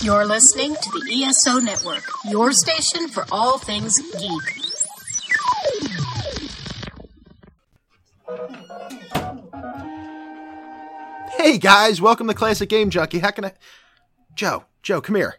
You're listening to the ESO Network, your station for all things geek. Hey guys, welcome to Classic Game Junkie. How can I? Joe, Joe, come here,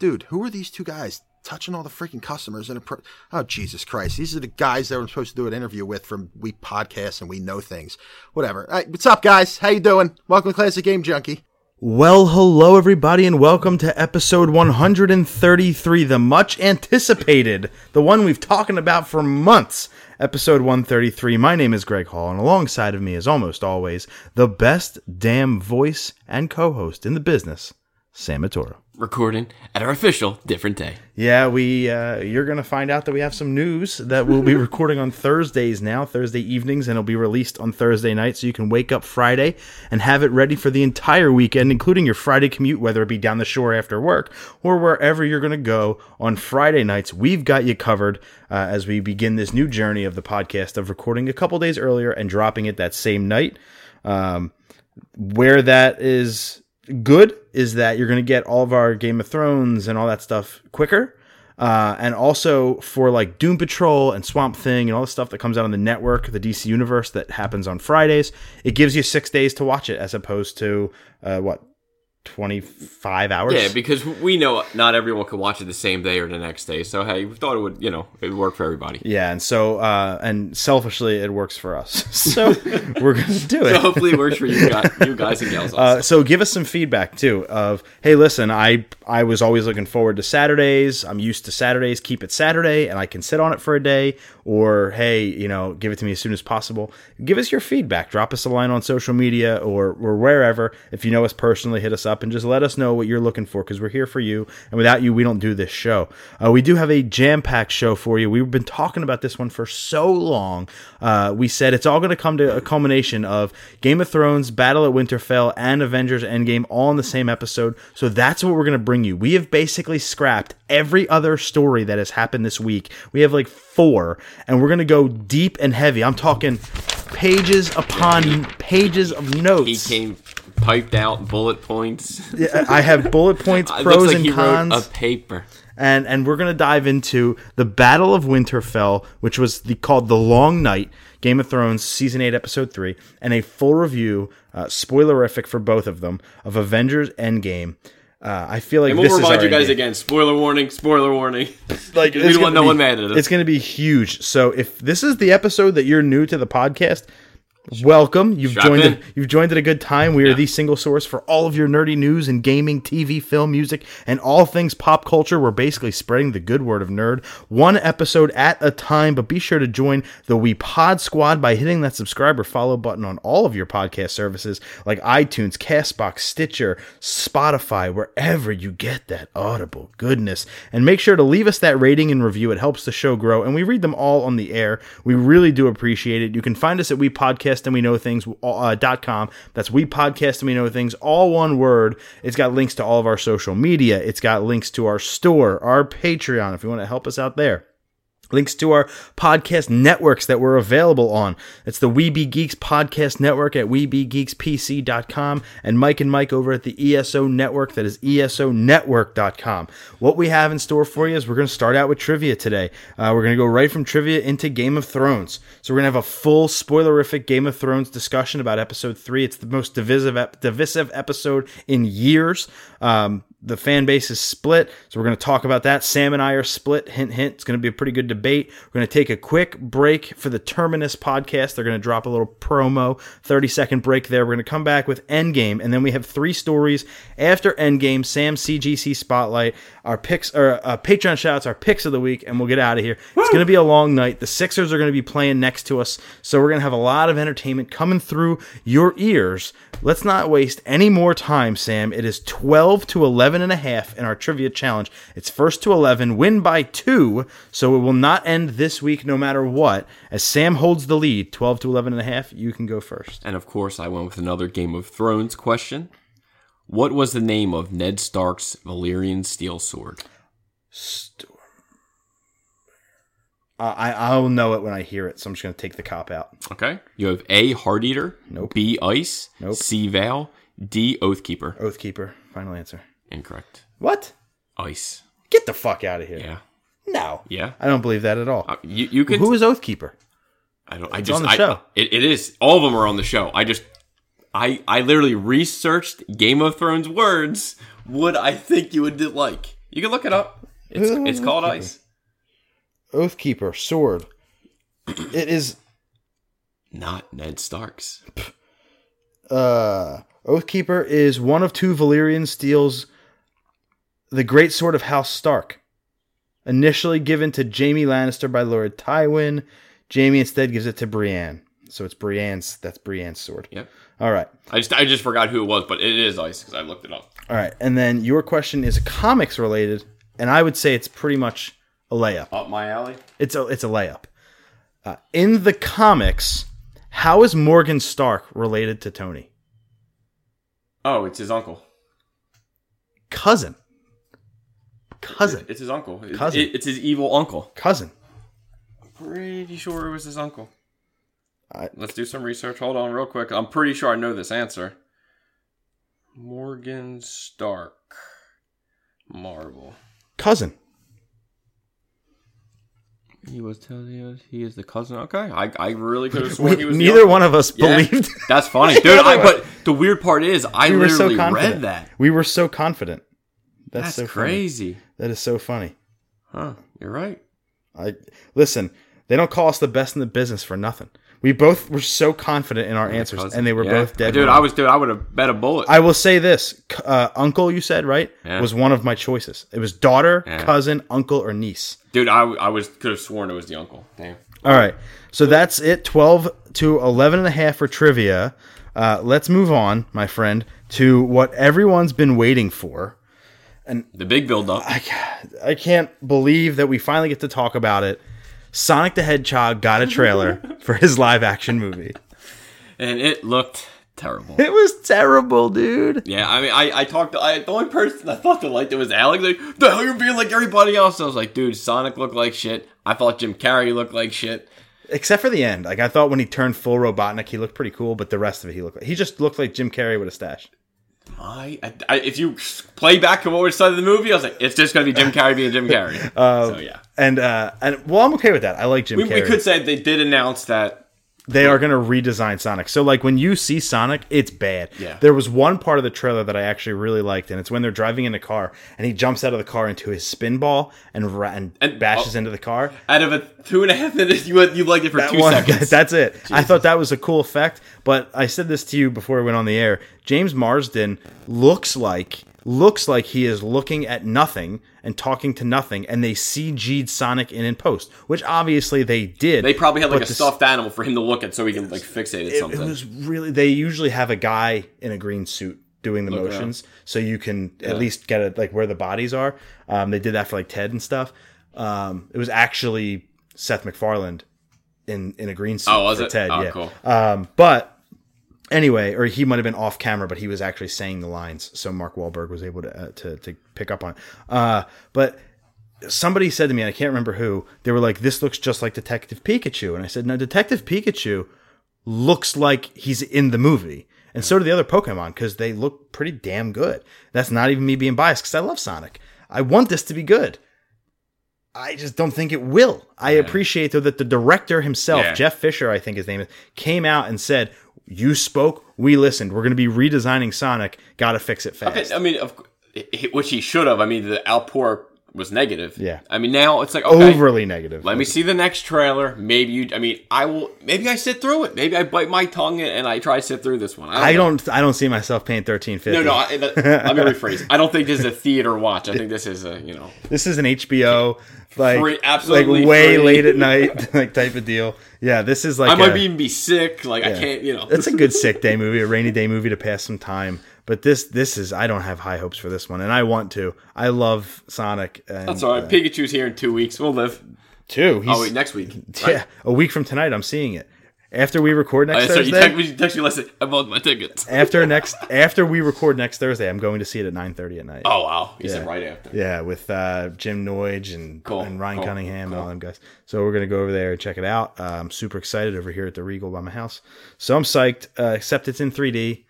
dude. Who are these two guys touching all the freaking customers? And pro- oh Jesus Christ, these are the guys that we're supposed to do an interview with from We Podcast and We Know Things. Whatever. All right, what's up, guys? How you doing? Welcome to Classic Game Junkie. Well, hello everybody and welcome to episode 133, the much anticipated, the one we've talking about for months. Episode 133. My name is Greg Hall and alongside of me is almost always the best damn voice and co-host in the business, Sam Matoro. Recording at our official different day. Yeah, we uh, you're gonna find out that we have some news that we'll be recording on Thursdays now, Thursday evenings, and it'll be released on Thursday night, so you can wake up Friday and have it ready for the entire weekend, including your Friday commute, whether it be down the shore after work or wherever you're gonna go on Friday nights. We've got you covered uh, as we begin this new journey of the podcast of recording a couple days earlier and dropping it that same night. Um, where that is good is that you're going to get all of our Game of Thrones and all that stuff quicker. Uh, and also for like Doom Patrol and Swamp Thing and all the stuff that comes out on the network, the DC Universe that happens on Fridays, it gives you six days to watch it as opposed to uh, what 25 hours. Yeah, because we know not everyone can watch it the same day or the next day. So hey, we thought it would, you know, it would work for everybody. Yeah, and so uh, and selfishly, it works for us. So we're gonna do it. So hopefully it works for you guys, you guys and gals. Also. Uh, so give us some feedback too of hey listen i i was always looking forward to saturdays i'm used to saturdays keep it saturday and i can sit on it for a day or hey you know give it to me as soon as possible give us your feedback drop us a line on social media or or wherever if you know us personally hit us up and just let us know what you're looking for because we're here for you. And without you we don't do this show. Uh, we do have a jam-packed show for you. We've been talking about this one for so long. Uh, we said it's all going to come to a culmination of game of thrones battle at winterfell and avengers endgame all in the same episode. So that's what we're going to bring you. We have basically scrapped every other story that has happened this week. We have like four and we're going to go deep and heavy. I'm talking pages upon pages of he notes. came piped out bullet points. Yeah, i have bullet points pros like and cons a paper. and and we're gonna dive into the Battle of Winterfell, which was the called the Long Night, Game of Thrones season eight, episode three, and a full review, uh, spoilerific for both of them, of Avengers Endgame. Uh, I feel like And we'll this is remind our you guys again. Spoiler warning. Spoiler warning. Like we don't want no one mad at us. It's going to be huge. So if this is the episode that you're new to the podcast, welcome. You've joined in. it. You've joined at a good time. We are the single source for all of your nerdy news and gaming, TV, film, music, and all things pop culture. We're basically spreading the good word of nerd, one episode at a time. But be sure to join the We Pod Squad by hitting that subscribe or follow button on all of your podcast services like iTunes, Castbox, Stitcher, Spotify, wherever you get that audible goodness. And make sure to leave us that rating and review. It helps the show grow, and we read them all on the air. We really do appreciate it. You can find us at We Podcast and We Know Things uh, dot com. That's We Podcast and We Know Things, all one word. It's got links to all of our social media. It's got links to our store, our Patreon, if you want to help us out there links to our podcast networks that we're available on. It's the Weeby Geeks podcast network at weebgeekspc.com and Mike and Mike over at the ESO network that is esonetwork.com. What we have in store for you is we're going to start out with trivia today. Uh, we're going to go right from trivia into Game of Thrones. So we're going to have a full spoilerific Game of Thrones discussion about episode 3. It's the most divisive ep- divisive episode in years. Um, the fan base is split, so we're going to talk about that. Sam and I are split. Hint, hint. It's going to be a pretty good debate. We're going to take a quick break for the Terminus podcast. They're going to drop a little promo, 30 second break there. We're going to come back with Endgame, and then we have three stories after Endgame. Sam CGC Spotlight, our picks, or uh, Patreon shouts, our picks of the week, and we'll get out of here. It's going to be a long night. The Sixers are going to be playing next to us, so we're going to have a lot of entertainment coming through your ears. Let's not waste any more time, Sam. It is 12 to 11 and a half in our trivia challenge. It's first to 11, win by two, so it will not end this week no matter what. As Sam holds the lead, 12 to 11 and a half, you can go first. And of course, I went with another Game of Thrones question. What was the name of Ned Stark's Valyrian steel sword? Storm. I I'll know it when I hear it, so I'm just gonna take the cop out. Okay. You have A. Heart Eater. Nope. B. Ice. Nope. C. Veil. D. Oathkeeper. Oathkeeper. Final answer. Incorrect. What? Ice. Get the fuck out of here. Yeah. No. Yeah. I don't believe that at all. Uh, you you can. Who is Oathkeeper? I don't. I It's just. on the I- show. it, it is. All of them are on the show. I just. I I literally researched Game of Thrones words. Would I think you would like. You can look it up. It's Who it's called Oathkeeper? Ice. Oathkeeper, sword. it is Not Ned Stark's. uh Oathkeeper is one of two Valyrian steals the great sword of House Stark. Initially given to Jaime Lannister by Lord Tywin, Jaime instead gives it to Brienne. So it's Brienne's that's Brienne's sword. Yep. All right. I just I just forgot who it was, but it is Ice because I looked it up. All right. And then your question is comics related, and I would say it's pretty much a layup. Up my alley. It's a it's a layup. Uh, in the comics, how is Morgan Stark related to Tony? Oh, it's his uncle. Cousin. Cousin. It's his uncle. Cousin. it- it's his evil uncle. Cousin. Pretty sure it was his uncle. I- Let's do some research. Hold on, real quick. I'm pretty sure I know this answer. Morgan Stark, Marvel. Cousin. He was telling us he is the cousin. Okay, I, I really could have sworn he was. neither one of us Yeah, believed. That's funny, dude. I, but the weird part is, I we so literally confident. read that. We were so confident. That's, That's so funny. That is so funny. huh? You're right. I listen. They don't call us the best in the business for nothing. We both were so confident in our answers, Cousin. and they were Yeah. both dead. Dude, wrong. I was, dude. I would have bet a bullet. I will say this: uh, uncle, you said right, Yeah. was one of my choices. It was daughter, Yeah. cousin, uncle, or niece. dude, I, I was could have sworn it was the uncle. Damn. All right, so that's it. Twelve to eleven and a half for trivia. Uh, let's move on, my friend, to what everyone's been waiting for. The big build up. I, I can't believe that we finally get to talk about it. Sonic the Hedgehog got a trailer for his live action movie. and it looked terrible. It was terrible, dude. Yeah, I mean, I, I talked to I, the only person I thought that liked it was Alex. Like, the hell you're being like everybody else. I was like, dude, Sonic looked like shit. I thought Jim Carrey looked like shit. Except for the end. Like I thought when he turned full Robotnik, he looked pretty cool, but the rest of it, he looked like he just looked like Jim Carrey with a stash. I, I, I if you play back to what was said of the movie, I was like, it's just gonna be Jim Carrey being Jim Carrey. so yeah, And uh, and well, I'm okay with that. I like Jim we, Carrey. we could say they did announce that. They are going to redesign Sonic. So like when you see Sonic, it's bad. Yeah. There was one part of the trailer that I actually really liked, and it's when they're driving in a car and he jumps out of the car into his spin ball and ra- and, And- oh, bashes oh. into the car. Out of a two and a half minutes, you you liked it for That two one- seconds. that's it. I thought that was a cool effect, but I said this to you before we went on the air. James Marsden looks like looks like he is looking at nothing and talking to nothing, and they CG'd Sonic in in post, which obviously they did. they probably had like a stuffed animal for him to look at, so he can like fixate at it, something. it was really they usually have a guy in a green suit doing the Look motions so you can at least get it like where the bodies are um, they did that for like ted and stuff um, it was actually seth macfarlane in in a green suit Oh, was for it? ted Oh, yeah cool. um, but anyway or he might have been off camera but he was actually saying the lines so mark Wahlberg was able to uh, to, to pick up on it uh, but somebody said to me, and I can't remember who, they were like, This looks just like Detective Pikachu. And I said, No, Detective Pikachu looks like he's in the movie. And so do the other Pokemon because they look pretty damn good. That's not even me being biased because I love Sonic. I want this to be good. I just don't think it will. I appreciate though that the director himself, Yeah. Jeff Fisher, I think his name is, came out and said, "You spoke, we listened. We're going to be redesigning Sonic. Got to fix it fast." Okay, I mean, of, which he should have. I mean, the outpour was negative. Yeah. I mean, now it's like okay, Overly negative. Let me see the next trailer. Maybe you. I mean, I will. Maybe I sit through it. Maybe I bite my tongue and I try to sit through this one. I know. don't. I don't see myself paying thirteen fifty. No, no. I, let me rephrase. I don't think this is a theater watch. I think this is a you know. This is an HBO like Free- absolutely like way free. late at night like type of deal. Yeah, this is like I might a- even be sick. Like I can't. You know. It's a good sick day movie, a rainy day movie to pass some time. But this this is I don't have high hopes for this one, and I want to. I love Sonic. And, That's all right. uh, Pikachu's here in two weeks. We'll live. two. He's, Oh wait, next week. yeah, a week from tonight, I'm seeing it. After we record next Right. So you Thursday, text me. You text. I bought my tickets. after next after we record next Thursday, I'm going to see it at 9:30 at night. Oh wow, he said Yeah. right after. Yeah, with uh, Jim Noige and, Cool, and Ryan cool, Cunningham and all them guys. So we're gonna go over there and check it out. Uh, I'm super excited over here at the Regal by my house. So I'm psyched. Uh, except it's in 3D.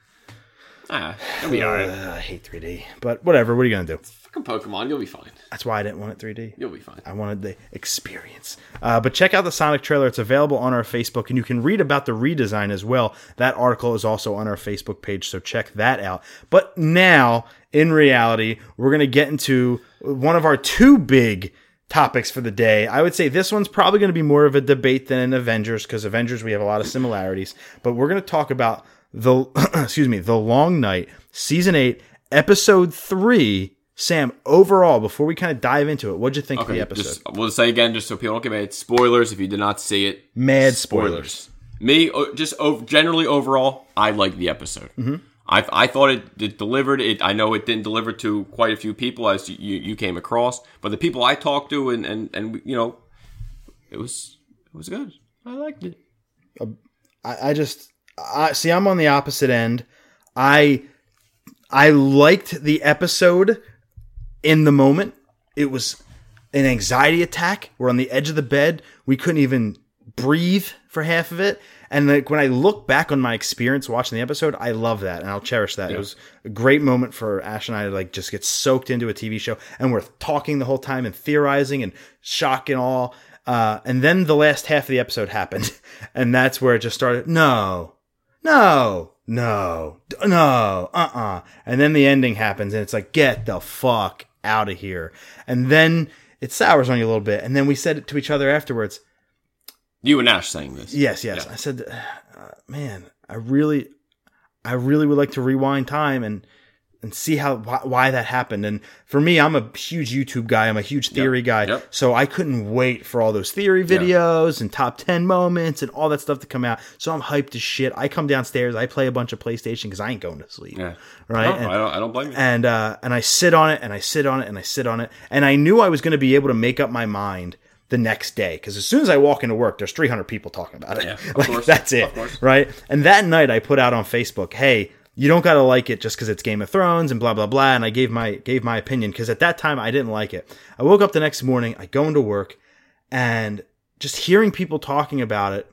Ah, it'll be alright. Uh, I hate 3D, but whatever. What are you gonna do? Fucking Pokemon, you'll be fine. That's why I didn't want it 3D. You'll be fine. I wanted the experience. Uh, but check out the Sonic trailer. It's available on our Facebook, and you can read about the redesign as well. That article is also on our Facebook page, so check that out. But now, in reality, we're going to get into one of our two big topics for the day. I would say this one's probably going to be more of a debate than Avengers, because Avengers, we have a lot of similarities. But we're going to talk about the, excuse me, The Long Night, Season 8, Episode 3. Sam, overall, before we kind of dive into it, what'd you think of the episode? Just, we'll say again, just so people don't get mad. Spoilers if you did not see it. Mad spoilers. Me, just o- generally overall, I like the episode. Mm-hmm. I, I thought it, it delivered. It I know it didn't deliver to quite a few people as you, you came across, but the people I talked to and and and you know, it was it was good. I liked it. I, I just I see I'm on the opposite end. I I liked the episode in the moment. It was an anxiety attack. We're on the edge of the bed. We couldn't even breathe for half of it. And like when I look back on my experience watching the episode, I love that and I'll cherish that. It was a great moment for Ash and I to like just get soaked into a TV show and we're talking the whole time and theorizing and shock and all. Uh, and then the last half of the episode happened, and that's where it just started. No, no, no, no, uh uh And then the ending happens, and it's like, get the fuck out of here. And then it sours on you a little bit. And then we said it to each other afterwards. You and Ash saying this. Yes, yes. I said, uh, man, I really, I really would like to rewind time and and see how why, why that happened. And for me, I'm a huge YouTube guy. I'm a huge theory guy. yep. So I couldn't wait for all those theory videos and top ten moments and all that stuff to come out. So I'm hyped as shit. I come downstairs. I play a bunch of PlayStation because I ain't going to sleep. Yeah. Right. No, And- I don't. I don't blame you. and uh, and I sit on it and I sit on it and I sit on it and I knew I was going to be able to make up my mind the next day because as soon as I walk into work, there's 300 people talking about it. Yeah, of like course, that's it, of course. right? And that night I put out on Facebook, "Hey, you don't got to like it just because it's Game of Thrones and blah blah blah." And I gave my gave my opinion because at that time I didn't like it. I woke up the next morning, I go into work, and just hearing people talking about it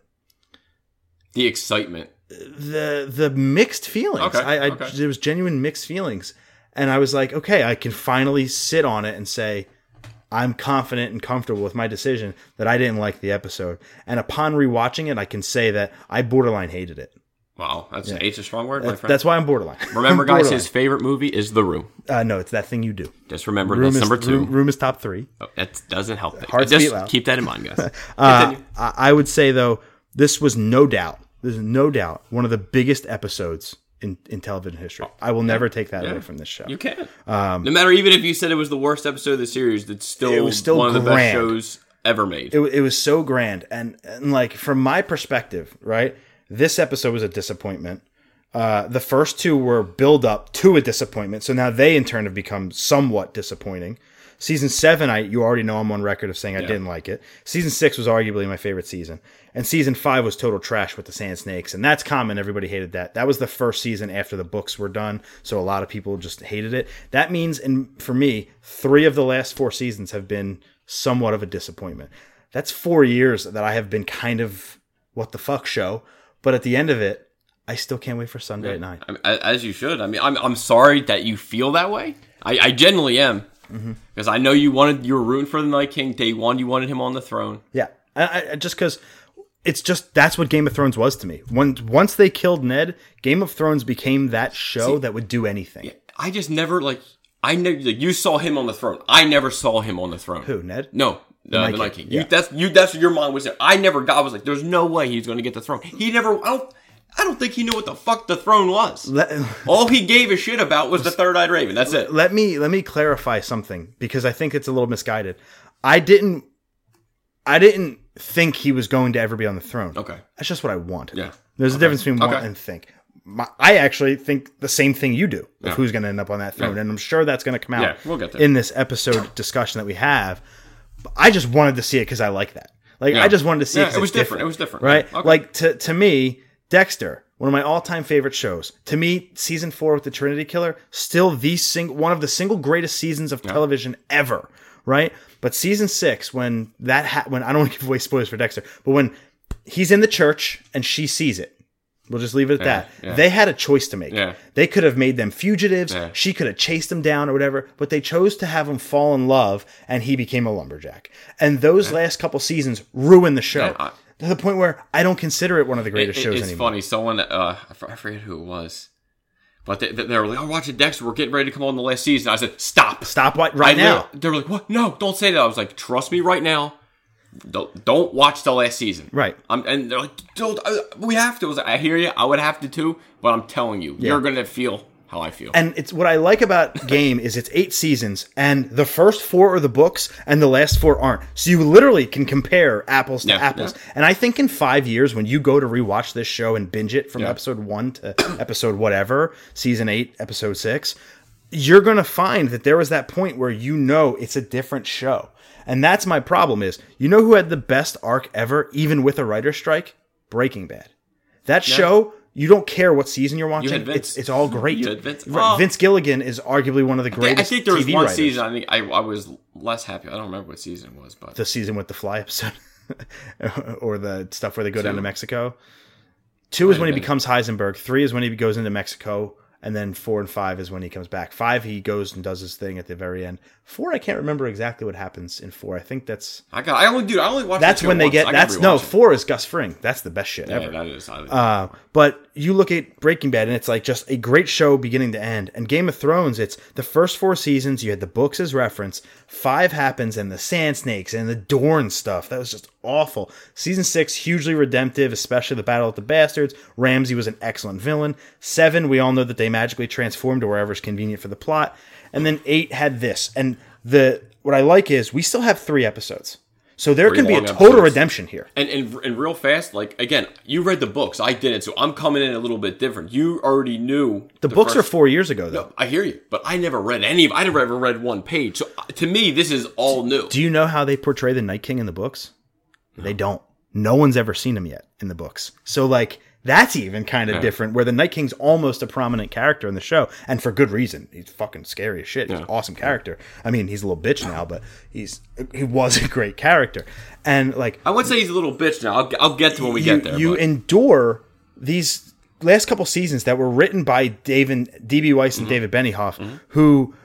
the excitement. the the mixed feelings. Okay, I, I okay. there was genuine mixed feelings, and I was like, okay, I can finally sit on it and say. I'm confident and comfortable with my decision that I didn't like the episode. And upon rewatching it, I can say that I borderline hated it. Wow, that's eight's a strong word, my friend. That's why I'm borderline. Remember, guys, borderline. his favorite movie is The Room. uh, no, it's that thing you do. Just remember Room that's is, number two. Room, room is top three. Oh, that doesn't help. Hearts Just loud. keep that in mind, guys. Uh, I, would say though, this was no doubt. This is no doubt one of the biggest episodes in, in television history. I will never take that away from this show. You can. no matter even if you said it was the worst episode of the series, it's still, Um, It was still one of the best shows ever made. it, it was so grand and, and like from my perspective right this episode was a disappointment. Uh, the first two were build up to a disappointment so now they in turn have become somewhat disappointing. Season seven i you already know i'm on record of saying i didn't like it. Season six was arguably my favorite season and season five was total trash with the sand snakes and that's common. Everybody hated that. That was the first season after the books were done so a lot of people just hated it. That means and for me three of the last four seasons have been somewhat of a disappointment. That's four years that I have been kind of what the fuck show. But at the end of it, I still can't wait for Sunday at nine. I as you should. I mean, I'm, I'm sorry that you feel that way. I, I genuinely am. Mm-hmm. Because I know you wanted, you were rooting for the Night King. Day one, you wanted him on the throne. Yeah, I, I, just because it's just that's what Game of Thrones was to me. When once they killed Ned, Game of Thrones became that show that would do anything. I just never, like, I never, like, you saw him on the throne. I never saw him on the throne. Who Ned? No, the, Night the Night King, King. You, that's you. That's your mind was there. I never got. I was like, "There's no way he's going to get the throne." He never. I don't. I don't think he knew what the fuck the throne was. Let, All he gave a shit about was the third eyed raven. That's it. let me let me clarify something because I think it's a little misguided. I didn't I didn't think he was going to ever be on the throne. Okay. That's just what I wanted. Yeah. There's a difference between want Okay. and think. My, I actually think the same thing you do of Yeah. who's going to end up on that throne, Yeah. and I'm sure that's going to come out Yeah, we'll get there. in this episode discussion that we have. I just wanted to see it because I like that. Like Yeah. I just wanted to see Yeah, it. it was it's different. It was different. right? Yeah. Okay. Like to to me, Dexter, one of my all time favorite shows. To me, season four with the Trinity Killer, still the sing- one of the single greatest seasons of television ever. Right? But season six, when that ha- when I don't want to give away spoilers for Dexter, but when he's in the church and she sees it, We'll just leave it at that. yeah. They had a choice to make. Yeah. They could have made them fugitives. Yeah. She could have chased them down or whatever, but they chose to have him fall in love, and he became a lumberjack. And those last couple seasons ruined the show Yeah, I- to the point where I don't consider it one of the greatest it- shows it's anymore. funny. Someone, uh, I forget who it was, but they, they were like, "Oh, watching Dexter. We're getting ready to come on the last season." I said, "Stop, Stop right, right now. They were like, "What? No, don't say that." I was like, "Trust me, right now. Don't, don't watch the last season." Right. I'm, and they're like, "Don't. Uh, we have to." I, was like, I hear you. I would have to too, but I'm telling you, you're gonna feel how I feel. And it's what I like about Game is it's eight seasons, and the first four are the books, and the last four aren't. So you literally can compare apples to Yeah, apples. yeah. And I think in five years, when you go to rewatch this show and binge it from Yeah. episode one to episode whatever, season eight, episode six, you're gonna find that there was that point where you know it's a different show. And that's my problem is you know who had the best arc ever, even with a writer's strike? Breaking Bad. That show, you don't care what season you're watching. Vince. It's it's all great. You Vince. Right. Oh. Vince Gilligan is arguably one of the greatest. I think there was TV one writers. season. I think I, I was less happy. I don't remember what season it was, but the season with the fly episode, or the stuff where they go down to Mexico. Two is when he becomes Heisenberg. Three is when he goes into Mexico, and then four and five is when he comes back. Five, he goes and does his thing at the very end. Four, I can't remember exactly what happens in four. I think that's I got. I only do. I only watch. that's when they once. get. That's no four is Gus Fring. That's the best shit Yeah, ever. that is. Uh, but you look at Breaking Bad, and it's like just a great show beginning to end. And Game of Thrones, it's the first four seasons. You had the books as reference. Five happens, and the Sand Snakes and the Dorn stuff. That was just awful. Season six, hugely redemptive, especially the Battle of the Bastards. Ramsay was an excellent villain. Seven, we all know that they magically transformed to wherever's convenient for the plot. And then eight had this. And the what I like is we still have three episodes. So there can be a total episodes. redemption here. And, and and real fast, like again, you read the books. I didn't, so I'm coming in a little bit different. You already knew The, books first- are four years ago, though. I hear you, but I never read any of. I never ever read one page. So uh, to me, this is all new. Do you know how they portray the Night King in the books? They don't. No one's ever seen him yet in the books. So like that's even kind of different where the Night King's almost a prominent character in the show and for good reason. He's fucking scary as shit. He's an awesome character. I mean, he's a little bitch now, but he's he was a great character. And like I would say he's a little bitch now. I'll, I'll get to when we you, get there. you but- endure these last couple seasons that were written by David DB Weiss and Mm-hmm. David Benioff, who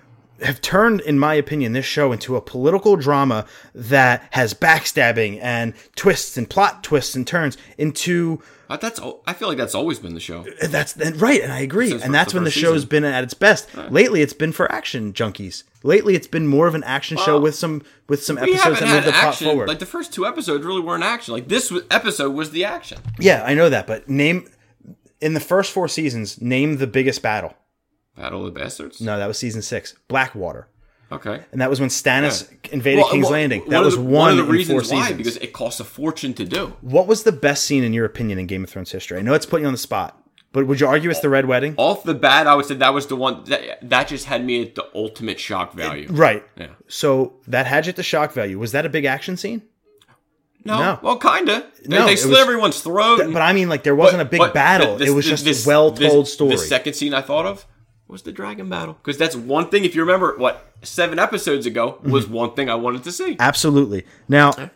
have turned, in my opinion, this show into a political drama that has backstabbing and twists and plot twists and turns into Uh, that's. I feel like that's always been the show. that's and right, and I agree. Since and the that's when the first show's season. been at its best. Lately, it's been for action junkies. Lately, it's been more of an action show with some with some episodes that move the plot forward. Like the first two episodes really weren't action. Like this episode was the action. yeah, I know that, but name in the first four seasons, name the biggest battle. Battle of the Bastards. No, that was season six. Blackwater. Okay. And that was when Stannis invaded Well, King's well, Landing. That of was the- one, of the reasons why seasons. because it costs a fortune to do. what was the best scene in your opinion in Game of Thrones history? I know it's putting you on the spot, but would you argue it's the Red Wedding? Off the bat, I would say that was the one that that just had me at the ultimate shock value. Right. Yeah. So that had you at the shock value. Was that a big action scene? No, No. well, kinda. They, No, they slit was- everyone's throat. But I mean, like there wasn't a big battle. this- it was this- just this- a well-told story. The second scene I thought of was the dragon battle because that's one thing. If you remember, what seven episodes ago Mm-hmm. was one thing I wanted to see. Absolutely. Now,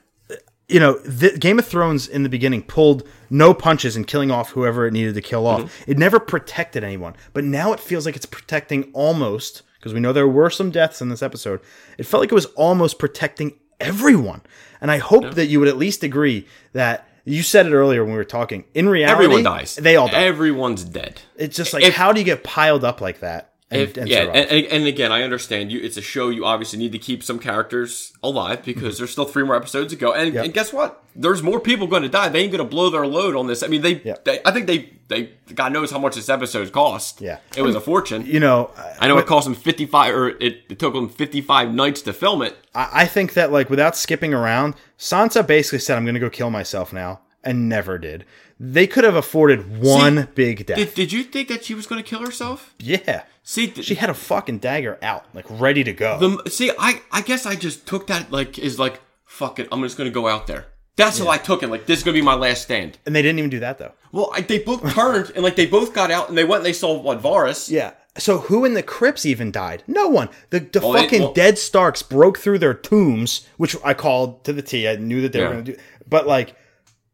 you know, the, Game of Thrones in the beginning pulled no punches in killing off whoever it needed to kill off. Mm-hmm. It never protected anyone. But now it feels like it's protecting almost, because we know there were some deaths in this episode. It felt like it was almost protecting everyone. And I hope that you would at least agree that you said it earlier when we were talking. In reality, Everyone dies. They all die. Everyone's dead. it's just like, if- how do you get piled up like that? And, If, and yeah, and, and, again, I understand you. It's a show. You obviously need to keep some characters alive because mhm. there's still three more episodes to go. And, Yep. and guess what? There's more people going to die. They ain't going to blow their load on this. I mean, they, Yep. they. I think they. They. God knows how much this episode cost. Yeah. it was a fortune. you know, I know it cost them fifty five, or it, it took them fifty five nights to film it. I I think that like without skipping around, Sansa basically said, "I'm going to go kill myself now," and never did. They could have afforded one See, big death. Did, did you think that she was going to kill herself? yeah, See, th- she had a fucking dagger out, like ready to go. the see, I I guess I just took that like is like fuck it. I'm just going to go out there. That's how I took it. Like this is going to be my last stand. and they didn't even do that though. Well, I, they both turned and like they both got out and they went and they saw what Varys. Yeah. So who in the crypts even died? No one. The the Well, fucking well- dead Starks broke through their tombs, which I called to the T. I knew that they were going to do, but like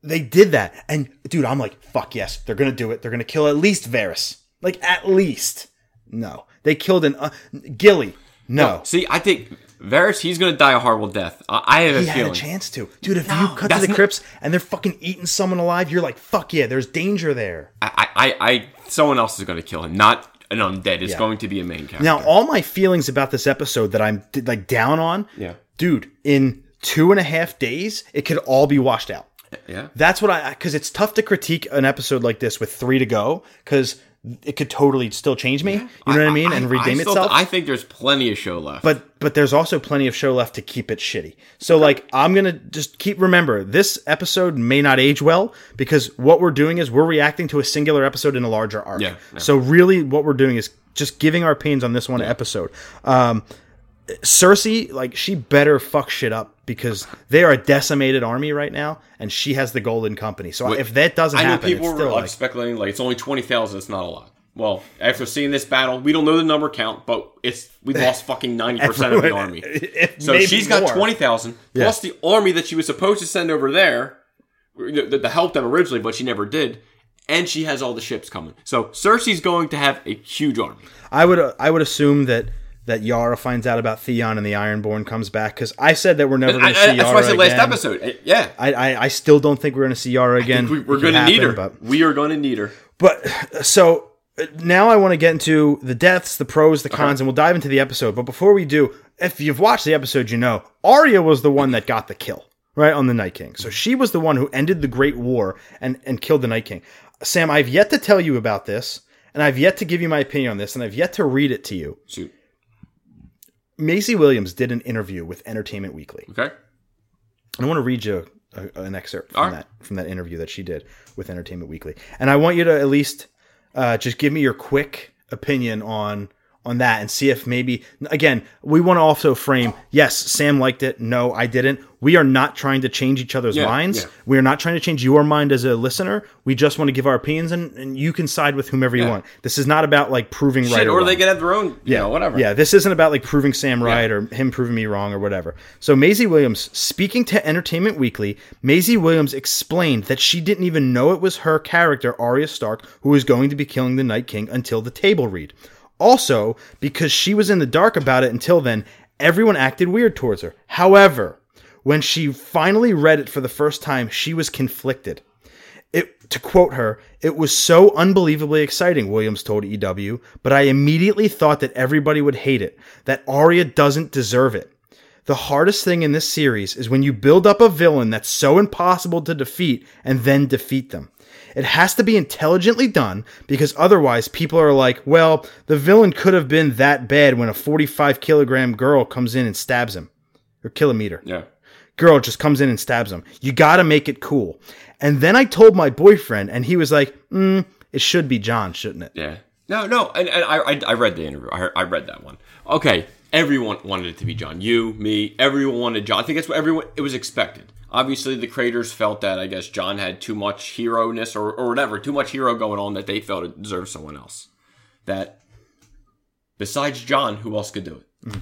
they did that, and dude, I'm like, fuck yes, they're gonna do it. They're gonna kill at least Varys, like at least. No, they killed an uh, Gilly. No, See, I think Varys, he's going to die a horrible death. I, I have a he had feeling. a chance to, dude. If No, you cut to the not- crypts and they're fucking eating someone alive, you're like, fuck yeah, there's danger there. I, I, I, someone else is going to kill him, not an undead. It's Yeah. going to be a main character. Now, all my feelings about this episode that I'm like down on, Yeah. dude, in two and a half days, it could all be washed out. Yeah. That's what I because it's tough to critique an episode like this with three to go because it could totally still change me. You know what I mean? And redeem still- itself. I think there's plenty of show left. but but there's also plenty of show left to keep it shitty. So like I'm gonna just keep remember this episode may not age well because what we're doing is we're reacting to a singular episode in a larger arc. Yeah, yeah. So really, what we're doing is just giving our opinions on this one episode. Um, Cersei, like she better fuck shit up because they are a decimated army right now, and she has the Golden Company. So if that doesn't I know happen, people were like, speculating like it's only twenty thousand. It's not a lot. Well, after seeing this battle, we don't know the number count, but it's we lost fucking ninety percent of the army. So she's got more. twenty thousand plus the army that she was supposed to send over there to, to help them originally, but she never did. And she has all the ships coming. So Cersei's going to have a huge army. I would I would assume that that Yara finds out about Theon and the Ironborn comes back because I said that we're never going I- to I- see that's Yara what I said last episode. Yeah, I, I I still don't think we're going to see Yara again. we, we're going to need her. But We are going to need her. But so now I want to get into the deaths, the pros, the cons, and we'll dive into the episode. But before we do, if you've watched the episode, you know Arya was the one that got the kill, right, on the Night King. So she was the one who ended the Great War and, and killed the Night King. Sam, I've yet to tell you about this, and I've yet to give you my opinion on this, and I've yet to read it to you. Shoot. Maisie Williams did an interview with Entertainment Weekly. Okay. I want to read you a, an excerpt from All right. that from that interview that she did with Entertainment Weekly, and I want you to at least uh, just give me your quick opinion on on that and see if maybe again we want to also frame yes sam liked it no i didn't we are not trying to change each other's Yeah, minds yeah. we are not trying to change your mind as a listener we just want to give our opinions and, and you can side with whomever you Yeah. want this is not about like proving right or, or they can have their own, you know, whatever. Yeah, this isn't about like proving Sam right or him proving me wrong or whatever. So Maisie Williams, speaking to Entertainment Weekly, Maisie Williams explained that she didn't even know it was her character, Arya Stark, who was going to be killing the Night King until the table read. Also, because she was in the dark about it until then, everyone acted weird towards her. However, when she finally read it for the first time, she was conflicted. It, to quote her, it was so unbelievably exciting, Williams told EW, but I immediately thought that everybody would hate it, that Arya doesn't deserve it. The hardest thing in this series is when you build up a villain that's so impossible to defeat and then defeat them. It has to be intelligently done because otherwise people are like, well, the villain could have been that bad when a 45 kilogram girl comes in and stabs him. Or kilometer Yeah. girl just comes in and stabs him. You got to make it cool. And then I told my boyfriend, and he was like, mm, "It should be Jon, shouldn't it?" Yeah. No, no, and, and I, I, I read the interview. I, heard, I read that one. Okay, everyone wanted it to be Jon. You, me, everyone wanted Jon. I think that's what everyone. It was expected. Obviously, the creators felt that I guess Jon had too much hero ness or, or whatever, too much hero going on that they felt it deserved someone else. That besides Jon, who else could do it? Mm-hmm.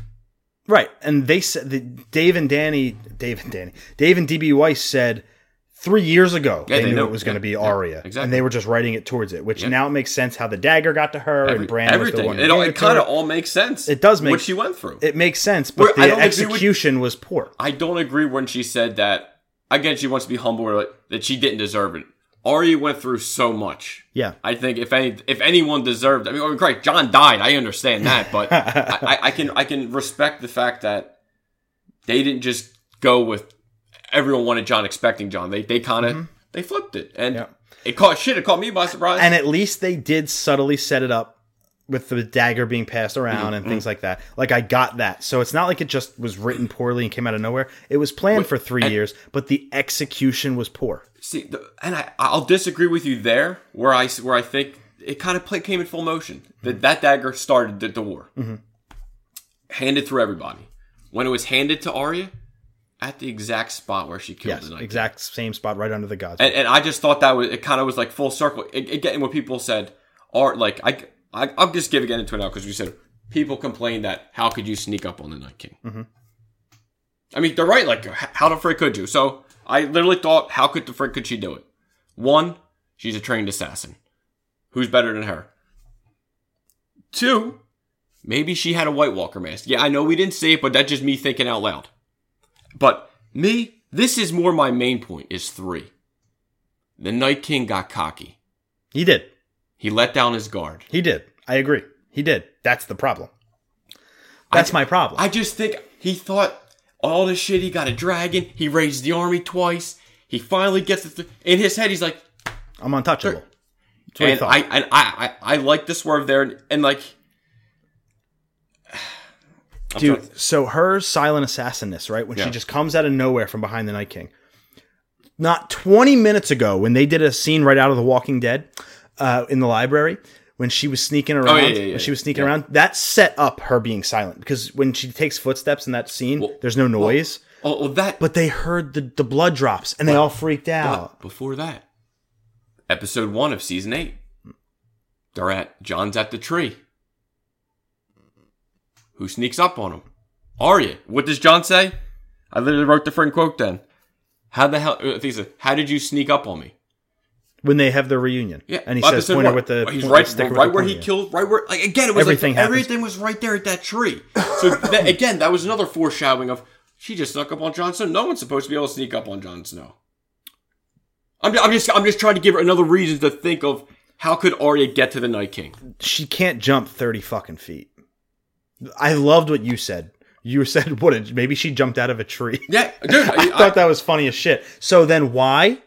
Right. And they said that Dave and Danny, Dave and Danny, Dave and DB Weiss said three years ago Yeah, they, they knew know. it was going to Yeah, be yeah, Arya, exactly. and they were just writing it towards it. Which now it makes sense how the dagger got to her Every- and Bran was the everything. one. It, all- it kind of all makes sense. It does make- what she went through. It makes sense, but Where- the with- execution was poor. I don't agree when she said that. Again, she wants to be humble that she didn't deserve it. Arya went through so much. Yeah. I think if any if anyone deserved, I mean, oh, great, Jon died. I understand that, but I, I, I can I can respect the fact that they didn't just go with everyone wanted Jon expecting Jon. They they kind of mm-hmm. they flipped it, and Yeah. it caught shit. It caught me by surprise. and at least they did subtly set it up with the dagger being passed around Mm-hmm. and mm-hmm. things like that. Like I got that. So it's not like it just was written poorly and came out of nowhere. It was planned for three years, but the execution was poor. See, the, and I, I'll disagree with you there, where I where I think it kind of play, came in full motion. That mm-hmm. that dagger started the, the war, mm-hmm. handed through everybody. When it was handed to Arya, at the exact spot where she killed Yes, the exact same spot right under the gods. And, and I just thought that was it. Kind of was like full circle. It, it, getting what people said, or like I, I I'll just give again into it now because we said people complained that how could you sneak up on the Night King? Mm-hmm. I mean, they're right. Like, how the frick could you? So I literally thought, how could the frick could she do it? One, she's a trained assassin. Who's better than her? Two, maybe she had a White Walker mask. Yeah, I know we didn't see it, but that's just me thinking out loud. But me, this is more my main point. Is three. The Night King got cocky. He did. He let down his guard. He did. I agree. He did. That's the problem. That's I- my problem. I just think he thought all this shit. He got a dragon. He raised the army twice. He finally gets it. Th- in his head, he's like, I'm untouchable. And. I and I, I I like the swerve there, and, and like, I'm Dude, so her silent assassinness, right? When Yeah. she just comes out of nowhere from behind the Night King. Not 20 minutes ago, when they did a scene right out of The Walking Dead uh, in the library, when she was sneaking around, Oh, yeah, yeah, yeah, when she was sneaking around, that set up her being silent because when she takes footsteps in that scene, there's no noise. oh, well, that. but they heard the, the blood drops and they all freaked out. But before that, episode one of season eight, they're at Jon's at the tree. Who sneaks up on him? Arya. What does Jon say? I literally wrote the friend quote then. How the hell? uh, he said, "How did you sneak up on me?" When they have their reunion. Yeah, and he says, pointer one. with the he's point- right, sticker with right where he killed, right where like again it was Everything like, everything was right there at that tree. So that, again, that was another foreshadowing of she just snuck up on Jon Snow. No one's supposed to be able to sneak up on Jon Snow. I'm, I'm just I'm just trying to give her another reason to think of how could Arya get to the Night King. She can't jump 30 fucking feet. I loved what you said. You said, what, maybe she jumped out of a tree. Yeah, dude. I thought that was funny as shit. So then why,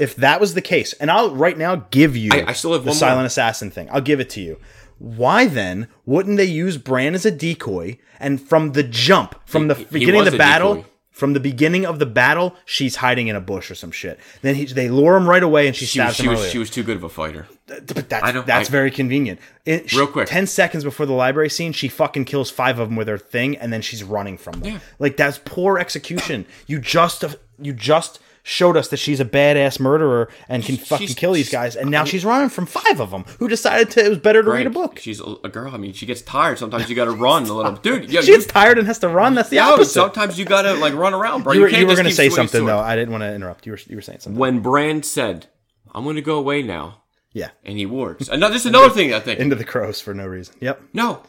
if that was the case, and I'll right now give you I- I still have the silent more. assassin thing. I'll give it to you. Why then wouldn't they use Bran as a decoy? And from the jump, from the He- he beginning of the battle, decoy. from the beginning of the battle, she's hiding in a bush or some shit. Then he, they lure him right away, and she, she, was, stabs she him was she was too good of a fighter. But that's I that's I- very convenient. It, Real quick. ten seconds before the library scene, she fucking kills five of them with her thing, and then she's running from them. Yeah. Like that's poor execution. You just you just showed us that she's a badass murderer and can fucking she's- kill these guys, and now she's running from five of them who decided to, it was better to read a book. She's a, girl. I mean, she gets tired. Sometimes you got to run a little. Dude, yo, She gets tired and has to run. That's the no, opposite. sometimes you got to like run around, bro. you were, you were going to say something though. I didn't want to interrupt. You were you were saying something. When Bran said, "I'm going to go away now," yeah, and he works. Another, this is another thing I think. into the crows for no reason. Yep. no,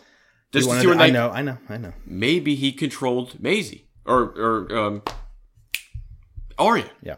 just to see where I know. I know. I know. maybe he controlled Maisie or or um, Arya. Yeah.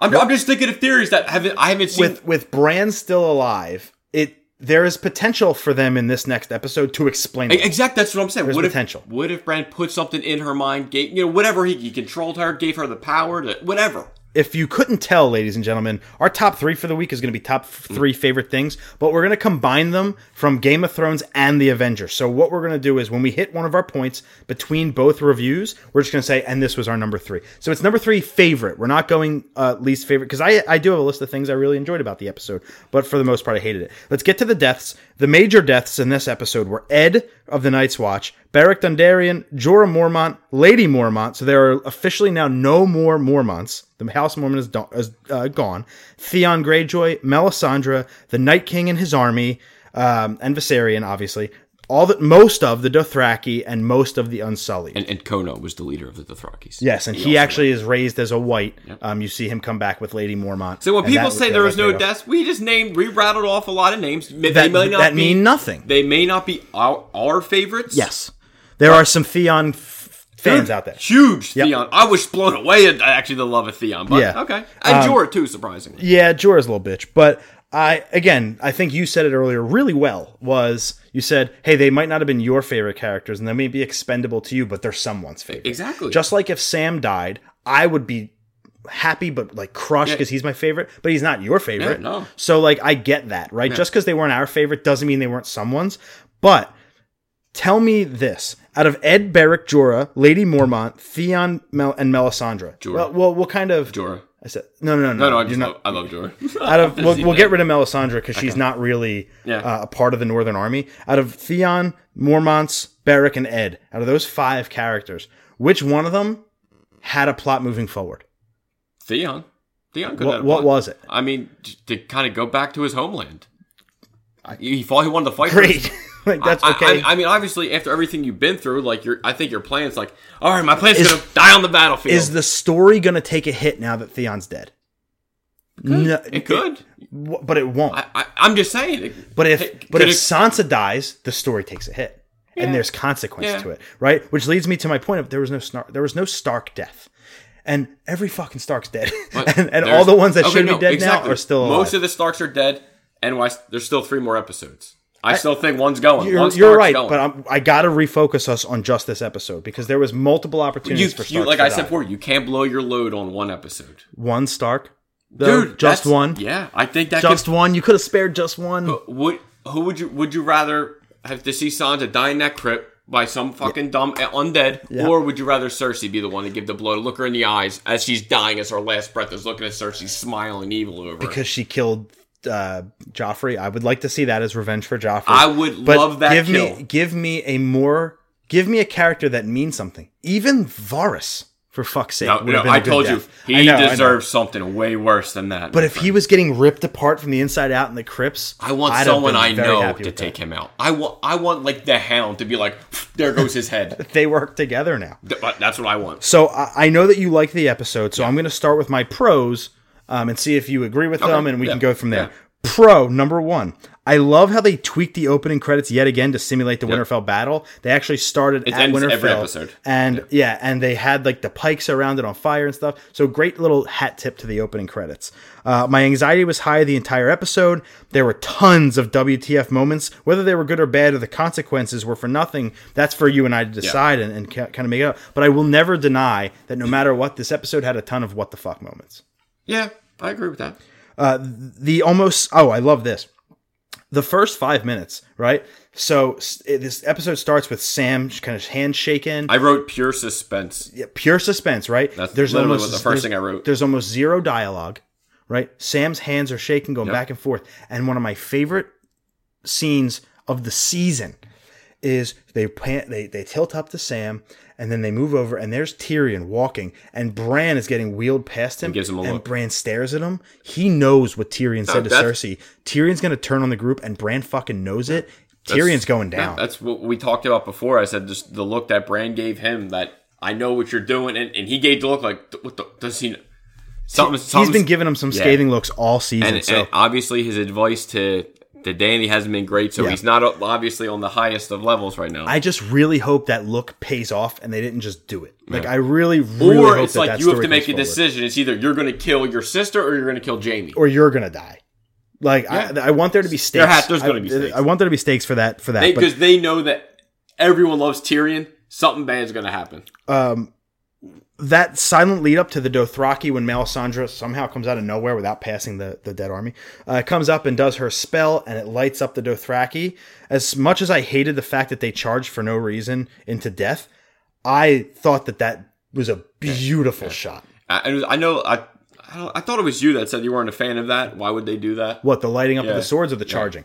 I'm, I'm just thinking of theories that haven't I haven't seen. with with Bran still alive, it there is potential for them in this next episode to explain. it. Exactly, that's what I'm saying. There's what potential. If, what if Bran put something in her mind, gave you know whatever he, he controlled her, gave her the power to whatever. If you couldn't tell, ladies and gentlemen, our top three for the week is going to be top three favorite things, but we're going to combine them from Game of Thrones and The Avengers. So what we're going to do is when we hit one of our points between both reviews, we're just going to say, and this was our number three. So it's number three favorite. We're not going uh, least favorite because I I do have a list of things I really enjoyed about the episode, but for the most part I hated it. Let's get to the deaths. The major deaths in this episode were Ed of the Night's Watch, Beric Dondarrion, Jorah Mormont, Lady Mormont. So there are officially now no more Mormonts. The House Mormont is, do- is uh, gone. Theon Greyjoy, Melisandre, the Night King and his army, um, and Viserion, obviously. All that most of the Dothraki and most of the Unsullied. And, and Kono was the leader of the Dothrakis. yes, and he, actually is raised as a white. Um, you see him come back with Lady Mormont. So when people that- say yeah, there was no paid off. deaths, we just named, we rattled off a lot of names. They That, may not that be, mean nothing. They may not be our, our favorites. Yes, there are some Theon f- fans out there. Huge Theon. I was blown away at actually the love of Theon. But Yeah. okay. And Jorah too, surprisingly. Yeah, Jorah's a little bitch, but I again, I think you said it earlier really well. Was you said, hey, they might not have been your favorite characters, and they may be expendable to you, but they're someone's favorite. Exactly. Just like if Sam died, I would be happy but like crushed because he's my favorite, but he's not your favorite. Yeah, no. So like I get that, right? Just because they weren't our favorite doesn't mean they weren't someone's. But tell me this: out of Ed, Beric, Jorah, Lady Mormont, Theon, Mel- and Melisandre. Jorah. Well, well, what kind of Jorah. I said no, no, no, No, no, I just not- love, I love Jorah. out of we'll, we'll get rid of Melisandre because she's not really Yeah. uh, a part of the Northern Army. Out of Theon, Mormonts, Beric, and Ed, out of those five characters, which one of them had a plot moving forward? Theon. Theon could What, have what was it? I mean, to kind of go back to his homeland. He he thought he wanted to fight. Great. Like that's I- okay. I, I mean, obviously, after everything you've been through, like your, I think your plan's like, all right, my plan's Is- gonna die on the battlefield. is the story to take a hit now that Theon's dead? No, it could. w- but it won't. I, I, I'm just saying. it- but if it- but if it- Sansa dies, the story takes a hit, and there's consequence Yeah. to it, right? Which leads me to my point of there was no Snar- there was no Stark death, and every fucking Stark's dead, and, and all the ones that Okay, should no, be dead exactly. now are still alive. Most of the Starks are dead, and why, there's still three more episodes. I, still think one's going. You're, you're right, going. but I'm, I got to refocus us on just this episode because there was multiple opportunities you, for you, like I said before, you can't blow your load on one episode. one Stark, though, Dude, just one, Yeah, I think that just could, one. You could have spared just one. would who would you would you rather have to see Sansa die in that crypt by some fucking dumb uh, undead, Yeah. or would you rather Cersei be the one to give the blow, to look her in the eyes as she's dying, as her last breath is looking at Cersei, smiling evil over her? because she killed uh, Joffrey. I would like to see that as revenge for Joffrey. I would But love that give kill. me give me a more give me a character that means something. Even Varys, for fuck's sake. No, no, have been a I told death. you he know, deserves something way worse than that. But if he was getting ripped apart from the inside out in the crypts, I want I'd someone I know to take that. him out. I want I want like the Hound to be like, there goes his head. They work together now. Th- That's what I want. So I, I know that you like the episode, so I'm going to start with my pros um, and see if you agree with them, and we yeah, can go from there. yeah. Pro number one. I love how they tweaked the opening credits yet again to simulate the Winterfell battle. They actually started It at Winterfell and yeah. and they had like the pikes around it on fire and stuff. So great little hat tip to the opening credits. Uh, my anxiety was high the entire episode. There were tons of WTF moments, whether they were good or bad, or the consequences were for nothing. That's for you and I to decide and, and kind of make it up. But I will never deny that no matter what, this episode had a ton of what the fuck moments Yeah, I agree with that. Uh, the almost oh i love this. The first five minutes right? So it- this episode starts with sam kind of handshaking I wrote pure suspense. Yeah, pure suspense right? That's literally what the first thing I wrote. there's almost zero dialogue right? Sam's hands are shaking going back and forth. And one of my favorite scenes of the season is they pan, they they tilt up to Sam and then they move over and there's Tyrion walking and Bran is getting wheeled past him gives him a and look. Bran stares at him. He knows what Tyrion said to that's- Cersei. Tyrion's gonna turn on the group and Bran fucking knows it. Tyrion's going Yeah, down. that's what we talked about before. I said just the look that Bran gave him that I know what you're doing, and, and he gave the look like, what the, does he? Something, He's something's- been giving him some Yeah. scathing looks all season. and, so and obviously his advice to to Dany hasn't been great, so Yeah. he's not obviously on the highest of levels right now. I just really hope that look pays off and they didn't just do it. Like I really, really or it's like that you have to make a forward. decision. It's either you're going to kill your sister or you're going to kill Jaime. or you're gonna die. Like Yeah. I, I want there to be stakes. There has- there's gonna I- be stakes. I want there to be stakes for that. For that. Because they know that everyone loves Tyrion. Something bad's going to happen. Um, that silent lead up to the Dothraki when Melisandre somehow comes out of nowhere without passing the, the dead army, uh, comes up and does her spell and it lights up the Dothraki. As much as I hated the fact that they charged for no reason into death, I thought that that was a beautiful shot. I, I know. I, I, don't, I thought it was you that said you weren't a fan of that. Why would they do that? What the lighting up of the swords or the charging?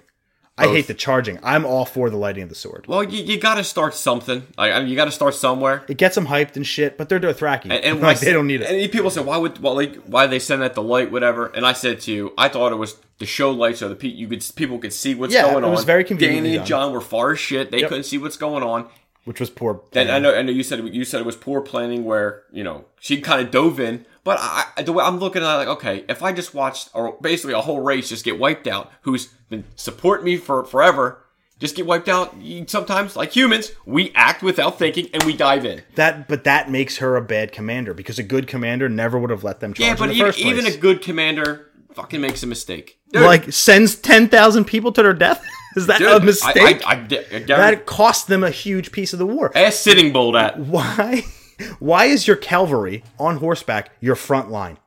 I hate the charging. I'm all for the lighting of the sword. Well, you, you got to start something. Like, I mean, you got to start somewhere. It gets them hyped and shit, but they're Dothraki. And, and like, I they don't need it. And people say, why would well, like why they send that the light, whatever? And I said to you, I thought it was the show light, so the pe- you could people could see what's Yeah, going it on. was very conveniently Dany and Jon were far as shit; they Yep. couldn't see what's going on. which was poor. And I know, I know you said you said it was poor planning, where you know she kind of dove in. But I, the way I'm looking at it, like, okay, if I just watched, or basically a whole race just get wiped out, who's been supporting me for forever, just get wiped out. Sometimes, like humans, we act without thinking and we dive in. That, but that makes her a bad commander because a good commander never would have let them charge Yeah, but even, even a good commander fucking makes a mistake. Dude, like sends ten thousand people to their death. Is that dude, a mistake? I, I, I, that cost them a huge piece of the war. ask Sitting Bull that. Why? Why is your cavalry on horseback your front line?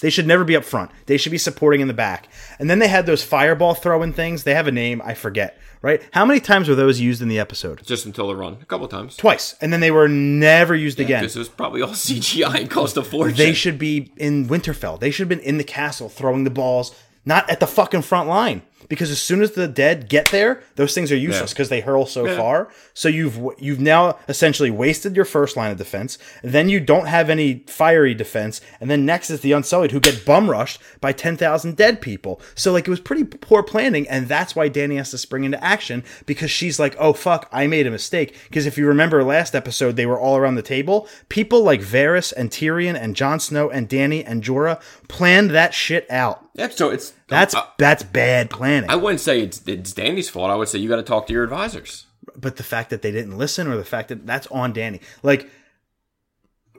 They should never be up front. They should be supporting in the back. And then they had those fireball throwing things. They have a name, I forget. Right? How many times were those used in the episode? Just until the run. A couple times. Twice. And then they were never used again. This was probably all CGI and cost a fortune. They should be in Winterfell. They should have been in the castle throwing the balls, not at the fucking front line. Because as soon as the dead get there, those things are useless Yeah. because they hurl so far. So you've you've now essentially wasted your first line of defense. Then you don't have any fiery defense, and then next is the Unsullied who get bum rushed by ten thousand dead people. So like it was pretty poor planning, and that's why Dany has to spring into action because she's like, oh fuck, I made a mistake. Because if you remember last episode, they were all around the table. People like Varys and Tyrion and Jon Snow and Dany and Jorah planned that shit out. Yeah, so it's That's I, that's bad planning. I wouldn't say it's it's Dany's fault. I would say you got to talk to your advisors. but the fact that they didn't listen, or the fact that that's on Dany. Like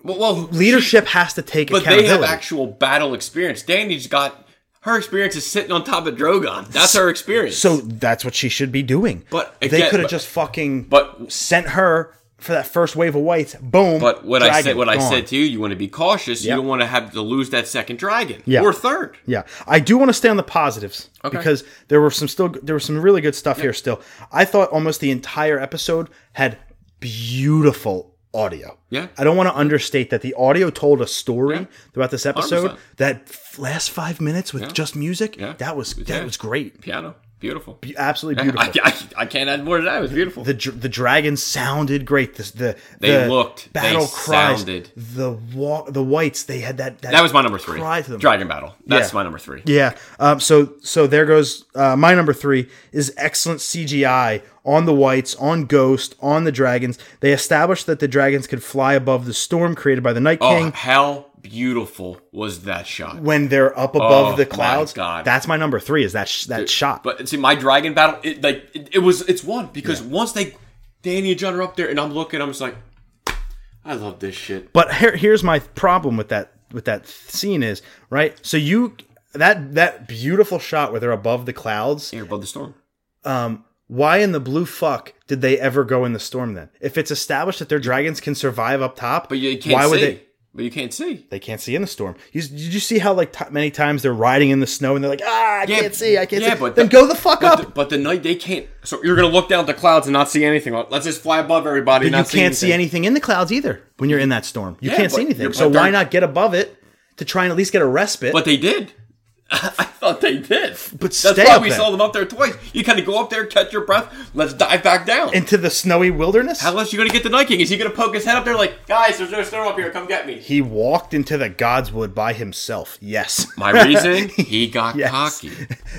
Well, well leadership has to take but they have actual battle experience. Dany's got her experience is sitting on top of Drogon. That's her experience. so that's what she should be doing. But they could have just fucking but sent her for that first wave of whites. Boom. but what I said what I said to you, you want to be cautious. Yep. You don't want to have to lose that second dragon Yeah. or third. Yeah, I do want to stay on the positives because there were some still there was some really good stuff here. Still, I thought almost the entire episode had beautiful audio. Yeah. I don't want to understate that the audio told a story Yeah. throughout this episode. 100%. That last five minutes with just music, Yeah. that was that Yeah. was great, Piano, beautiful. absolutely beautiful. I, I can't add more to that. It was beautiful. the the dragons sounded great. The the They the looked, they battle cries. sounded. The wa- the whites they had that that was my number three. cry to them. Dragon Battle. That's Yeah. my number three. Yeah. Um, so so there goes uh, my number three is excellent CGI on the whites, on Ghost, on the dragons. They established that the dragons could fly above the storm created by the Night King. Oh, King. Beautiful was that shot? when they're up above Oh, the clouds, God. that's my number three. Is that sh- that shot? But see, my dragon battle, it like it, it was, it's one because once they, Dany and Jon are up there, and I'm looking, I'm just like, I love this shit. But here, here's my problem with that with that scene is right. So you that that beautiful shot where they're above the clouds. Here above the storm. Um, why in the blue fuck did they ever go in the storm then? If it's established that their dragons can survive up top, But you can't why see. would they? But you can't see. They can't see in the storm. You, did you see how like t- many times they're riding in the snow and they're like, ah, I Yeah, can't see, I can't yeah, see. but then the- go the fuck But up. the, but the night they can't. So you're gonna look down at the clouds and not see anything. Let's just fly above everybody. and you can't see anything in the clouds either when you're in that storm. You Yeah, can't see anything. So why not get above it to try and at least get a respite? But they did. I thought they did. But that's why we then. saw them up there twice. You kind of go up there, catch your breath. Let's dive back down. into the snowy wilderness. How else are you gonna get the Night King? Is he gonna poke his head up there like, guys, there's no snow up here. Come get me. he walked into the Godswood by himself. Yes. My reason, he got Yes. cocky.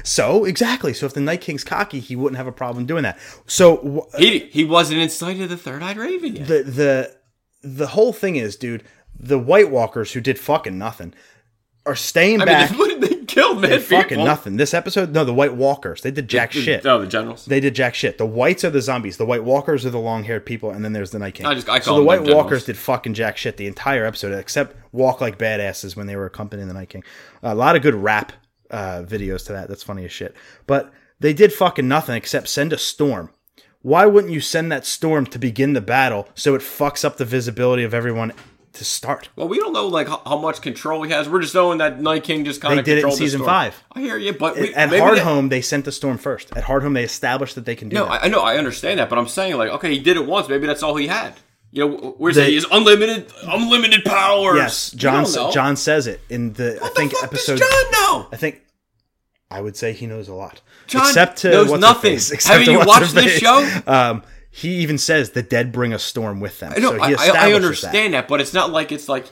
So exactly. So if the Night King's cocky, he wouldn't have a problem doing that. So wh- uh, He he wasn't inside of the third eyed raven yet. the the the whole thing is, dude, the White Walkers who did fucking nothing are staying I back. mean, what did they kill, man? fucking people? nothing. This episode, no, the White Walkers, they did jack shit. No, the generals. They did jack shit. The whites are the zombies. The White Walkers are the long haired people, and then there's the Night King. I just- I so the White. Walkers did fucking jack shit the entire episode, except walk like badasses when they were accompanying the Night King. a lot of good rap uh, videos to that. That's funny as shit. But they did fucking nothing except send a storm. Why wouldn't you send that storm to begin the battle so it fucks up the visibility of everyone to start? Well, we don't know like how, how much control he has. We're just knowing that Night King just kind of did it in season five. I hear you, but we, At Hard they- Home, they sent the storm first. At Hardhome, they established that they can do No, that. I, I know, I understand that, but I'm saying like, okay, he did it once. Maybe that's all he had. You know, where's They- he? He's unlimited, unlimited powers. yes, Jon. Jon says it in the. I think the fuck episode. does Jon know? I think I would say he knows a lot. Jon except to knows nothing. Except you watched this show? Um, he even says the dead bring a storm with them. I know, so he I, I, understand that. but it's not like it's like,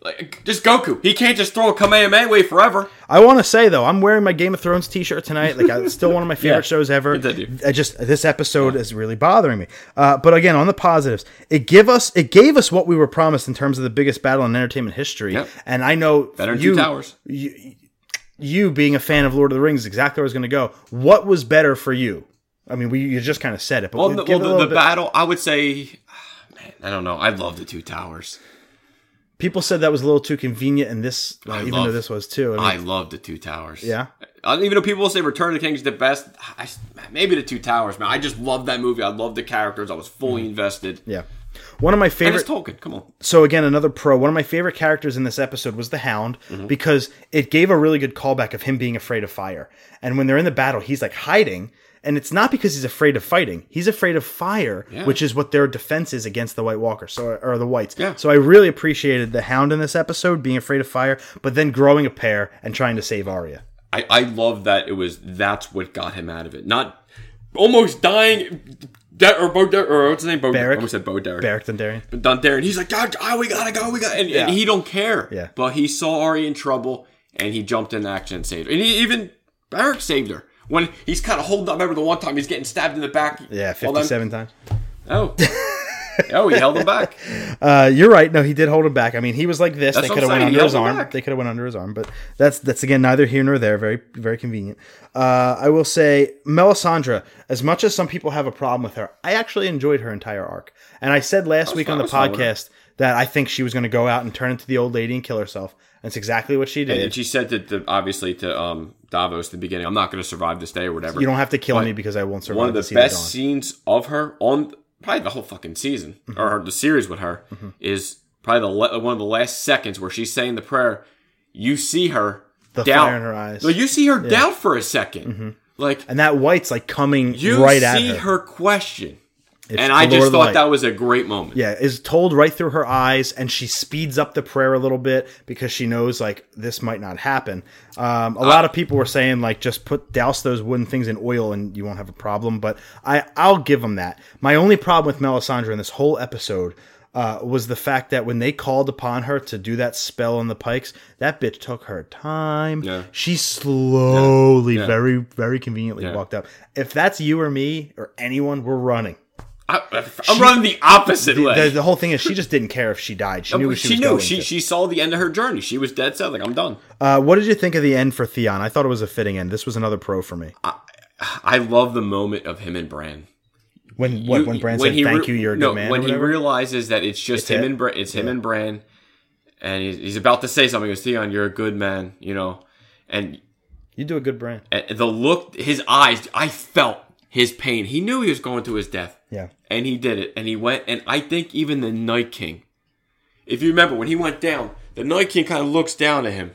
like just Goku. He can't just throw a Kamehameha wave forever. I want to say though, I'm wearing my Game of Thrones T-shirt tonight. Like it's still one of my favorite Yeah. shows ever. I just this episode is really bothering me. Uh, but again, on the positives, it give us it gave us what we were promised in terms of the biggest battle in entertainment history. Yep. And I know Better than you, Two Towers. you, you being a fan of Lord of the Rings, exactly where I was going to go. What was better for you? I mean, we you just kind of said it, but Well, the, well, the, the battle, I would say, man, I don't know. I love the Two Towers. people said that was a little too convenient, and this, uh, even love- though this was too. I mean, I love the Two Towers. Yeah? Uh, even though people say Return of the King is the best, I, maybe the Two Towers, man. I just love that movie. I love the characters. I was fully invested. yeah, one of my favorite. Tolkien. Come on. so again, another pro. One of my favorite characters in this episode was the Hound Mm-hmm. because it gave a really good callback of him being afraid of fire. And when they're in the battle, he's like hiding, and it's not because he's afraid of fighting. He's afraid of fire, Yeah. which is what their defense is against the White Walkers, so or the Whites. Yeah. So I really appreciated the Hound in this episode being afraid of fire, but then growing a pair and trying to save Arya. I I love that it was that's what got him out of it. Not almost dying. De- or Bo, Der- or what's his name? Bo, Beric. I almost said Bo Derek. Beric Dondarrion. But Dondarrion, he's like, God, oh, we gotta go, we got, and, Yeah. and he don't care. Yeah. But he saw Ari in trouble, and he jumped in action and saved her. And he, even Beric saved her when he's kind of holding up. Remember the one time he's getting stabbed in the back? Yeah, Well, fifty-seven times. Oh, oh, he held him back. Uh, you're right. No, he did hold him back. I mean, he was like this. That's they could have went under his arm. back. They could have went under his arm, but that's that's again neither here nor there. Very very convenient. Uh, I will say Melisandre. As much as some people have a problem with her, I actually enjoyed her entire arc. And I said last week fine- on the was fine with her. podcast that I think she was going to go out and turn into the old lady and kill herself. That's exactly what she did. And she said to, to obviously to um, Davos at the beginning, I'm not going to survive this day or whatever. you don't have to kill But me because I won't survive. One of the best scenes of her on probably the whole fucking season Mm-hmm. or the series with her is probably the le- one of the last seconds where she's saying the prayer. You see her The doubt fire in her eyes. Well, you see her doubt for a 2nd Like and that white's like coming you right at see her. her, question, It's and I just thought that was a great moment. Yeah, is told right through her eyes, and she speeds up the prayer a little bit because she knows like this might not happen. Um, a lot of people were saying like just put douse those wooden things in oil and you won't have a problem, but I I'll give them that. My only problem with Melisandre in this whole episode. Uh, was the fact that when they called upon her to do that spell on the pikes, that bitch took her time. Yeah. She slowly, Yeah. very, very conveniently Yeah. walked up. If that's you or me or anyone, we're running. I, I'm running the opposite way. The, the whole thing is she just didn't care if she died. She knew she, she was knew going she to. she saw the end of her journey. She was dead set. Like I'm done. Uh, what did you think of the end for Theon? I thought it was a fitting end. This was another pro for me. I love the moment of him and Bran. When what, You- when Bran said thank re- you, you're a no, good man. When he realizes that it's just It's him it? and Bran, it's him and Bran, and he's, he's about to say something. He goes, Theon, you're a good man, you know, and, you do a good Bran. and the look, his eyes, I felt his pain. He knew he was going to his death, Yeah. and he did it, and he went. And I think even the Night King, if you remember when he went down, the Night King kind of looks down at him,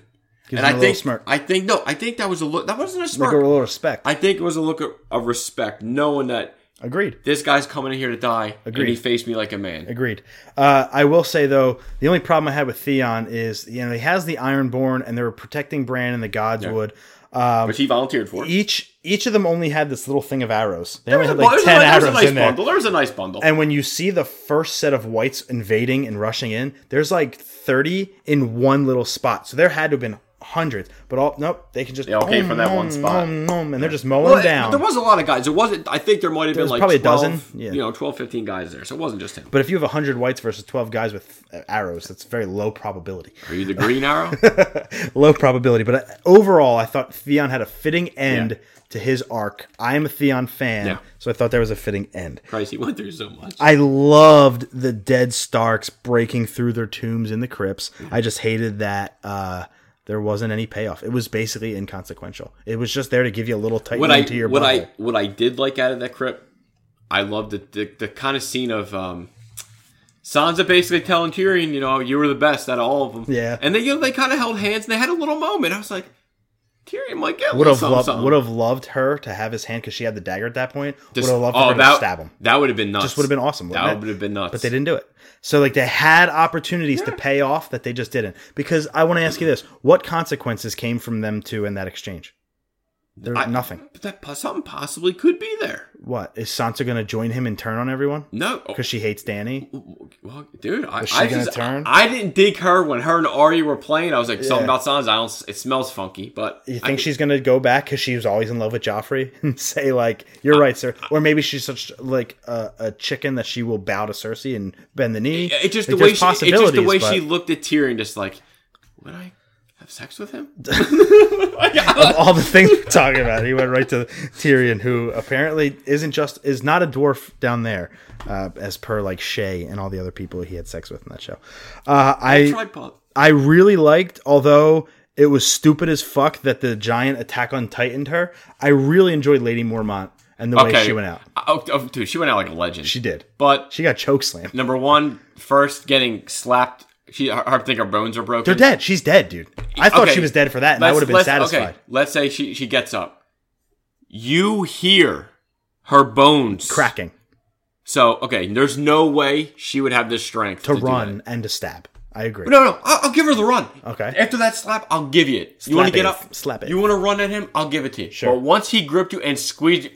Gives and him I think, smirk. I think no, I think that was a look. That wasn't a Like smirk. a little respect. I think it was a look of, respect, knowing that Agreed. this guy's coming in here to die, and Agreed. he faced me like a man. Agreed. Uh, I will say though, the only problem I had with Theon is you know he has the Ironborn and they were protecting Bran and the Godswood. which he volunteered for. Each each of them only had this little thing of arrows. They only had a, like a- ten there's arrows a nice in there. bundle. There's a nice bundle. And when you see the first set of whites invading and rushing in, there's like 30 in one little spot. So there had to have been hundreds. But all nope, they can just Yeah, okay, nom, from that one spot. nom, nom, and they're just mowing Well, down. There was a lot of guys. It wasn't. I think there might have been like probably a dozen, yeah. You know, 12, 15 guys there. So it wasn't just him. but if you have 100 whites versus 12 guys with uh, arrows, that's very low probability. Are you the green arrow? Low probability. But uh, overall, I thought Theon had a fitting end Yeah. to his arc. I am a Theon fan, Yeah. so I thought there was a fitting end. Christ, he went through so much. I loved the dead Starks breaking through their tombs in the crypts. I just hated that uh, there wasn't any payoff. It was basically inconsequential. It was just there to give you a little tight what I into your what bubble. I what I did like out of that crypt, I loved the the, the kind of scene of um, Sansa basically telling Tyrion, you know, you were the best out of all of them. Yeah. and they you know they kind of held hands and they had a little moment. I was like, Tyrion might get would have something, loved something. would have loved her to have his hand because she had the dagger at that point. Just- would have loved oh, her that, to stab him. That would have been nuts. Just would have been awesome. That would have been nuts. But they didn't do it. So like they had opportunities to pay off that they just didn't. Because I want to ask you this: What consequences came from them two in that exchange? There's I- nothing. But that something possibly could be there. What is Sansa going to join him and turn on everyone No, because she hates Dany? Well, dude, I, I gonna just, turn? I, didn't dig her when her and Ari were playing. I was like, something about Sansa. I don't. It smells funky, but You I- think she's gonna go back because she was always in love with Joffrey and say like, "You're right, sir," or maybe she's such like a, a chicken that she will bow to Cersei and bend the knee. It just Like, the way she. It's just the way but she looked at Tyrion, just like, would I have sex with him? of all the things we're talking about, he went right to Tyrion, who apparently isn't just is not a dwarf down there, uh, as per like Shae and all the other people he had sex with in that show. Uh, I Tripod. I really liked, although it was stupid as fuck that the giant attack on Titaned her. I really enjoyed Lady Mormont and the way Okay, she went out. Oh, oh, dude, she went out like a legend. She did. but She got choke slammed. number one, first getting slapped. She, her, I think her bones are broken. They're dead. She's dead, dude. I thought Okay, she was dead for that, and I let's- would have been let's- satisfied. Okay, let's say she she gets up. You hear her bones Cracking So okay, there's no way she would have this strength to do run and to stab. I agree. No, no, I'll, I'll give her the run. Okay. After that slap, I'll give you it. you want to get up? Slap it. You want to run at him? I'll give it to you. Sure. But once he gripped you and squeezed you,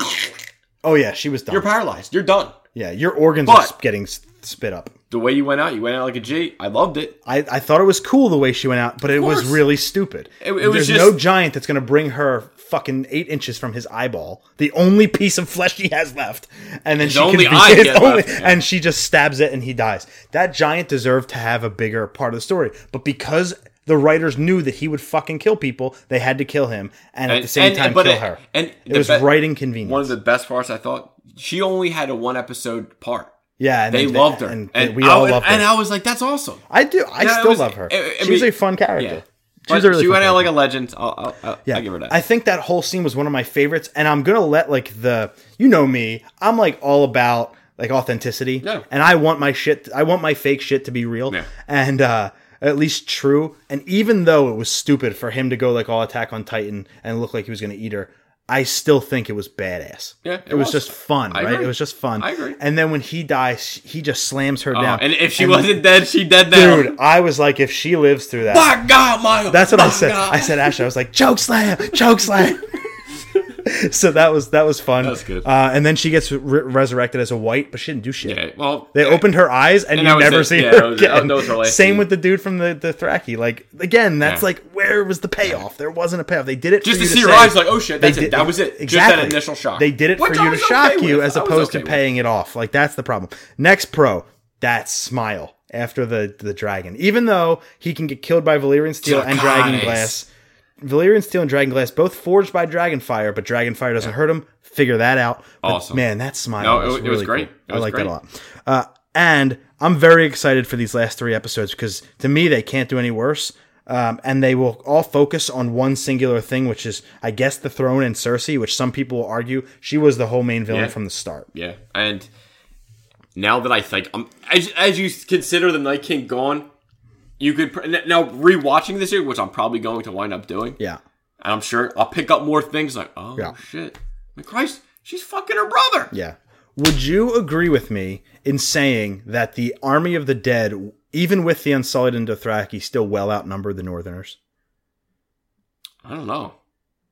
Oh yeah, she was done. you're paralyzed. You're done. yeah, your organs But- are getting spit up. The way you went out, you went out like a G. I loved it. I, I thought it was cool the way she went out, but it was really stupid. It- it was There's just- no giant that's going to bring her fucking eight inches from his eyeball, the only piece of flesh he has left, and then she only can eye his has left, yeah. and she just stabs it and he dies. That giant deserved to have a bigger part of the story, but because the writers knew that he would fucking kill people, they had to kill him and, at the same and- time kill it- her. and it was be- writing convenience. One of the best parts, I thought, she only had a one episode part. Yeah, and They then- loved her, and, and, we I, all loved her. and I was like, "That's awesome." I do. I Yeah, still was- love her. I- I She's mean- a fun character. Yeah, She's a really she went out like a legend. I'll, I'll, I'll, Yeah, I'll give her that. I think that whole scene was one of my favorites, and I'm gonna let like the you know me, I'm like all about like authenticity, Yeah. and I want my shit, I want my fake shit to be real, Yeah. and uh at least true. And even though it was stupid for him to go like all Attack on Titan and look like he was gonna eat her. I still think it was badass. Yeah, it, it was, was. just fun, I right? agree. It was just fun. I agree. And then when he dies, he just slams her Oh, down. and if she And- wasn't dead, she dead now. dude, I was like, if she lives through that, my God, Michael. that's what my I said. God. I said, Ashley, I was like, choke slam, choke slam. so that was that was fun. That's good. Uh, and then she gets re- resurrected as a white, but she didn't do shit. Yeah, well, They opened her eyes, and, And you never it. see Yeah, her was- again. her Same scene. with the dude from the the Thraki. Like again, that's Yeah. like where was the payoff? There wasn't a payoff. They did it just to you see her say- eyes, like, oh shit, that's it. That was it. Exactly. Just that initial shock. They did it Which for you to shock okay you with. as opposed okay to with. paying it off. Like that's the problem. Next pro, that smile after the the dragon. Even though he can get killed by Valyrian steel and dragon glass. Valyrian steel and dragon glass both forged by dragonfire, but dragonfire doesn't hurt them. Figure that out. But, Awesome. man. That smile. No, it was was- it was really great. cool. It I was like that a lot. Uh, and I'm very excited for these last three episodes because to me they can't do any worse. Um, and they will all focus on one singular thing, which is, I guess, the throne and Cersei, which some people will argue she was the whole main villain Yeah. from the start. Yeah, and now that I think, um, as as you consider the Night King gone, you could pr- now rewatching this year, which I'm probably going to wind up doing. Yeah. and I'm sure I'll pick up more things like, oh Yeah. shit, my Christ, she's fucking her brother. Yeah. Would you agree with me in saying that the army of the dead, even with the Unsullied and Dothraki, still well outnumbered the Northerners? I don't know.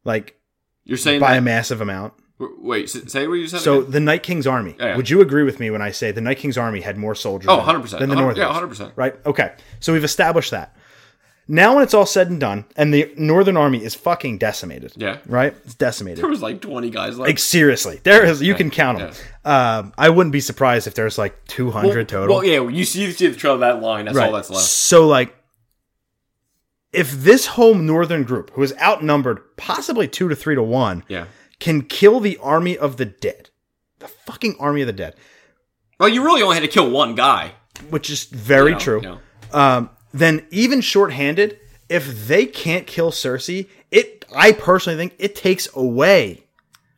Like You're saying by that? a massive amount. Wait, say what you said. So again? the Night King's army. Yeah, yeah. Would you agree with me when I say the Night King's army had more soldiers? Oh, than- 100%. than the 100 Northerners? yeah, 100%. Right. Okay. So we've established that. Now, when it's all said and done, and the Northern army is fucking decimated. Yeah. Right. It's decimated. there was like 20 guys like Like seriously, there is. You can count them. Um, I wouldn't be surprised if there's like 200 total. Well, yeah, you see, you see the trail of that line. That's all that's left. So like if this whole northern group, who is outnumbered possibly two to three to one, Yeah. Can kill the army of the dead, the fucking army of the dead, Well, you really only had to kill one guy. which is very you know, true. you know. Um, then even shorthanded, if they can't kill Cersei, it I personally think it takes away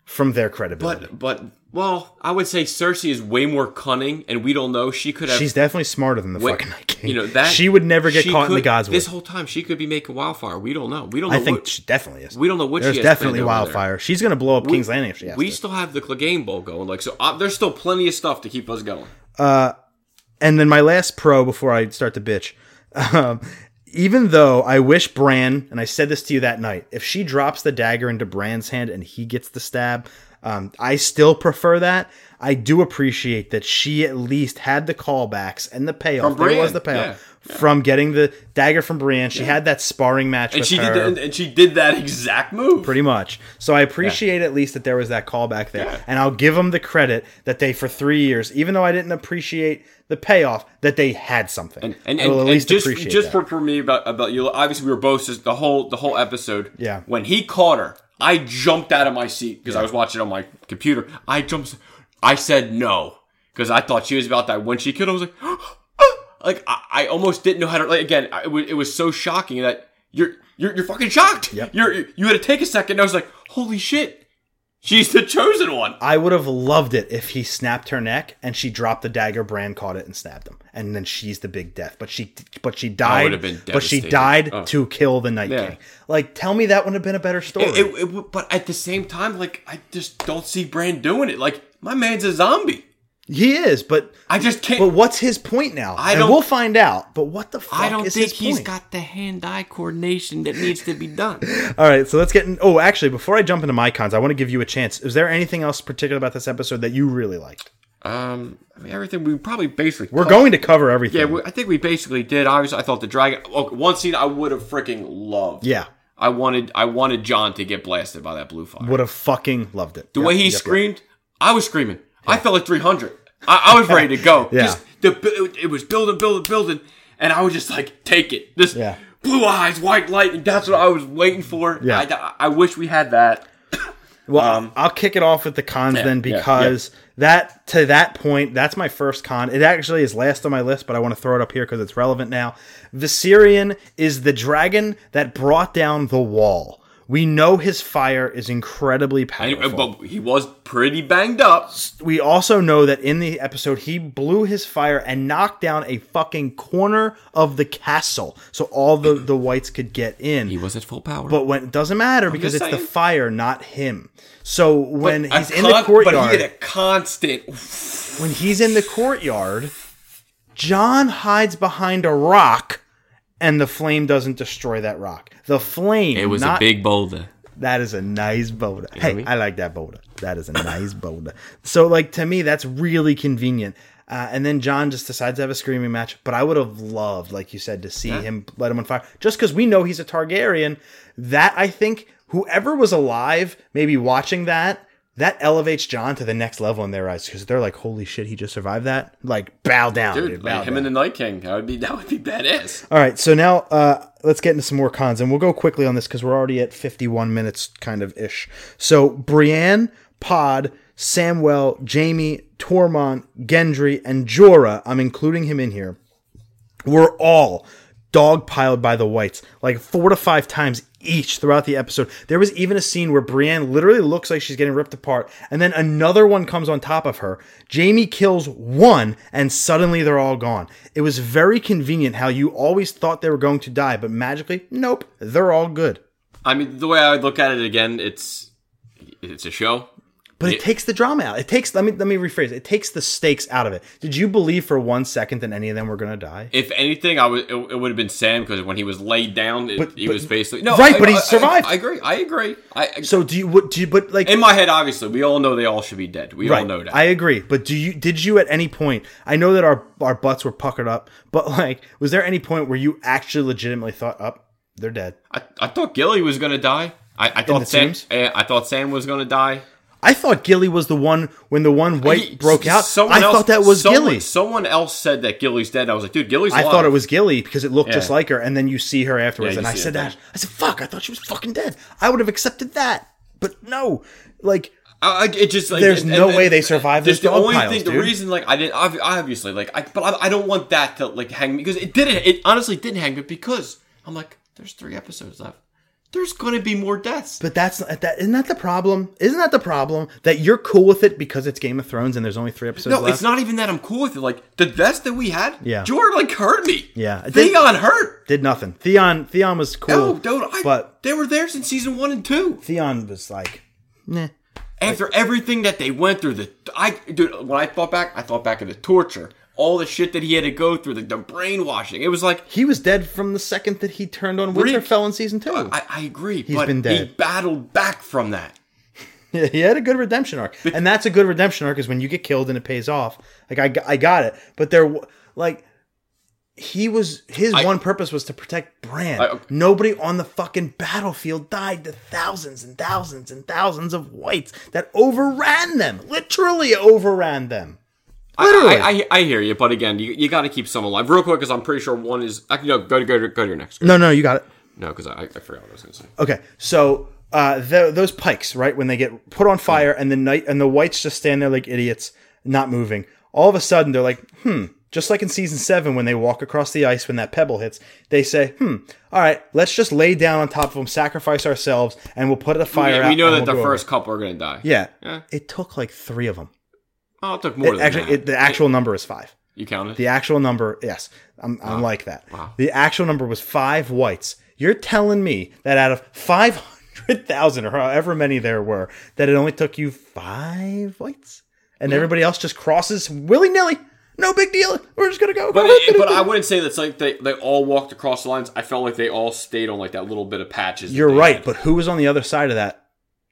from their credibility. But but well, I would say Cersei is way more cunning, and we don't know. She could have. She's definitely smarter than the fucking Night King. You know that she would never get caught in the could- God's This whole time, she could be making wildfire. We don't know. We don't. Know I think what- she definitely is. we don't know what There's she has definitely over there. wildfire. She's gonna blow up King's Landing if she has we to. still have the Clegane Bowl going. Like so, uh, there's still plenty of stuff to keep us going. Uh, And then my last pro before I start to bitch. Um, even though I wish Bran, and I said this to you that night, if she drops the dagger into Bran's hand and he gets the stab, um, I still prefer that. I do appreciate that she at least had the callbacks and the payoff. From there was the payoff yeah, from getting the dagger from Brienne. She had that sparring match And with she her. did. And, and she did that exact move. Pretty much. So I appreciate at least that there was that callback there. Yeah. And I'll give them the credit that they, for three years, even though I didn't appreciate the payoff, that they had something. and and, and, will at and least just appreciate just that. for, for me about about you obviously we were both just the whole the whole episode Yeah. when he caught her i jumped out of my seat because i was watching on my computer. I jumped i said no because i thought she was about that when she killed i was like ah! like I, I almost didn't know how to like again I- it was, it was so shocking that you're you're, you're fucking shocked. Yep. you're you had to take a second and i was like holy shit she's the chosen one I would have loved it if he snapped her neck and she dropped the dagger. Bran caught it and stabbed him, and then she's the big death. But she, but she died. would have been but she died Oh. to kill the Night Yeah. King. Like, tell me that wouldn't have been a better story. It- it- it- but at the same time, like I just don't see Bran doing it. Like my man's a zombie. He is, but I just can't. but what's his point now? I and don't- we'll find out. But what the fuck? I don't think he's point? got the hand-eye coordination that needs to be done. All right, so let's get in. Oh, actually, before I jump into my cons, I want to give you a chance. Is there anything else particular about this episode that you really liked? Um, I mean, everything we probably basically We're going to cover everything. Yeah, we, I think we basically did. Obviously, I thought the dragon. Okay, one scene I would have freaking loved. yeah, I wanted. I wanted Jon to get blasted by that blue fire. would have fucking loved it. the way he screamed, I was screaming. I felt like 300. I, I was ready to go. Yeah. Just the it, it was building, building, building, and I was just like, take it. This Yeah. blue eyes, white lightning. That's what I was waiting for. Yeah. I, I wish we had that. Well, I'll kick it off with the cons then Um, yeah, because that to that point, that's my first con. It actually is last on my list, but I want to throw it up here because it's relevant now. Viserion is the dragon that brought down the wall. We know his fire is incredibly And, powerful. but he was pretty banged up. we also know that in the episode he blew his fire and knocked down a fucking corner of the castle so all the the whites could get in. He was at full power. But when it doesn't matter because just it's the fire, not him. So when A he's in the courtyard, but he had a constant. when he's in the courtyard, Jon hides behind a rock, and the flame doesn't destroy that rock. The flame. It was not, a big boulder. That is a nice boulder. Hey, I mean? I like that boulder. That is a nice boulder. So, like to me, that's really convenient. Uh, and then Jon just decides to have a screaming match. But I would have loved, like you said, to see him let him on fire. Just because we know he's a Targaryen. That I think whoever was alive, maybe watching that, that elevates Jon to the next level in their eyes because they're like, "Holy shit, he just survived that!" Like, bow down, dude. Dude, bow like him down. and the Night King. That would be that would be badass. All right, so now uh, let's get into some more cons, and we'll go quickly on this because we're already at 51 minutes, kind of ish. So Brienne, Pod, Samwell, Jaime, Tormund, Gendry, and Jorah, I'm including him in here, were all dogpiled by the whites, like four to five times each throughout the episode. There was even a scene where Brienne literally looks like she's getting ripped apart, and then another one comes on top of her. Jaime kills one, and suddenly they're all gone. It was very convenient how you always thought they were going to die, but magically, nope, they're all good. I mean, the way I would look at it again, it's it's a show. But it Yeah. takes the drama out. It takes let me let me rephrase. It takes the stakes out of it. Did you believe for one second that any of them were going to die? If anything, I would it, it would have been Sam because when he was laid down, it, But- he but- was basically no. Right, I- but he I- I- survived. I, agree. I agree. I, I- So do you what do you but like in my head, obviously, we all know they all should be dead. We all know that. I agree. But do you did you at any point I know that our our butts were puckered up, but like was there any point where you actually legitimately thought up they're dead? I, I thought Gilly was gonna die. I, I thought Sam. eh, I thought Sam was gonna die. I thought Gilly was the one when the one white He- broke out. I else- thought that was someone, Gilly. Someone else said that Gilly's dead. I was like, dude, Gilly's I thought it was Gilly because it looked just like her, and then you see her afterwards, Yeah, and I said that. then. I said, "Fuck!" I thought she was fucking dead. I would have accepted that, but no. Like I, I- it just like There's and- no and- way they survive There's the only piles, thing. The reason, like, I didn't obviously, like, I but I, I don't want that to like hang me because it didn't. It honestly didn't hang me because I'm like, there's three episodes left. There's gonna be more deaths. But that's uh, that isn't that the problem? Isn't that the problem that you're cool with it because it's Game of Thrones and there's only three episodes no, left? it's not even that I'm cool with it. Like the deaths that we had, Yeah. Jorah like hurt me. Yeah, it did- Theon hurt. Did nothing. Theon Theon was cool. No, dude, I, but they were there since season one and two. Theon was like, nah. After everything that they went through, the I dude, when I thought back, I thought back of the torture, all the shit that he had to go through, the, the brainwashing. It was like He was dead from the second that he turned on Reek. Winterfell in season two. I, I agree, He's but been dead. he battled back from that. Yeah, he had a good redemption arc, and that's a good redemption arc is when you get killed and it pays off. Like I, I got it, but there, like, he was his I- one purpose was to protect Bran. I- uh, Nobody on the fucking battlefield died to thousands and thousands and thousands of whites that overran them, literally overran them. Literally. I, I, I hear you, but again, you, you got to keep some alive. Real quick, because I'm pretty sure one is. I can go go to go to, go to your next. no, no, you got it. No, because I, I forgot what I was going to say. Okay, so uh, th- those pikes, right, when they get put on fire, and the night and the whites just stand there like idiots, not moving. All of a sudden, they're like, hmm. Just like in season seven, when they walk across the ice when that pebble hits, they say, hmm. All right, let's just lay down on top of them, sacrifice ourselves, and we'll put a fire Yeah, out. we know that we'll the go over first couple are going to die. Yeah. Yeah. It took like three of them. Oh, it took more than Actually, that. it, the actual number is five. you counted. The actual number, yes, I'm, I'm like that. Wow. The actual number was five whites. You're telling me that out of 500,000 or however many there were, that it only took you five whites? and everybody else just crosses willy nilly. No big deal. We're just gonna go. But it, but I wouldn't say that's like they, they all walked across the lines. I felt like they all stayed on like that little bit of patches. You're right, had. but who was on the other side of that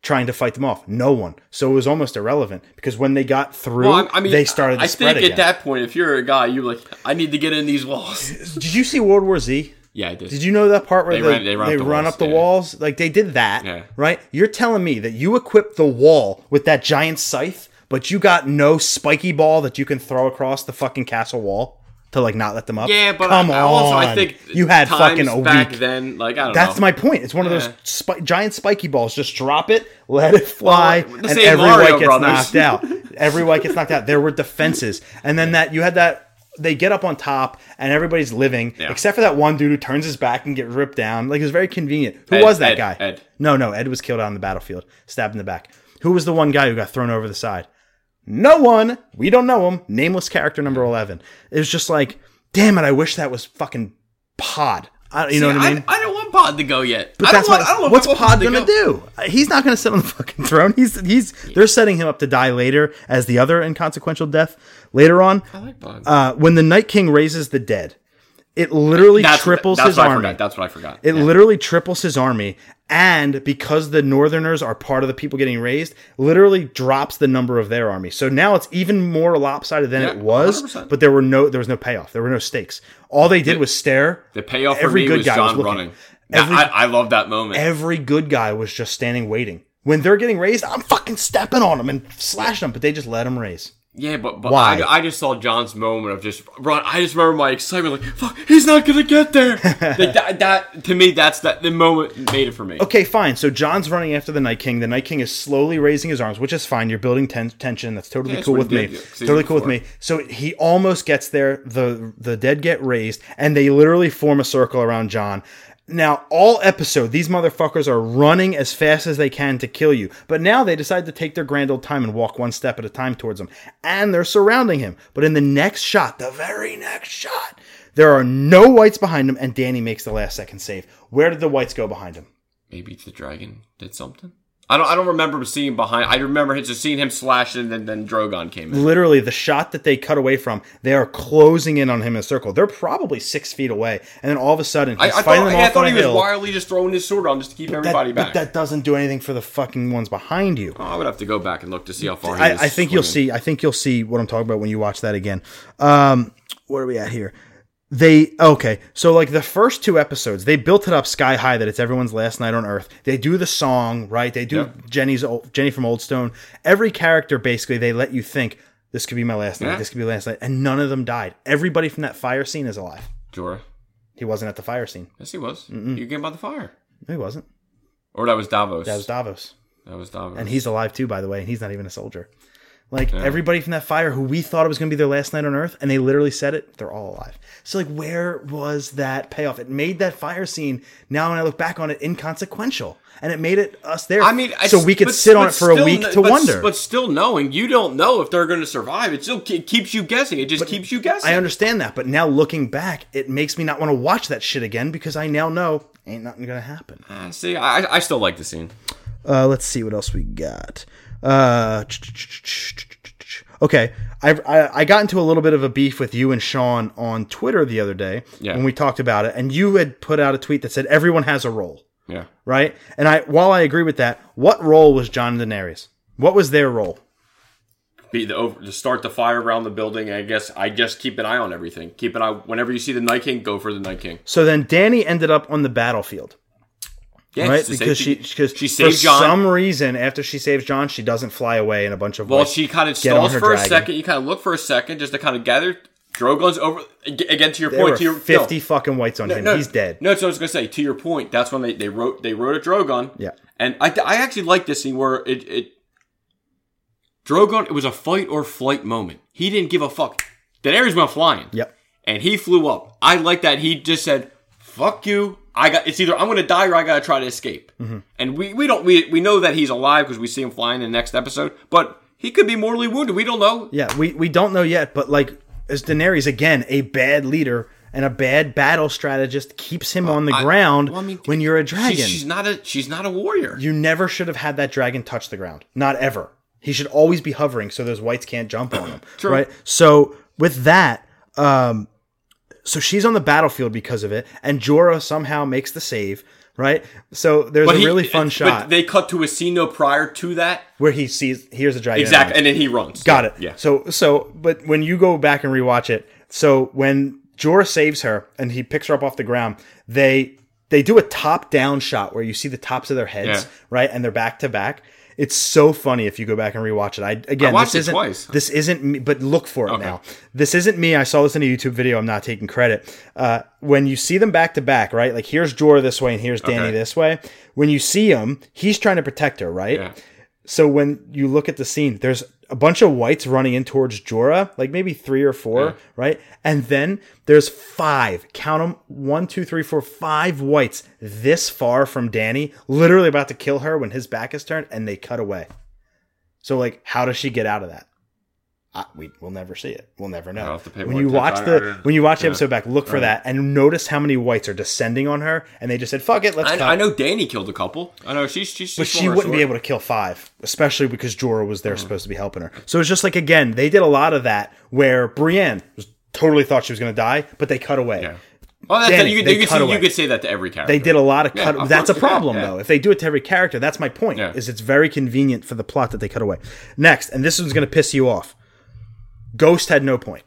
trying to fight them off? No one. So it was almost irrelevant because when they got through, Well, I mean, they started to I think again. at that point, if you're a guy, you're like, I need to get in these walls. Did you see World War Z? Yeah, I did. Did you know that part where They they, ran- they, they run up the run walls, up the yeah. walls? Like they did that, Yeah. right? You're telling me that you equipped the wall with that giant scythe, but you got no spiky ball that you can throw across the fucking castle wall to like not let them up? Yeah, but come I, on. also I think you had fucking a back week. then. Like I don't That's know. my point. It's one of those spi- giant spiky balls. Just drop it, let it fly, Well, and every Mario white gets Brothers. knocked out. Every white gets knocked out. There were defenses, and then that you had that. They get up on top, and everybody's living, Yeah. except for that one dude who turns his back and get ripped down. Like it was very convenient. Who Ed, was that Ed, guy? Ed. No, no, Ed was killed out on the battlefield, stabbed in the back. Who was the one guy who got thrown over the side? No one. We don't know him. Nameless character number eleven. It was just like, damn it! I wish that was fucking Pod. I, you know what I mean? I, don't want Pod to go yet. But I that's don't want, what, I don't what's want Pod to gonna go. do? He's not gonna sit on the fucking throne. He's he's they're setting him up to die later as the other inconsequential death later on. I like Pod. Uh, when the Night King raises the dead, it literally that's triples that's his army. That's what I forgot. It Yeah. literally triples his army, and because the Northerners are part of the people getting raised, literally drops the number of their army. So now it's even more lopsided than Yeah, it was. 100%. But there were no there was no payoff. There were no stakes. All they did was stare. the payoff for every me good was guy was Jon looking. running. Every- I, I love that moment. every good guy was just standing waiting. When they're getting raised, I'm fucking stepping on them and slashing them, but they just let them raise. Yeah, but but Why? I, I just saw Jon's moment of just run. I just remember my excitement, like fuck, he's not gonna get there. like that, that to me, that's that the moment made it for me. Okay, fine. So Jon's running after the Night King. The Night King is slowly raising his arms, which is fine. You're building ten- tension. That's totally Yeah, that's cool with me. Totally cool with me. So he almost gets there. The the dead get raised, and they literally form a circle around Jon. Now, all episode, these motherfuckers are running as fast as they can to kill you. But now they decide to take their grand old time and walk one step at a time towards him. And they're surrounding him. But in the next shot, the very next shot, there are no whites behind him, and Dany makes the last second save. Where did the whites go behind him? Maybe the dragon did something. I don't. I don't remember seeing behind. I remember just seeing him slash, and then then Drogon came in. literally the shot that they cut away from, they are closing in on him in a circle. They're probably six feet away, and then all of a sudden I, I thought, I thought he was hill. wildly just throwing his sword on just to keep everybody that, back. But that doesn't do anything for the fucking ones behind you. Oh, I would have to go back and look to see how far he I, is I think you'll see. I think you'll see what I'm talking about when you watch that again. Um, where are we at here? They okay. So like the first two episodes, they built it up sky high that it's everyone's last night on Earth. They do the song right. They do Yep. Jenny's old, Jenny from Old Stone. Every character basically they let you think this could be my last night. Yeah. This could be last night, and none of them died. Everybody from that fire scene is alive. Jorah. He wasn't at the fire scene. Yes, he was. You came by the fire, No, he wasn't. or that was Davos. That was Davos. That was Davos. And he's alive too, by the way, and he's not even a soldier. Like everybody from that fire who we thought it was going to be their last night on Earth, and they literally said it, they're all alive. So, like, where was that payoff? It made that fire scene, now when I look back on it, inconsequential. And it made it us there I mean, so we could but- sit on it for a week kn- to but, wonder. But still knowing, you don't know if they're going to survive. It still ke- keeps you guessing. It just keeps you guessing. I understand that, but now looking back, it makes me not want to watch that shit again because I now know ain't nothing going to happen. Uh, see, I, I still like the scene. Uh, let's see what else we got. Uh, okay, I, I I got into a little bit of a beef with you and Sean on Twitter the other day Yeah. when we talked about it, and you had put out a tweet that said everyone has a role, Yeah. right? And I, while I agree with that, what role was Jon and Daenerys? What was their role? Be the over to start the fire around the building. I guess I just keep an eye on everything. Keep an eye. Whenever you see the Night King, go for the Night King. So then Dany ended up on the battlefield, Yeah, right? Because she because she for Jon. For some reason after she saves Jon, she doesn't fly away in a bunch of well, white- she kind of stalls for a second. You kind of look for a second just to kind of gather. Drogon's over again. To your There point, to your fifty no. fucking whites on him. No, He's dead. No, so I was gonna say to your point. That's when they, they wrote they wrote a Drogon. Yeah. and I I actually like this scene where it it Drogon. It was a fight or flight moment. He didn't give a fuck. Daenerys went flying. Yep. and he flew up. I like that. He just said, "Fuck you." I got. It's either I'm gonna die or I gotta try to escape. Mm-hmm. And we we don't we we know that he's alive because we see him flying in the next episode. But he could be mortally wounded. We don't know. Yeah, we, we don't know yet, but like as Daenerys again, a bad leader and a bad battle strategist keeps him on the I- ground well, I mean, when you're a dragon. she's not a she's not a warrior. you never should have had that dragon touch the ground. Not ever. He should always be hovering so those whites can't jump on him. Right. So with that, um, so she's on the battlefield because of it, and Jorah somehow makes the save. Right. So there's a he- really eh, fun but shot They cut to a scene though prior to that. where he sees here's a dragon. Exactly, and then he runs. Got it. Yeah. So so but when you go back and rewatch it, so when Jorah saves her and he picks her up off the ground, they they do a top down shot where you see the tops of their heads, Yeah. right? And they're back to back. It's so funny if you go back and rewatch it. I again, I watched this it isn't twice. this isn't me, but look for it Okay. now. This isn't me. I saw this in a YouTube video. I'm not taking credit. Uh, when you see them back to back, right? Like here's Jorah this way and here's Dany Okay. this way. When you see him, he's trying to protect her, right? Yeah. So when you look at the scene, there's a bunch of whites running in towards Jorah, like maybe three or four, Yeah. right? And then there's five, count them, one, two, three, four, five whites this far from Dany, literally about to kill her when his back is turned, and they cut away. So like, how does she get out of that? I, we will never see it. We'll never know. I'll have to pay When you watch the when you watch the episode back, look for that and notice how many whites are descending on her, and they just said, "Fuck it, let's cut." I, I know Dany killed a couple. I know she's she's. But she wouldn't be able to kill five, especially because Jorah was there Uh-huh. supposed to be helping her. So it's just like again, they did a lot of that where Brienne was totally thought she was going to die, but they cut away. Yeah. Well, that's Danny, you, could, you, could say, you could say that to every character. They did a lot of Yeah, cut. that's a yeah, problem yeah. though. If they do it to every character, that's my point. Yeah. Is it's very convenient for the plot that they cut away. Next, and this one's going to piss you off. Ghost had no point.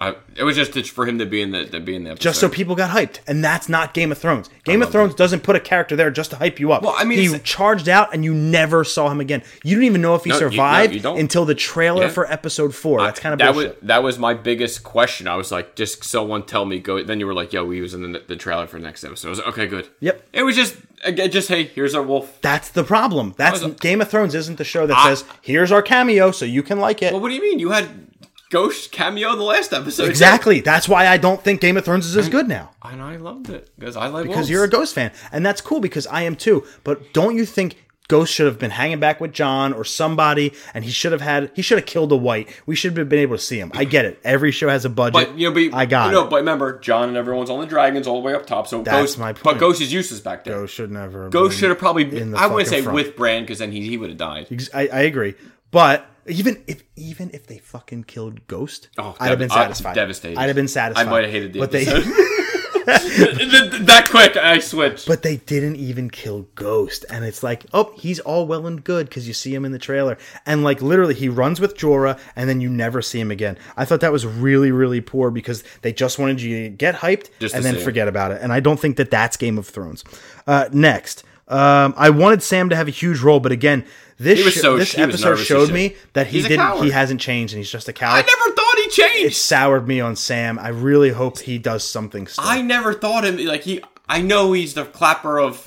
I, it was just for him to be in the to be in the episode. Just so people got hyped, and that's not Game of Thrones. Game of Thrones doesn't put a character there just to hype you up. Well, I mean, he charged out, and you never saw him again. You didn't even know if he No, you- no, survived you until the trailer Yeah. for Episode Four. That's kind of that bullshit. was that was my biggest question. I was like, just someone tell me go. Then you were like, yo, he was in the, the trailer for the next episode. I was like, okay, good. Yep. It was just again, just hey, here's our wolf. That's the problem. That's was Game of Thrones isn't the show that I- says, "Here's our cameo, so you can like it." Well, what do you mean? You had Ghost cameo in the last episode. exactly. That's why I don't think Game of Thrones is as good now. And I loved it because I like Because wolves. you're a Ghost fan, and that's cool because I am too. But don't you think Ghost should have been hanging back with Jon or somebody, and he should have had he should have killed a white. We should have been able to see him. I get it. Every show has a budget. But you know, but, I got you know, it. but remember, Jon and everyone's on the dragons all the way up top. So That's Ghost, my but point. Ghost is useless back there. Ghost should never. have Ghost should have probably. Been, in the I wouldn't say front. with Bran because then he, he would have died. I, I agree, but even if even if they fucking killed Ghost, Oh, I'd have been uh, satisfied. devastated. I'd have been satisfied. I might have hated the but episode. They, that quick, I switched. but they didn't even kill Ghost, and it's like, oh, he's all well and good because you see him in the trailer, and like literally, he runs with Jorah, and then you never see him again. I thought that was really, really poor because they just wanted you to get hyped Just and then forget about it, and I don't think that that's Game of Thrones. Uh, next. Um, I wanted Sam to have a huge role, but again, this He was sh- so- this episode showed me that he didn't. He hasn't changed, and he's just a coward. I never thought he changed. it soured me on Sam. I really hope he does something. Still. I never thought him like he. I know he's the clapper of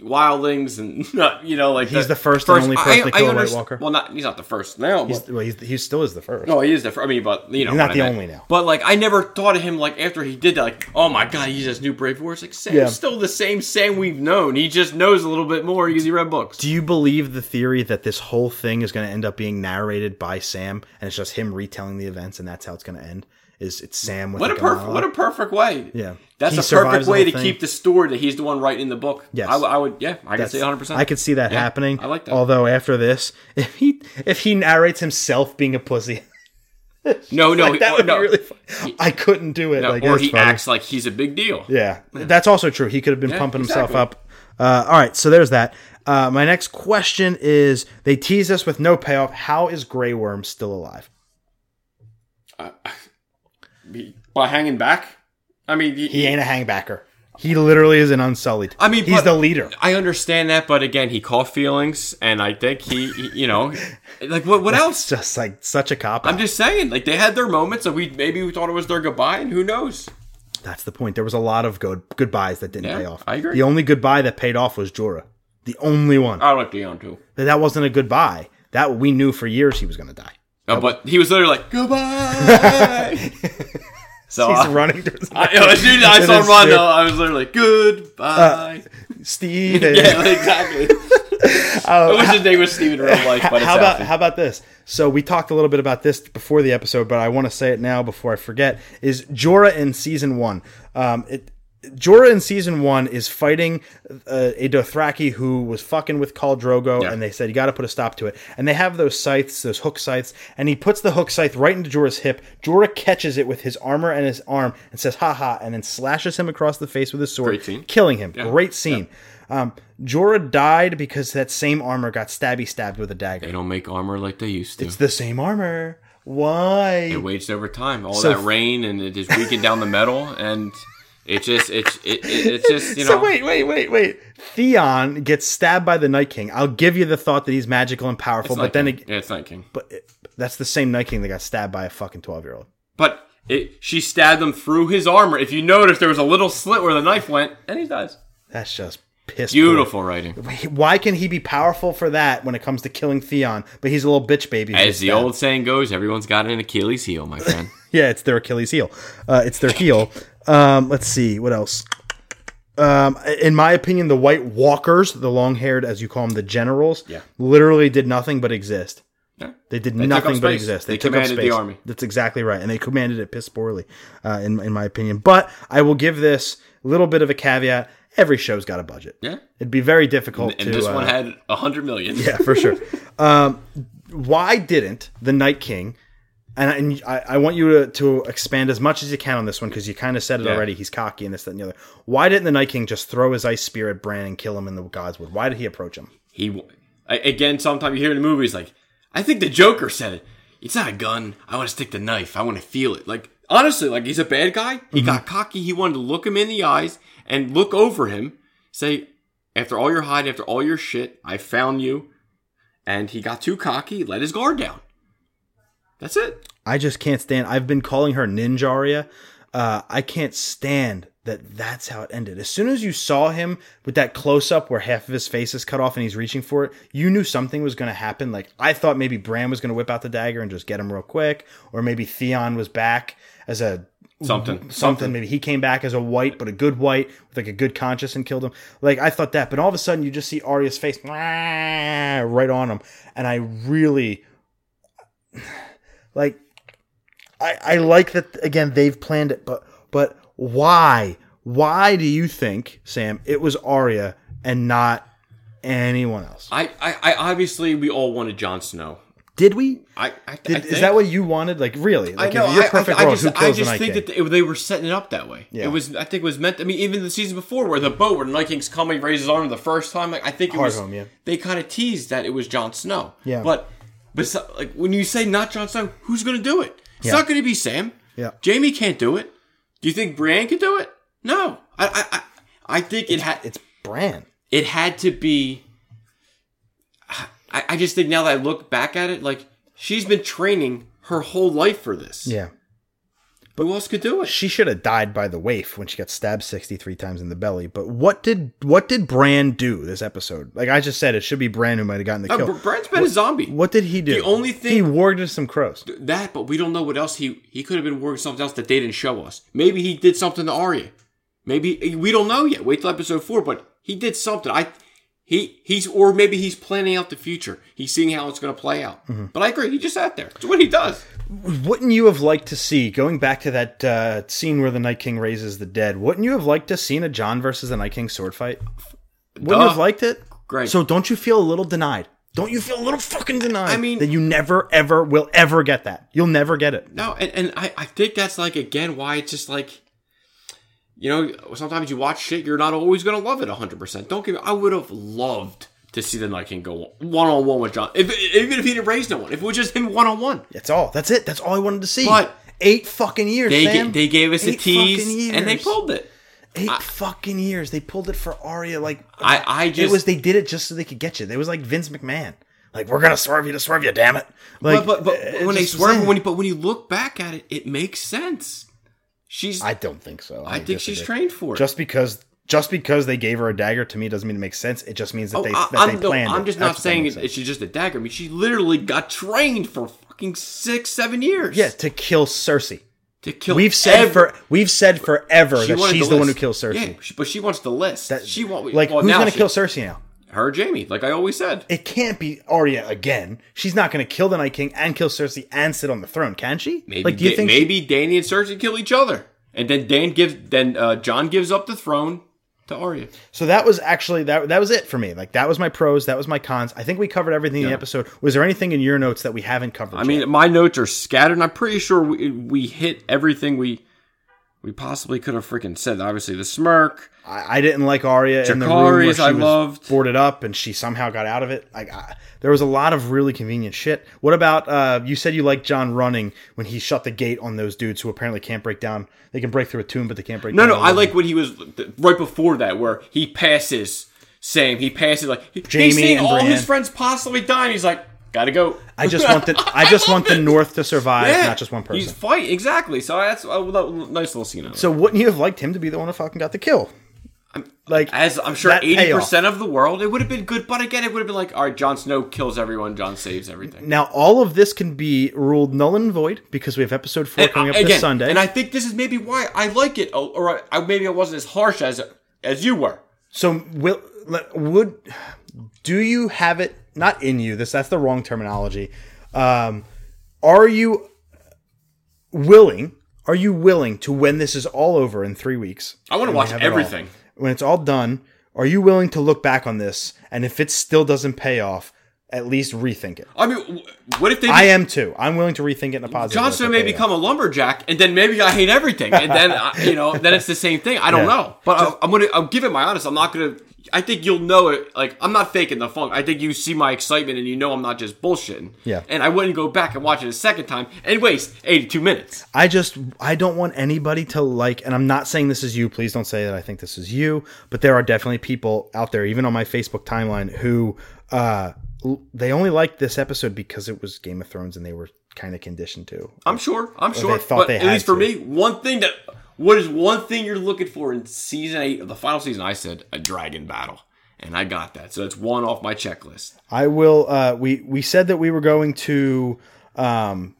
wildlings, and not you know like He's the first and only person to kill a White Walker. Well, not he's not the first now, but He's, well, he's, he still is the first. no, he is the first. I mean, but you know, He's not I the meant. only now. But like, I never thought of him like after he did that. Like, oh my god, he's this new brave horse. Like, Sam's Yeah. still the same Sam we've known. He just knows a little bit more because he read books. Do you believe the theory that this whole thing is going to end up being narrated by Sam, and it's just him retelling the events, and that's how it's going to end? Is it's Sam with What a perfect, what a perfect way. Yeah. that's He a perfect way to thing. keep the story that he's the one writing the book. Yes. I would. Yeah, I could That's- say 100. percent I could see that Yeah, happening. I like that. Although after this, if he if he narrates himself being a pussy, No, no, like, that would no, be really. Fun. I couldn't do it. no, like, or he funny. acts like he's a big deal. Yeah, that's also true. He could have been Yeah, pumping himself up. Uh, all right, so there's that. Uh, my next question is: They tease us with no payoff. How is Grey Worm still alive? By hanging back. I mean, he, He ain't a hangbacker. He literally is an unsullied. I mean, he's but- the leader. I understand that, but again, he caught feelings, and I think he, he- you know, like what? What It's else? just like such a cop. I'm just saying, like they had their moments, and we maybe we thought it was their goodbye, and who knows? That's the point. There was a lot of good goodbyes that didn't Yeah, pay off. I agree. The only goodbye that paid off was Jorah. The only one. I like Theon too, But that wasn't a goodbye. That we knew for years he was going to die. Uh, but he was literally like goodbye. so He's I, running towards I, as soon as I saw his Rondo, spear. I was literally like goodbye. Steve. yeah, exactly. I wish his name was Steve in real life, but how about how about this? So we talked a little bit about this before the episode, but I want to say it now before I forget. Is Jorah in season one? Um, it Jorah in season one is fighting uh, a Dothraki who was fucking with Khal Drogo, Yeah. and they said you got to put a stop to it. And they have those scythes, those hook scythes, and he puts the hook scythe right into Jorah's hip. Jorah catches it with his armor and his arm and says "ha ha," and then slashes him across the face with his sword, Great scene. killing him. Great scene. Um, Jorah died because that same armor got stabby stabbed with a dagger. They don't make armor like they used to. It's the same armor. Why? it waged over time. All So- that rain and it just weakened down the metal, and it just it's it, it, it's just you know. So wait, wait, wait, wait. Theon gets stabbed by the Night King. I'll give you the thought that he's magical and powerful, but then it, yeah, it's Night King. but it, that's the same Night King that got stabbed by a fucking twelve year old. But it, she stabbed him through his armor. If you notice, there was a little slit where the knife went, and he dies. That's just piss. Beautiful writing. Why can he be powerful for that when it comes to killing Theon, but he's a little bitch baby? As the stabbed? old saying goes, everyone's got an Achilles heel, my friend. Yeah, it's their Achilles heel. Uh, it's their heel. Um, let's see what else. Um, in my opinion, the White Walkers, the long-haired, as you call them, the generals, Yeah. literally did nothing but exist. Yeah. They did took up nothing but exist. They took up commanded the space. army. That's exactly right, and they commanded it piss poorly, uh, in in my opinion. But I will give this a little bit of a caveat. Every show's got a budget. Yeah. it'd be very difficult And to. this uh, one had a hundred million. yeah, for sure. Um, why didn't the Night King? And I, and I, want you to, to expand as much as you can on this one because you kind of said it Yeah. already. He's cocky and this, that, and the other. Why didn't the Night King just throw his ice spear at Bran and kill him in the Godswood? Why did he approach him? He again. Sometimes you hear in the movies like, I think the Joker said it. It's not a gun. I want to stick the knife. I want to feel it. Like honestly, like he's a bad guy. He mm-hmm. got cocky. He wanted to look him in the eyes and look over him. Say, after all your hide, after all your shit, I found you. And he got too cocky. Let his guard down. That's it. I just can't stand. I've been calling her Ninjaria. Uh, I can't stand that. That's how it ended. As soon as you saw him with that close up where half of his face is cut off and he's reaching for it, you knew something was going to happen. Like I thought maybe Bran was going to whip out the dagger and just get him real quick, or maybe Theon was back as a Something. something. Maybe he came back as a white, but a good white with like a good conscience and killed him. Like I thought that, but all of a sudden you just see Arya's face right on him, and I really like. I I like that again. They've planned it, but but why? Why do you think Sam it was Arya and not anyone else? I, I, I obviously we all wanted Jon Snow. Did we? I, I, Did, I is that what you wanted? Like really? I Like know. if you're I- perfect I, I, world, just, who kills the just think King? that they, they were setting it up that way. Yeah. It was. I think it was meant. I mean, even the season before, where the boat, where the Night King's coming, raises arm the first time. Like, I think it Hard was. home, yeah. They kind of teased that it was Jon Snow. Yeah. But, but so- like when you say not Jon Snow, who's going to do it? It's Yeah. not going to be Sam. Yeah. Jaime can't do it. Do you think Brienne could do it? No. I. I. I, I think it had. it's Bran. It had to be. I, I just think now that I look back at it, like she's been training her whole life for this. Yeah. Who else could do it? she should have died by the waif when she got stabbed 63 times in the belly but what did what did bran do this episode like i just said it should be bran who might have gotten the kill Br- Bran's been a zombie. what did he do The only thing- he warged some crows That, but we don't know what else he he could have been working something else that they didn't show us. Maybe he did something to Arya. Maybe we don't know yet. Wait till episode four. But he did something. I he he's or maybe he's planning out the future. He's seeing how it's going to play out. Mm-hmm. But I agree. He just sat there. It's what he does. Wouldn't you have liked to see going back to that uh, scene where the night king raises the dead wouldn't you have liked to seen a Jon versus the night king sword fight? Wouldn't you have liked it? Great. so don't you feel a little denied? Don't you feel a little fucking denied I mean- that you never ever will ever get that? You'll never get it. No, and, and I, I think that's like again why it's just like you know, sometimes you watch shit, you're not always gonna love it hundred percent. Don't give me I would have loved to see the Night King go one on one with Jon. If, even if he didn't raise no one. If it was just him one on one. that's all that's it that's all i wanted to see But- eight fucking years They Sam. ga- they gave us a tease and they pulled it. Eight fucking years. They pulled it for Arya. Like I I it just was. They did it just so they could get you. It was like Vince McMahon. Like we're gonna swerve you to swerve you. Damn it. Like, but, but, it but when they swerve, when you, but when you look back at it, it makes sense. She's I I, don't think so. I think she's trained for it. Just because. Just because they gave her a dagger to me doesn't mean it makes sense. It just means that Oh, they, I, that they I'm, no, planned. I'm just That's not what that saying makes it, she's just a dagger. I mean, she literally got trained for fucking six, seven years. Yeah, to kill Cersei. to kill. We've said every- for we've said forever she that she's the the one who kills Cersei. Yeah, she- but she wants the list. That- she want like well, who's now gonna kill Cersei now? Her, Jaime. Like I always said. It can't be Arya again. She's not going to kill the Night King and kill Cersei and sit on the throne, can she? Maybe, like, do you Da- think she- maybe Dany and Cersei kill each other, and then Dan gives then uh, Jon gives up the throne to Arya. So that was actually that that was it for me. Like that was my pros, that was my cons. I think we covered everything in the episode. Was there anything in your notes that we haven't covered? I mean, my notes are scattered. and I'm pretty sure we, we hit everything we we possibly could have freaking said. Obviously, the smirk. I, I didn't like Arya in the room where she I was loved. boarded up and she somehow got out of it. Like I, there was a lot of really convenient shit. What about uh, you said you liked Jon running when he shut the gate on those dudes who apparently can't break down. They can break through a tomb, but they can't break. No, down no, a I like when he was right before that, where he passes Sam. He passes like he- Jaime he's seen and all his friends possibly dying. He's like, gotta go. I just want the I just want the North to survive, Yeah, not just one person. He's fight exactly. So that's a little- nice little scene. So wouldn't you have liked him to be the one who fucking got the kill? Like As I'm sure eighty percent of the world, it would have been good. But again, it would have been like, all right, Jon Snow kills everyone, Jon saves everything. Now all of this can be ruled null and void because we have episode four And, coming uh, up again, this Sunday. and I think this is maybe why I like it, or- or I, maybe I wasn't as harsh as as you were. so will would do you have it not in you? This that's the wrong terminology. Um, are you willing? Are you willing to when this is all over in three weeks? I want to watch it all, everything. when it's all done, are you willing to look back on this and if it still doesn't pay off, at least rethink it? I mean, what if they? I am too. I'm willing to rethink it in a positive. Way may become a lumberjack, and then maybe I hate everything, and then I, you know, then it's the same thing. I don't Yeah. know, but I, I'm gonna, I'm giving my honest. I'm not gonna. I think you'll know it. Like I'm not faking the funk. I think you see my excitement, and you know I'm not just bullshitting. Yeah. And I wouldn't go back and watch it a second time and waste 82 minutes. I just I don't want anybody to like and I'm not saying this is you, please don't say that I think this is you, but there are definitely people out there even on my Facebook timeline who uh they only liked this episode because it was Game of Thrones and they were kind of conditioned to. I'm sure. I'm sure. thought But at least for to. me, one thing that what is one thing you're looking for in season eight of the final season? I said a dragon battle, and I got that. So that's one off my checklist. I will uh we we said that we were going to um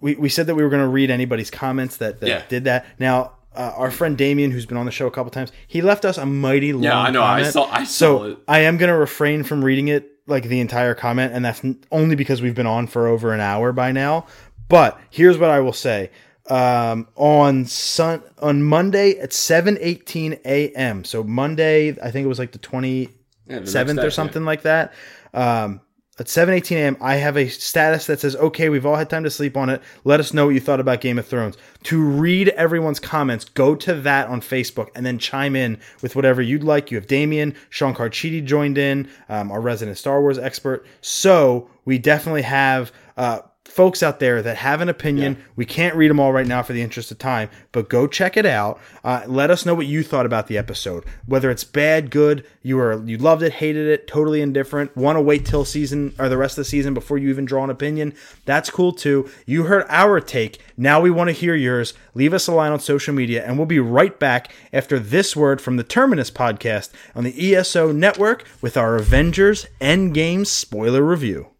we, we said that we were going to read anybody's comments that, that Yeah. did that. Now, uh, our friend Damien, who's been on the show a couple times, he left us a mighty long. Yeah, I know. I comment. saw- I so saw it. I am going to refrain from reading it like the entire comment, and that's only because we've been on for over an hour by now. But here's what I will say: um, on sun on Monday at seven eighteen a.m. So Monday, I think it was like the twenty Yeah, seventh day, or yeah. something like that. Um, at 7:18 a.m., I have a status that says, "Okay, we've all had time to sleep on it. Let us know what you thought about Game of Thrones." To read everyone's comments, go to that on Facebook and then chime in with whatever you'd like. You have Damien, Sean Carchidi joined in, um, our resident Star Wars expert. So we definitely have. Uh, folks out there that have an opinion. We can't read them all right now for the interest of time, but go check it out. Uh, let us know what you thought about the episode. Whether it's bad, good, you were you loved it, hated it, totally indifferent, want to wait till season or the rest of the season before you even draw an opinion. That's cool too. You heard our take. Now we want to hear yours. Leave us a line on social media, and we'll be right back after this word from the Terminus podcast on the ESO network with our Avengers Endgame spoiler review.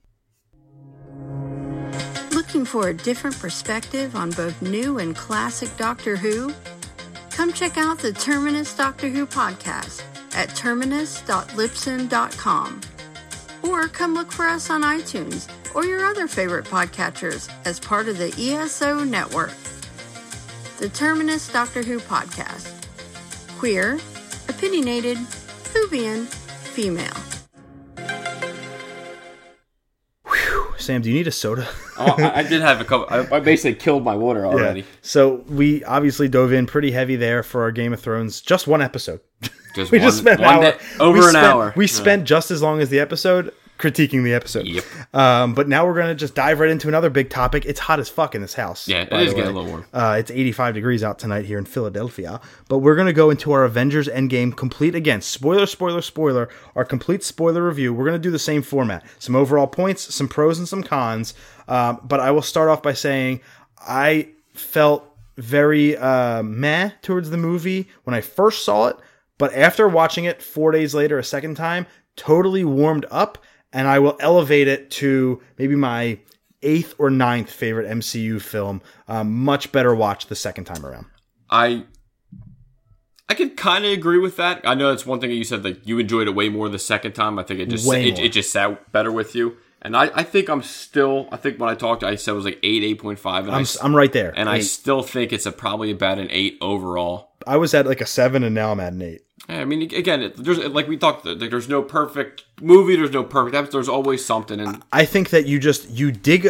For a different perspective on both new and classic Doctor Who? Come check out the Terminus Doctor Who podcast at terminus.libsyn.com. Or come look for us on iTunes or your other favorite podcatchers as part of the ESO network. The Terminus Doctor Who podcast. Queer, opinionated, Whovian, female. Sam, do you need a soda? Oh, I, I did have a couple. I, I basically killed my water already. So we obviously dove in pretty heavy there for our Game of Thrones. Just one episode. Just we one, just spent an hour. day- over we an spent- hour. We Yeah. spent just as long as the episode critiquing the episode. Yep. Um, but now we're gonna just dive right into another big topic. It's hot as fuck in this house. Yeah, it is getting a little warm. Uh, it's 85 degrees out tonight here in Philadelphia. But we're going to go into our Avengers Endgame complete again. Spoiler, spoiler, spoiler. Our complete spoiler review. We're going to do the same format. Some overall points, some pros and some cons. Um, but I will start off by saying I felt very uh, meh towards the movie when I first saw it. But after watching it four days later, a second time, totally warmed up. And I will elevate it to maybe my eighth or ninth favorite MCU film. Um, much better watch the second time around. I I can kind of agree with that. I know that's one thing that you said like you enjoyed it way more the second time. I think it just it, it just sat better with you. And I, I think I'm still. I think when I talked, I said it was like eight, eight point five, and I'm I, I'm right there. and I still think it's a probably about an eight overall. I was at like a seven, and now I'm at an eight. Yeah, I mean, again, it, there's like we talked. Like, there's no perfect movie. There's no perfect. episode, There's always something, and I think that you just you dig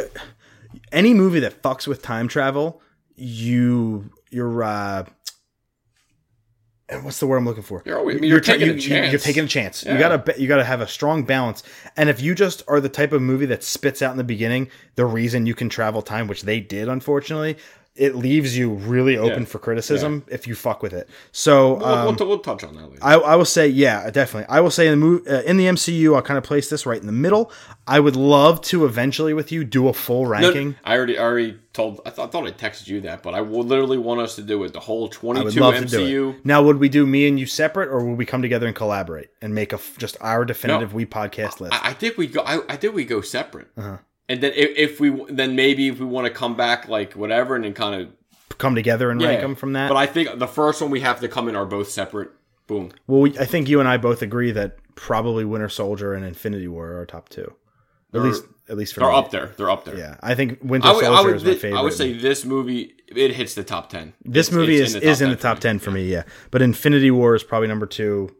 any movie that fucks with time travel. You you're uh, and what's the word I'm looking for? You're always- I mean, you're try- taking a chance. You're taking a chance. You gotta you gotta have a strong balance. And if you just are the type of movie that spits out in the beginning the reason you can travel time, which they did, unfortunately, it leaves you really open Yeah. for criticism if you fuck with it. So we'll, um, we'll, t- we'll touch on that later. I, I will say, yeah, definitely. I will say in the move uh, in the MCU, I'll kind of place this right in the middle. I would love to eventually with you do a full No, ranking. I already, I already told. I thought, I thought I texted you that, but I will literally want us to do it. The whole I 22 would love to MCU. Now, would we do me and you separate, or would we come together and collaborate and make a f- just our definitive No. we podcast list? I, I think we go. I, I think we go separate. Uh-huh. And then if, if we then maybe if we want to come back like whatever and then kind of come together and rank them from that. But I think the first one we have to come in are both separate. Boom. well, we, I think you and I both agree that probably Winter Soldier and Infinity War are our top two. At least, at least for They're me. up there. They're up there. Yeah, I think Winter I would, Soldier I would, is my favorite. I would say this movie it hits the top ten. This It's- movie it's is is in the top ten for me, yeah. But Infinity War is probably number two.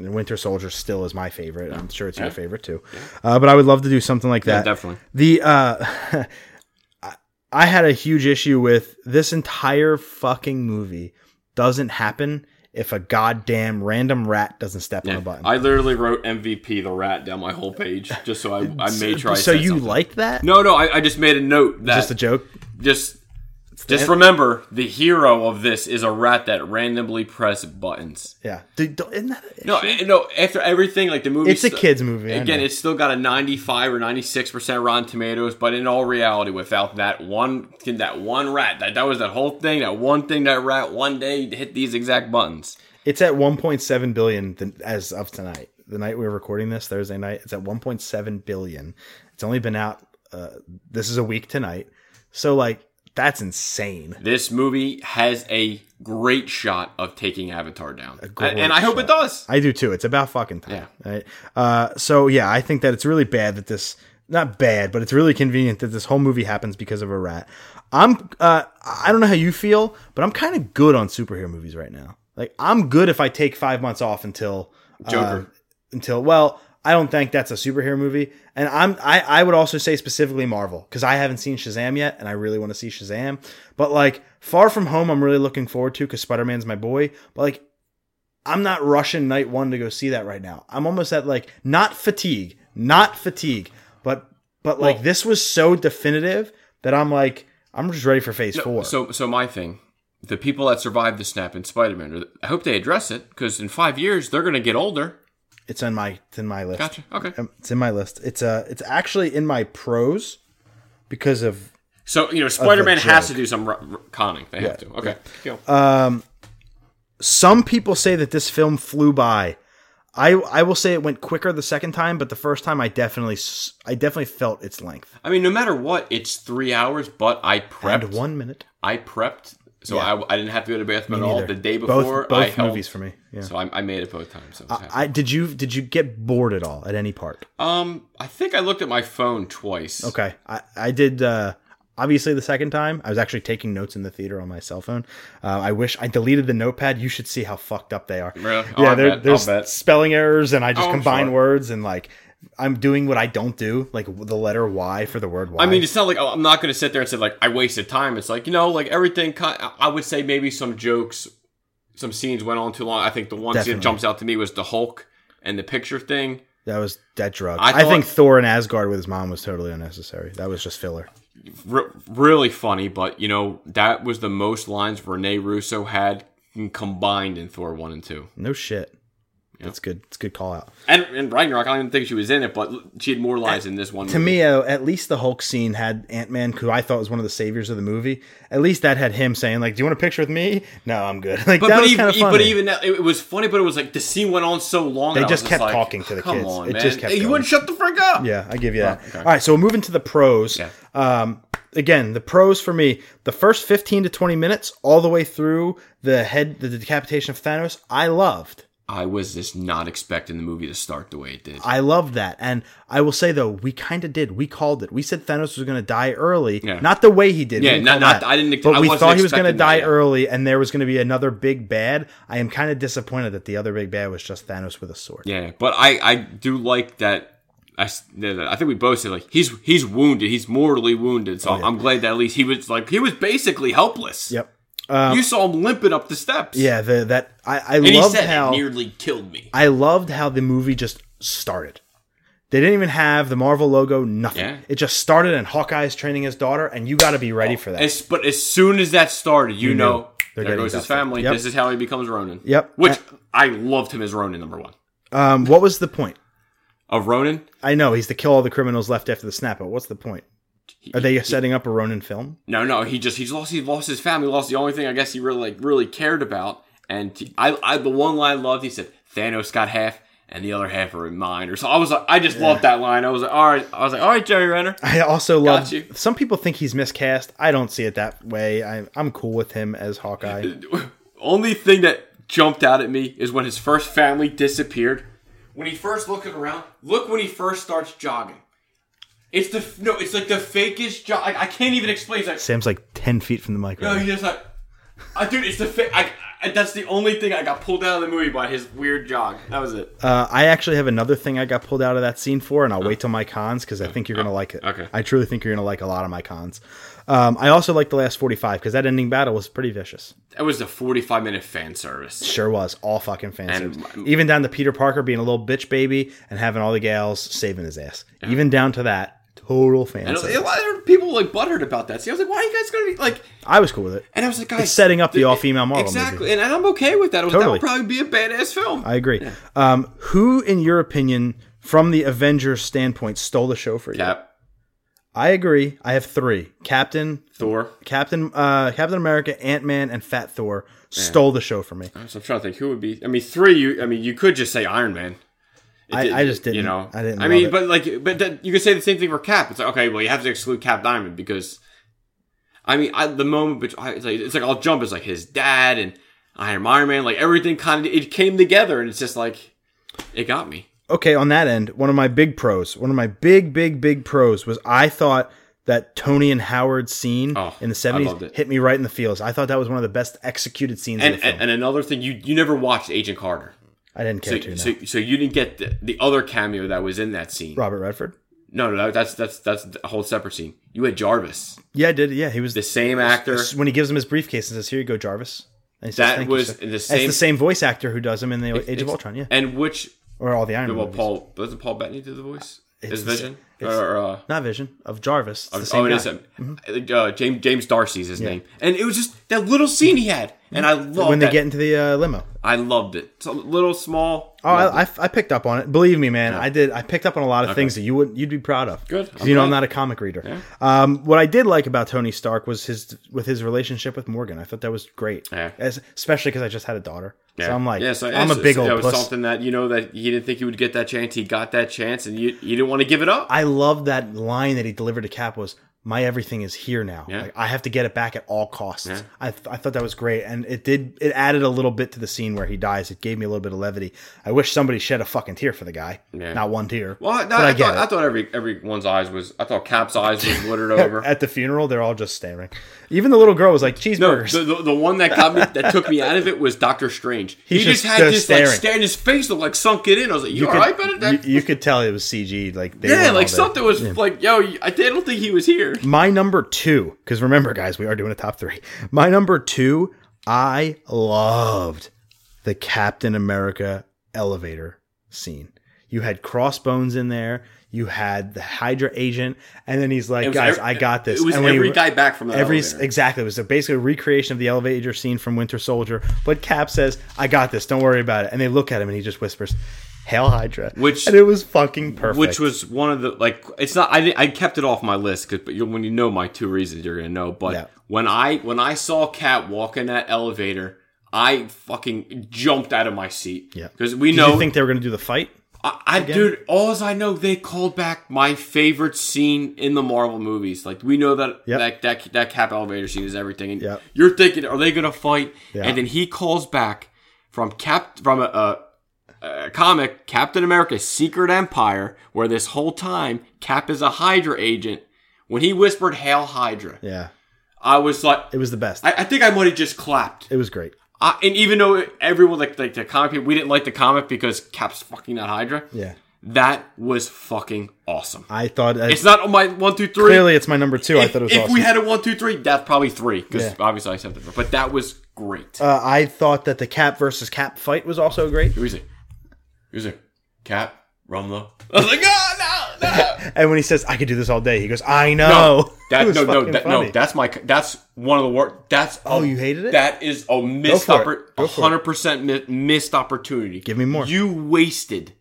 And Winter Soldier still is my favorite. I'm sure it's your favorite too. Uh, but I would love to do something like Yeah, that. definitely. The uh, I- had a huge issue with this entire fucking movie doesn't happen if a goddamn random rat doesn't step on a button. I literally wrote MVP the rat down my whole page just so I, I made sure I so you something. liked that? No, no, I, I just made a note that Just a joke. just just remember the hero of this is a rat that randomly press buttons. Yeah. Dude, don't- isn't that a No, issue? no. After everything, like the movie, It's a kids' movie, I Again, know. it's still got a ninety-five or ninety-six percent Rotten Tomatoes, but in all reality, without that one, that one rat, that that was that whole thing, that one thing, that rat one day hit these exact buttons. It's at 1.7 billion th- as of tonight. The night we were recording this Thursday night, it's at 1.7 billion. It's only been out. Uh, this is a week tonight, so like that's insane. This movie has a great shot of taking Avatar down, and, I hope it does. I do too. It's about fucking time. Yeah. Right? Uh, so yeah, I think that it's really bad that this not bad, but it's really convenient that this whole movie happens because of a rat. I'm uh, I don't know how you feel, but I'm kind of good on superhero movies right now. Like I'm good if I take five months off until uh, Joker. until well, I don't think that's a superhero movie, and I'm I I would also say specifically Marvel because I haven't seen Shazam yet, and I really want to see Shazam. But like Far From Home, I'm really looking forward to because Spider Man's my boy. But like I'm not rushing night one to go see that right now. I'm almost at like not fatigue, not fatigue, but but like Well- this was so definitive that I'm like I'm just ready for phase four. So, so my thing, the people that survived the snap in Spider-Man, I hope they address it because in five years they're going to get older. It's in my it's in my list. Gotcha. Okay. Um, It's in my list. It's uh it's actually in my pros because of So you know, Spider-Man has to do some r- r- conning. They have to. Okay. um some people say that this film flew by. I I will say it went quicker the second time, but the first time I definitely I definitely felt its length. I mean, no matter what, it's three hours. But I prepped. And one minute. I prepped, so Yeah. I, I didn't have to go to the bathroom at all. Neither. The day before, both I helped. movies for me. Yeah. So I, I made it both times. So I. I did you did you get bored at all at any part? um, I think I looked at my phone twice. Okay, I I did. uh Obviously, the second time I was actually taking notes in the theater on my cell phone. Uh, I wish I deleted the notepad. You should see how fucked up they are. Really? Oh, Yeah, I there- bet. there's spelling errors, and I just Oh, combine sure. words, and like I'm doing what I don't do, like the letter Y for the word Y. I mean, it's not like oh, I'm not going to sit there and say like I wasted time. It's like you know, like everything. I would say maybe some jokes, some scenes went on too long. I think the one scene that jumps out to me was the Hulk and the picture thing. that was that drug. I I, think Thor and Asgard with his mom was totally unnecessary. That was just filler. R- really funny, but you know that was the most lines Rene Russo had combined in Thor one and two. No shit. That's good. It's a good call out. And, and Ragnarok, I don't even think she was in it, but she had more lines in this one. To me, uh, at least the Hulk scene had Ant Man, who I thought was one of the saviors of the movie. At least that had him saying, "Like, do you want a picture with me? No, I'm good." Like but, that but, was even, kind of funny. but even that, it, was funny, but it was like the scene went on so long. They just kept like, talking to the Come kids. on, It man. just kept you going. wouldn't shut the frick up. Yeah, I give you that. okay. All right, so we'll move into the pros. Yeah. Um, again, the pros for me: the first fifteen to twenty minutes, all the way through the head, the decapitation of Thanos, I loved. I was just not expecting the movie to start the way it did. I love that. And I will say though, we kind of did. We called it. We said Thanos was going to die early. Yeah. Not the way he did. Yeah, not- not-. I didn't- But I we thought he was going to that, die yeah. early, and there was going to be another big bad. I am kind of disappointed that the other big bad was just Thanos with a sword. yeah, but I I do like that. I, I think we both said like he's he's wounded, he's mortally wounded. So oh, I'm glad that at least he was like he was basically helpless. Yep. You saw him limping up the steps. Yeah. The, that I, I and he loved said how it nearly killed me. I loved how the movie just started. They didn't even have the Marvel logo, nothing. Yeah. It just started, and Hawkeye's training his daughter, and you got to be ready for that. As, but as soon as that started, you, know they're there goes his family. Yep. This is how he becomes Ronin. Yep. Which I loved him as Ronin number one. Um, what was the point? Of Ronin, I know he's to kill all the criminals left after the snap, but what's the point? Are they setting up a Ronin film? No, no, he just he's lost he lost his family, lost the only thing I guess he really like really cared about. And he- I, I the one line I loved, he said Thanos got half and the other half are in mine. Or so I was like, I just loved that line. I was like, all right, I was like, all right, Jerry Renner. I also love. you. Some people think he's miscast. I don't see it that way. I, I'm cool with him as Hawkeye. Only thing that jumped out at me is when his first family disappeared. When he first looking around, look when he first starts jogging. It's the no, it's like the fakest jog. I, I can't even explain. It's like Sam's like ten feet from the no, microphone. he just like, I dude, it's the fake. I, I, that's the only thing I got pulled out of the movie by his weird jog. That was it. Uh, I actually have another thing I got pulled out of that scene for, and I'll wait till my cons because I think you're gonna like it. okay. I truly think you're gonna like a lot of my cons. Um, I also like the last 45 because that ending battle was pretty vicious. That was a forty-five minute fan service. Sure was all fucking fan And- service. Even down to Peter Parker being a little bitch baby and having all the gals saving his ass. Even down to that, total fan And a lot of people like buttered about that. See, I was like, why are you guys gonna be like? I was cool with it. And I was like, guys, It's setting up the all-female Marvel exactly, movie. and, I'm okay with that. Was, Totally. That would probably be a badass film. I agree. Um, who, in your opinion, from the Avengers standpoint, stole the show for you? Cap, I agree. I have three: Captain, Thor. Captain, uh, Captain America, Ant Man, and Fat Thor stole the show for me. So I'm trying to think who would be. I mean, three. You. I mean, you could just say Iron Man. It I- I just didn't- You know. I didn't I mean, love but like, but that, you could say the same thing for Cap. It's like, okay, well, you have to exclude Cap Diamond because. I mean, I, the moment, I- it's like, it's like I'll jump as like his dad and Iron Iron Man, like everything kind of it came together, and it's just like, it got me. Okay, on that end, one of my big pros, one of my big, big, big pros was I thought that Tony and Howard scene Oh, in the seventies hit me right in the feels. I thought that was one of the best executed scenes And, of the film. and and another thing, you you never watched Agent Carter, I didn't so care to. no. so, so you didn't get the, the other cameo that was in that scene. Robert Redford. No, no, that's that's that's a whole separate scene. You had Jarvis, Yeah, I did. Yeah, he was the same actor. when he gives him his briefcase and says, "Here you go, Jarvis." And says, That "Thank was sir." the same- the same voice actor who does him in the Age of Ultron. Yeah, And which or all the Iron well, movies. Paul doesn't Paul Bettany do the voice? It's His Vision it's- or uh, not Vision of Jarvis. It's the oh, same it guy. is him. Uh, James James D'Arcy's his name, and it was just that little scene he had, and I love when they that. get into the uh, limo. I loved it. So little small. Oh, I. I, I picked up on it. Believe me, man, I did. I picked up on a lot of things that you would you'd be proud of. Good, you know I'm not a comic reader. Um, what I did like about Tony Stark was his with his relationship with Morgan. I thought that was great, Yeah. As, especially because I just had a daughter. So I'm like, yeah, so I'm a big It old was puss. something that you know that he didn't think he would get that chance. He got that chance, and you you didn't want to give it up. I love that line that he delivered to Cap was my everything is here now. Yeah. Like, I have to get it back at all costs. I, th- I thought that was great, and it did. It added a little bit to the scene where he dies. It gave me a little bit of levity. I wish somebody shed a fucking tear for the guy. Yeah. Not one tear. well, no, but I, I, get thought, I thought every everyone's eyes was. I thought Cap's eyes was glittered over. At the funeral, they're all just staring. Even the little girl was like No, cheeseburgers. the, the, the one that got me that took me out of it was Doctor Strange. He, He's just, just- had this like staring. stare, his face looked like sunk it in. I was like, "You, all could, right, Benedict?" you, you could tell it was CG. Like they yeah, like something was like, "Yo, I don't think he was here." My number two, because remember, guys, we are doing a top three. My number two, I loved the Captain America elevator scene. You had Crossbones in there. You had the Hydra agent, and then he's like, "Guys, ev- I got this." It was and when he every guy back from the Every elevator. exactly, it was basically a recreation of the elevator scene from Winter Soldier. But Cap says, "I got this. Don't worry about it." And they look at him, and he just whispers, "Hail Hydra," Which- and it was fucking perfect. which was one of the like it's not I, I kept it off my list because but when you know my two reasons you're gonna know but Yeah. when I when I saw Cap walk in that elevator I fucking jumped out of my seat Yeah. because we Did know you think they were going to do the fight? I, I dude all as I know they called back my favorite scene in the Marvel movies like we know that Yep. that, that that Cap elevator scene is everything and Yep. you're thinking are they gonna fight Yeah. and then he calls back from Cap from a, a uh, comic Captain America: Secret Empire, where this whole time Cap is a Hydra agent. When he whispered "Hail Hydra," Yeah, I was like, it was the best. I, I think I might have just clapped. it was great. Uh, and even though everyone like like the comic, people, we didn't like the comic because Cap's fucking not Hydra. Yeah, That was fucking awesome. I thought It's not on my one, two, three. clearly it's my number two. I thought it was if awesome. we had a one, two, three, that's probably three because Yeah. obviously I said it. But that was great. uh, I thought that the Cap versus Cap fight was also great. Who is it? Who's it? Cap Rumlow. I was like, oh no, no. And when he says, "I could do this all day," he goes, "I know." No, that, no, no, that, no. That's my. That's one of the worst. That's Oh, a- you hated it? That is a missed for it. Go for it. hundred percent mi- missed opportunity. Give me more. You wasted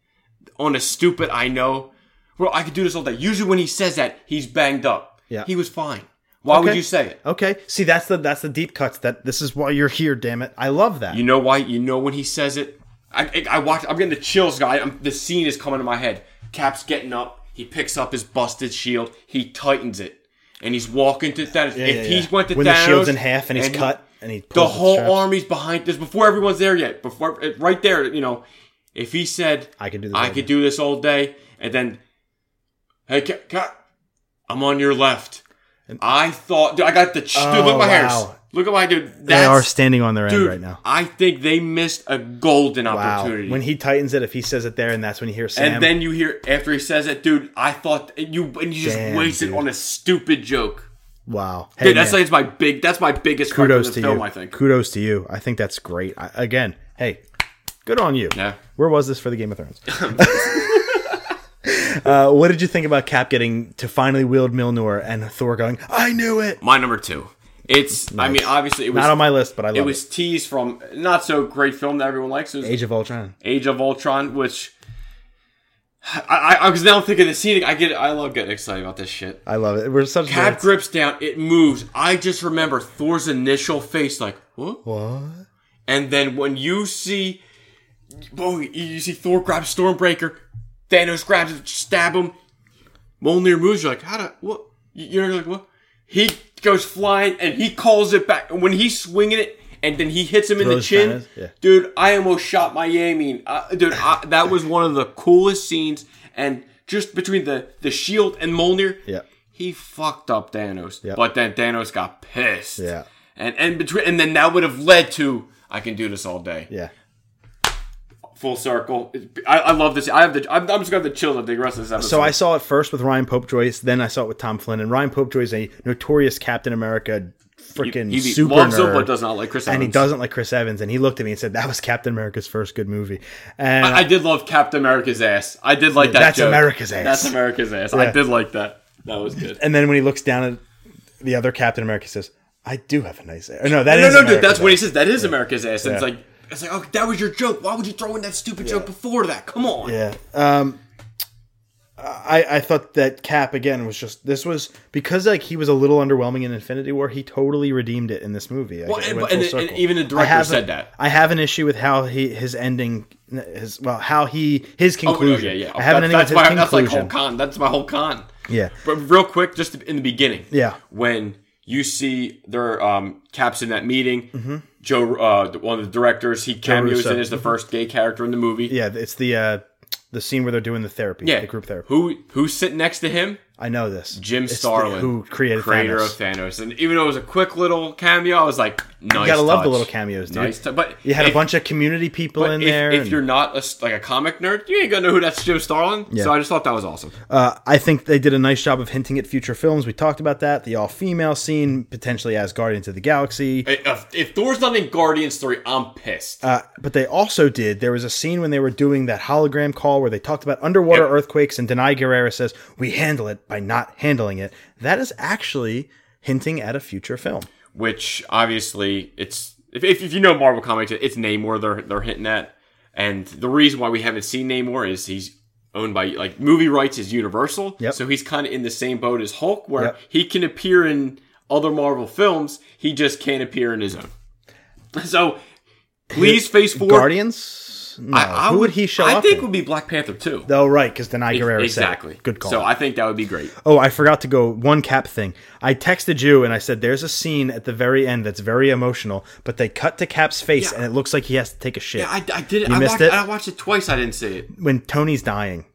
on a stupid. I know. Well, I could do this all day. Usually, when he says that, he's banged up. Yeah. he was fine. Why would you say it? Okay, see that's the that's the deep cuts. That this is why you're here. Damn it, I love that. You know why? You know when he says it. I I, watch. I'm getting the chills, guy. I'm, the scene is coming to my head. Cap's getting up. He picks up his busted shield. He tightens it, and he's walking to Thanos. Yeah, if yeah, he yeah. went to when Thanos, the shield's in half and he's he- cut and he the whole straps. army's behind this before everyone's there yet. Before right there, you know, if he said, I could do this I all could day." do this all day," and then, hey, Cap, Cap I'm on your left. I thought, dude, I got the ch- dude. Look Oh, at my hairs. Look at my dude. They are standing on their end dude. right now. I think they missed a golden Wow. opportunity. When he tightens it, if he says it there, and that's when you hear Sam. and then you hear after he says it, dude. I thought you and you just Damn, wasted dude. on a stupid joke. wow, hey, Dude, that's like my big. That's my biggest kudos of to film. you. I think. Kudos to you. I think that's great. I, again, hey, good on you. Yeah. Where was this for the Game of Thrones? uh, what did you think about Cap getting to finally wield Mjolnir and Thor going, "I knew it"? My number two. It's. I mean, obviously, it was Not on my list, but I love it it. was teased from not so great film that everyone likes. It was Age of Ultron. Age of Ultron, which I I because now thinking the scene. I get I love getting excited about this shit. I love it. We're such Cap nerds. grips down, it moves. I just remember Thor's initial face, like what? What? And then when you see, oh, you see Thor grab Stormbreaker, Thanos grabs it, stab him. Mjolnir moves. You're like, how do what? You're like what? He goes flying and he calls it back. And when he's swinging it, and then he hits him in the chin, yeah. dude. I almost shot my yameen. Uh, dude, I, that was one of the coolest scenes. And just between the the shield and Mjolnir, Yeah. he fucked up Thanos. Yep. But then Thanos got pissed. Yeah. And and between and then that would have led to I can do this all day. Yeah. Full circle. I, I love this. I have the. I'm, I'm just gonna have the chills at the rest of this episode. So I saw it first with Ryan Pope Joyce, then I saw it with Tom Flynn. And Ryan Pope Joyce is a notorious Captain America freaking super loves him, nerd. but does not like Chris and he doesn't like Chris Evans. And he looked at me and said, "That was Captain America's first good movie." And I, I did love Captain America's ass. I did like that. That's joke. America's ass. That's America's ass. I did like that. That was good. and then when he looks down at the other Captain America, says, "I do have a nice ass." No, that no, is no, dude. That's what he says. That is America's ass. And it's like it's like, oh, that was your joke. Why would you throw in that stupid joke before that? Come on. Yeah. Um, I I thought that Cap again was just this was because like he was a little underwhelming in Infinity War. He totally redeemed it in this movie. Well, and- and- and even the director said a- that. I have an issue with how he his ending his well how he his Oh, no, conclusion. yeah, yeah. I have an That- ending that's with my that's like whole con. That's my whole con. yeah. But real quick, just in the beginning, Yeah. when you see their um, caps in that meeting, Joe, uh, one of the directors, he cameos in as the first gay character in the movie. Yeah, it's the uh the scene where they're doing the therapy, Yeah. the group therapy. Who who's sitting next to him? I know this. Jim It's the- Starlin, who created creator Thanos. of Thanos, and even though it was a quick little cameo, I was like, nice. You gotta love the little cameos, dude. Nice, touch. but You had a bunch of community people in if, there. If and- you're not a like a comic nerd, you ain't gonna know who that's Jim Starlin. So I just thought that was awesome. Uh, I think they did a nice job of hinting at future films. We talked about that. The all female scene, potentially as Guardians of the Galaxy. If, if Thor's not in Guardians three, I'm pissed. Uh, but they also did. There was a scene when they were doing that hologram call where they talked about underwater Yep. earthquakes, and Danai Gurira says, We handle it by not handling it. That is actually hinting at a future film. which obviously it's if, if, if you know Marvel comics, it's Namor they're they're hinting at, and the reason why we haven't seen Namor is he's owned by like movie rights is Universal, Yep. so he's kind of in the same boat as Hulk, where Yep. he can appear in other Marvel films, he just can't appear in his own. So please, Phase Four, Guardians? No, I, I who would he show I up? I think in? would be Black Panther too. Oh, right, because Danai Gurira exactly. said. Good call. So I think that would be great. Oh, I forgot to go one cap thing. I texted you and I said there's a scene at the very end that's very emotional, but they cut to Cap's face Yeah. and it looks like he has to take a shit. Yeah, I, I did. You I missed watched, it? I watched it twice. I didn't see it. when Tony's dying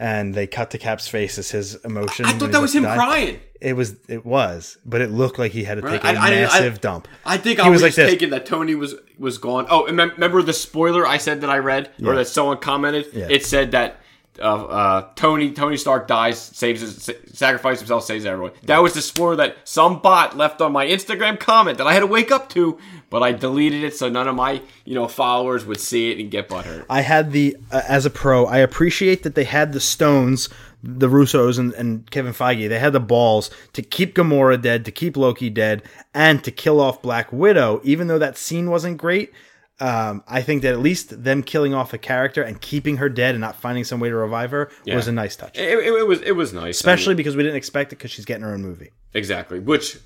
and they cut to Cap's face as his emotion. I thought that was him dying. crying. It was it was, but it looked like he had to take a I- I didn't- I- massive dump. I think He I was was, like taking that Tony was was gone. Oh, and remember the spoiler I said that I read or that someone commented? Yeah. It said that uh, uh, Tony Tony Stark dies, saves his, sa- sacrifices himself, saves everyone. That was the spoiler that some bot left on my Instagram comment that I had to wake up to, but I deleted it so none of my you know followers would see it and get butthurt. I had the uh, as a pro. I appreciate that they had the stones, the Russos and, and Kevin Feige. They had the balls to keep Gamora dead, to keep Loki dead, and to kill off Black Widow. Even though that scene wasn't great, um, I think that at least them killing off a character and keeping her dead and not finding some way to revive her was a nice touch. It, it, it was it was nice, Especially because we didn't expect it because she's getting her own movie. Exactly. Which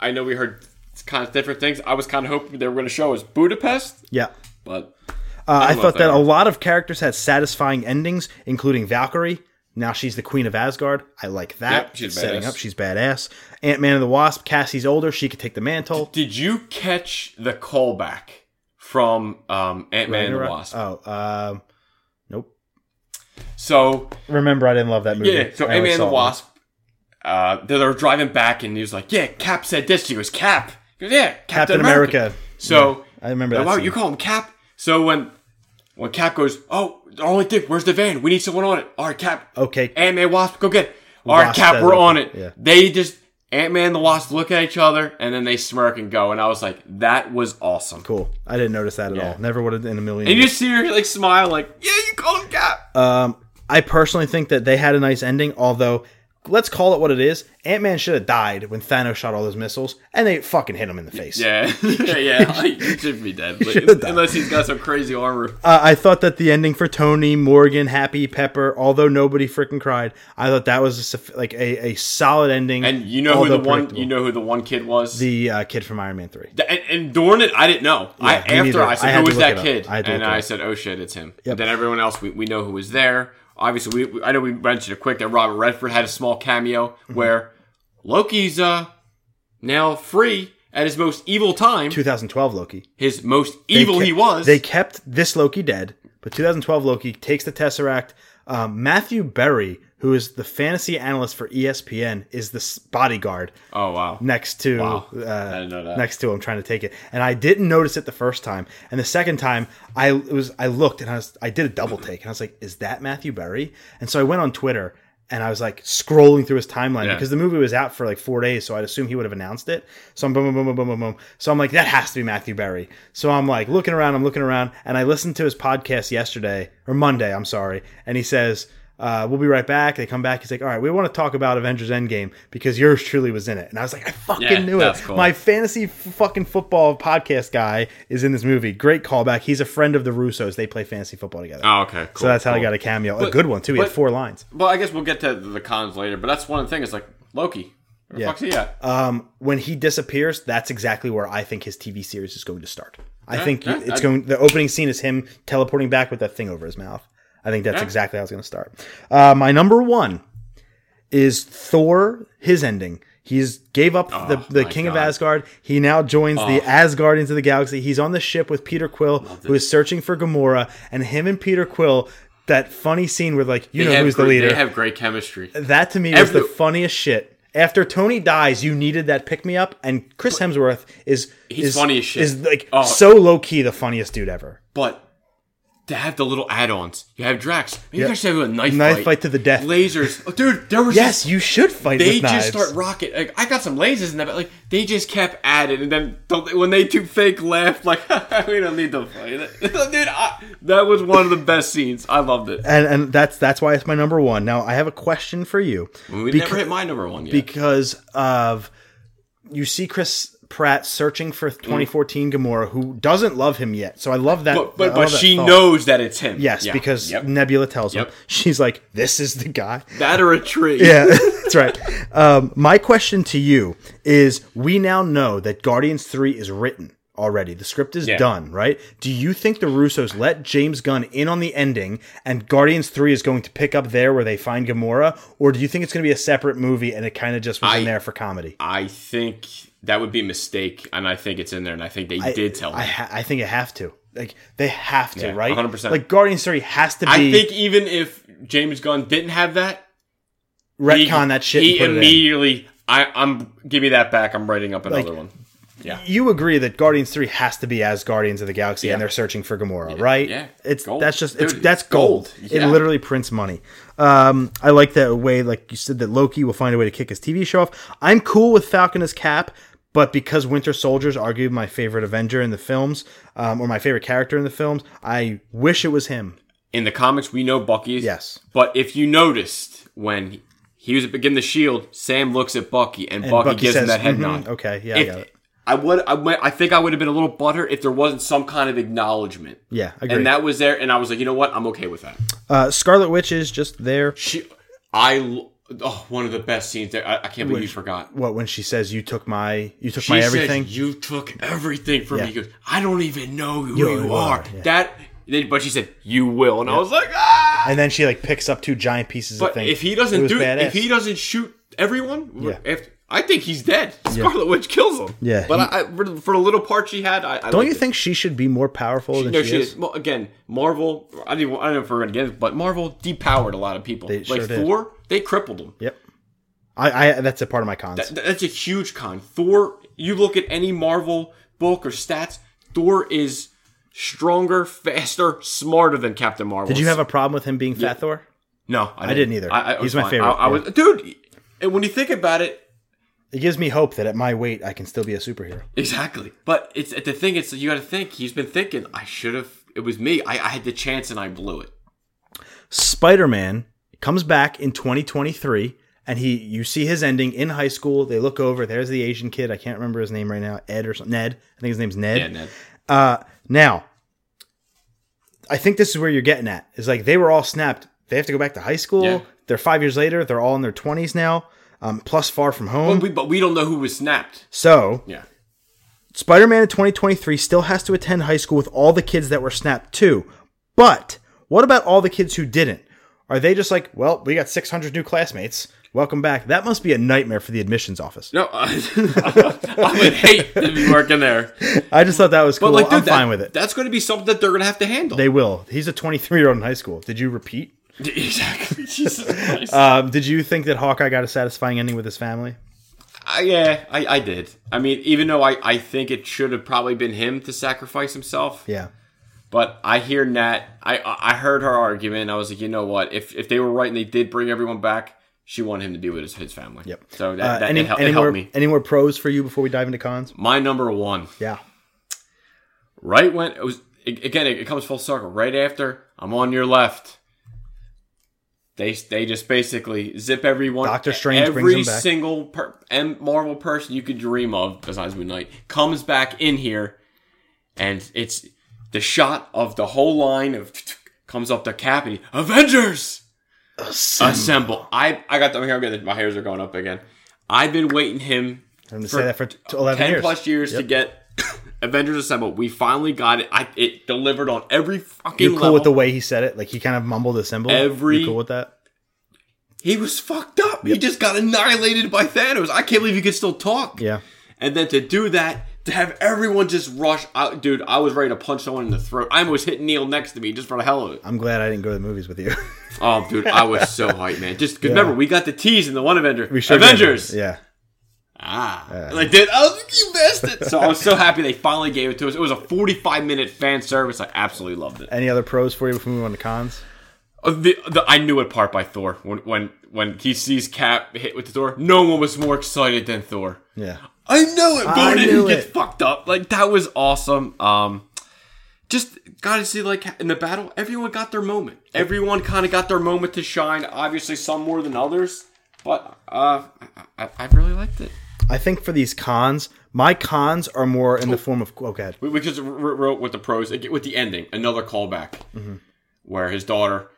I know we heard kind of different things. I was kind of hoping they were going to show us Budapest, Yeah. but Uh, I don't thought if that a lot of characters had satisfying endings, including Valkyrie. Now she's the queen of Asgard. I like that. Yep, she's setting badass. up. She's badass. Ant Man and the Wasp. Cassie's older. She could take the mantle. did you catch the callback from um, Ant Man and the Wasp? Oh, um, nope. So Remember, I didn't love that movie. yeah, so Ant Man and the Wasp. Uh, they were driving back, and he was like, "Yeah, Cap said this." He goes, "Cap." He goes, "Yeah, Captain, Captain America." America. So I remember Oh, that wow, scene. you call him Cap. So when when Cap goes, "Oh, the only thing, where's the van? We need someone on it." All right, Cap. Okay. Ant Man, Wasp, go get. It. All right, Cap, we're on it. yeah. They just Ant Man and the Wasp look at each other, and then they smirk and go. And I was like, "That was awesome." Cool. I didn't notice that at Yeah. all. Never would have in a million. And you years. just see her like smile, like, "Yeah, you call him Cap." Um, I personally think that they had a nice ending, although let's call it what it is. Ant Man should have died when Thanos shot all those missiles, and they fucking hit him in the face. yeah, yeah, yeah. Like, he should be dead, should've unless he's got some crazy armor. Uh, I thought that the ending for Tony, Morgan, Happy, Pepper, although nobody freaking cried, I thought that was a, like a, a solid ending. And you know who the one, you know who the one kid was. the uh, kid from Iron Man Three. And, and during it, I didn't know. I, after neither. I I said, had "Who was that kid?" I and I said, "Oh shit, it's him." Yep. Then everyone else, we, we know who was there. Obviously, we, I know we mentioned it quick that Robert Redford had a small cameo Mm-hmm. where Loki's uh now free at his most evil time. 2012 Loki. His most evil kept- he was. They kept this Loki dead, but 2012 Loki takes the Tesseract. Um, Matthew Berry, who is the fantasy analyst for ESPN, is the bodyguard oh wow. next to Wow. uh, I didn't know that. next to him trying to take it and i didn't notice it the first time and the second time i it was i looked and i was i did a double take and i was like is that matthew berry and so i went on twitter and i was like scrolling through his timeline Yeah. because the movie was out for like four days so i'd assume he would have announced it so i'm boom boom boom boom boom boom boom so i'm like that has to be matthew berry so i'm like looking around i'm looking around and i listened to his podcast yesterday or monday i'm sorry and he says uh, we'll be right back. They come back. He's like, all right, we want to talk about Avengers Endgame because yours truly was in it. And I was like, I fucking Yeah, knew it. cool. My fantasy f- fucking football podcast guy is in this movie. Great callback. He's a friend of the Russos. They play fantasy football together. Oh, okay. Cool, so that's how he got a cameo. a good one, too. He had four lines. Well, I guess we'll get to the cons later, but that's one thing. It's like Loki. Where the Yeah. fuck's he at? Um, when he disappears, that's exactly where I think his TV series is going to start. I think yeah, it's I- going. The opening scene is him teleporting back with that thing over his mouth. I think that's Yeah. exactly how it's going to start. Uh, my number one is Thor. His ending. He's gave up the, the Oh King of God. Oh. Asgard. He now joins the Asgardians of the Galaxy. He's on the ship with Peter Quill, who is searching for Gamora, and him and Peter Quill. That funny scene where like you They know who's the leader. They have great chemistry. That to me was the funniest shit. After Tony dies, you needed that pick me up, and Chris Hemsworth is He's is, funny as shit. Is like Oh. so low key the funniest dude ever. But to have the little add-ons, you have Drax. You Yeah. guys should have a knife, Knife fight. fight to the death. Lasers, oh, dude. There was Yes, just, you should fight they just knives. start rocket. Like I got some lasers in that, but like they just kept adding, and then don't- when they two fake laughed, like we don't need to fight it, dude. I, that was one of the best scenes. I loved it. and and that's that's why it's my number one. Now I have a question for you. We never hit my number one yet. because of you see Chris Pratt searching for 2014 Gamora, who doesn't love him yet. So I love that. but but, but that she knows that it's him. Yes, Yeah. because Yep. Nebula tells him. She's like, "This is the guy." that or a tree. Yeah, that's right. Um, my question to you is: We now know that Guardians Three is written. already. The script is Yeah. done, right? Do you think the Russos let James Gunn in on the ending and Guardians 3 is going to pick up there where they find Gamora? Or do you think it's going to be a separate movie and it kind of just was in there for comedy? I think that would be a mistake, and I think it's in there, and I think they did tell me. I, ha- I think it have to. Like, they have to, Yeah, right? 100%. Like, Guardians 3 has to be I think even if James Gunn didn't have that, he- retcon that shit He and put it in. immediately, I, I'm give me that back. I'm writing up another Like, one. Yeah, you agree that Guardians Three has to be as Guardians of the Galaxy, Yeah. and they're searching for Gamora, right? yeah. it's Gold. that's just it's Dude, that's gold. gold. Yeah. It literally prints money. Um, I like that way, like you said, that Loki will find a way to kick his TV show off. I'm cool with Falcon as Cap, but because Winter Soldier's arguably my favorite Avenger in the films, um, or my favorite character in the films, I wish it was him. in the comics we know Bucky is. Yes. but if you noticed when he was given the shield, Sam looks at Bucky, and, And Bucky, Bucky gives him that head "Mhm, nod. okay, yeah, I got it. I would, I, I think I would have been a little butter if there wasn't some kind of acknowledgement. Yeah, agree. and that was there, and I was like, you know what, I'm okay with that. Uh, Scarlet Witch is just there. She, I, oh, one of the best scenes there. I, I can't believe you forgot. What when she says you took my you took She my said, everything? you took everything from Yeah. me. Goes, I don't even know who You you, are, are. yeah. That, but she said, you will, and I was like, ah. and then she like picks up two giant pieces of But things. if he doesn't do, badass. if he doesn't shoot everyone, Yeah. if I think he's dead. Scarlet Witch kills him. Yeah, but he- I, I, for, the little part she had, I, I Don't you think she should be more powerful than No, she, she is? is. Well, again, Marvel. I don't, I don't know if we're gonna get it, but Marvel depowered a lot of people. They like sure did. Thor, they crippled them. Yep. I, I that's a part of my cons. Th- That's a huge con. Thor. You look at any Marvel book or stats. Thor is stronger, faster, smarter than Captain Marvel. Did you have a problem with him being Fat Thor? No, I didn't either. I, I, He's my fine. favorite, I, I was, dude. And when you think about it, It gives me hope that at my weight I can still be a superhero. Exactly. But it's the thing. It's you got to think. He's been thinking. I should have. It was me. I, I had the chance and I blew it. Spider Man comes back in 2023, and he you see his ending in high school. They look over. There's the Asian kid. I can't remember his name right now. Ed or something. Ned. I think his name's Ned. Yeah, Ned. Uh, now, I think this is where you're getting at. Is like they were all snapped. They have to go back to high school. Yeah. They're five years later. They're all in their 20s now. Um, plus far from home. But we, but we don't know who was snapped. so Yeah. Spider Man in 2023 still has to attend high school with all the kids that were snapped too. But what about all the kids who didn't? Are they just like, well, we got 600 new classmates. Welcome back. That must be a nightmare for the admissions office. No, I would hate to be working there. I just thought that was cool. But like, dude, I'm that- fine with it. That's going to be something that they're going to have to handle. They will. He's a 23 year old in high school. Did you repeat? exactly. Jesus Christ. Um, did you think that Hawkeye got a satisfying ending with his family? I, yeah, I, I did. I mean, even though I, I think it should have probably been him to sacrifice himself, Yeah. but I hear Nat. I I heard her argument. I was like, you know what? If if they were right and they did bring everyone back, she wanted him to be with his, his family. Yep. So that, Uh, that any it, hel- any it more helped me. any more pros for you before we dive into cons? My number one. Yeah. right when it was again it, it comes full circle right after i'm on your left they they just basically zip everyone Doctor Strange every brings them back. single per, marvel person you could dream of besides moon knight comes back in here and it's the shot of the whole line of comes up the cap and he, avengers! Assemble. I i got the here, okay, my hairs are going up again. I've been waiting him I'm going to say that for t- 11 10 years. plus years to get Avengers Assemble. We finally got it. I, it delivered on every fucking You're cool level. with the way he said it? Like he kind of mumbled symbol? Every- You cool with that? he was fucked up. He just got annihilated by Thanos. I can't believe he could still talk. Yeah. And then to do that, to have everyone just rush out, dude, I was ready to punch someone in the throat. I almost hit Neil next to me just for the hell of it. I'm glad I didn't go to the movies with you. Oh, dude, I was so hyped, man. Just because remember, we got the tease in the one Avenger. we should Avengers. Yeah. Ah, like did I was like, you missed it. So I was so happy they finally gave it to us. It was a 45 minute fan service. I absolutely loved it. Any other pros for you before we move on to cons? Uh, The, the, I knew it part by Thor when when when he sees Cap hit with the door. No one was more excited than Thor. Yeah. I knew it. I Bo knew it. fucked up. Like that was awesome. Um, just gotta see like in the battle, everyone got their moment. Everyone kind of got their moment to shine. Obviously, some more than others, but uh, I, I, I really liked it. I think for these cons, my cons are more in the oh. form of. okay. We, we just wrote with the pros with the ending. Another callback mm-hmm. where his daughter.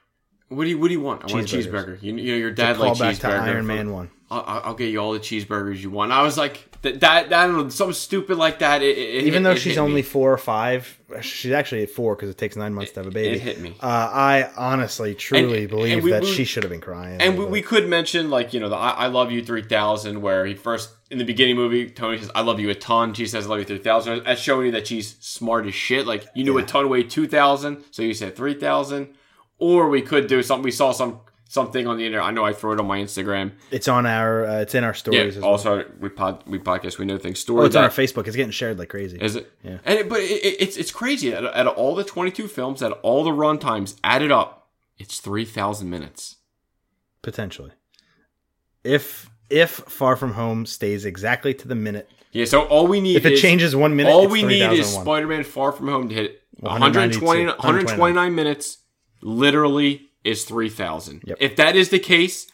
What do you What do you want? I want a cheeseburger. You, you know your dad back cheeseburger. to Iron for- Man 1. I'll, I'll get you all the cheeseburgers you want. I was like, that, that, that I don't know, something stupid like that. It, it, Even it- though she's hit me. only four or five, she's actually at four because it takes nine months to have a baby. it hit me. Uh, I honestly, truly And- believe and we- that we- she should have been crying. And we, we could mention like you know the I, I love you three thousand where he first in the beginning movie Tony says I love you a ton. She says I love you three thousand. That's showing you that she's smart as shit. Like you knew a ton weighed two thousand, so you said three thousand. Or we could do something. We saw some something on the internet. I know I throw it on my Instagram. it's on our, uh, it's in our Yeah. stories. well. Also, we pod we podcast we know things. Story. Oh, it's on our Facebook. It's getting shared like crazy. Is it? Yeah. And it, but it, it, it's it's crazy. At, all the twenty two films, at all the run times added up, it's three thousand minutes. Potentially, if if Far From Home stays exactly to the minute, Yeah. So all we need if it is- changes one minute, All we need is Spider-Man Far From Home to hit 192, 120, 129 minutes. Literally is three thousand. Yep. If that is the case,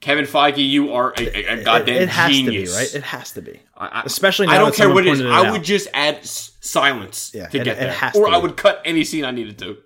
Kevin Feige, you are a, a, goddamn it, it has genius. to be right. It has to be. I- I- Especially I don't care what it is. it I would just add s- silence Yeah, to it- get it there, or I would cut any scene I needed to.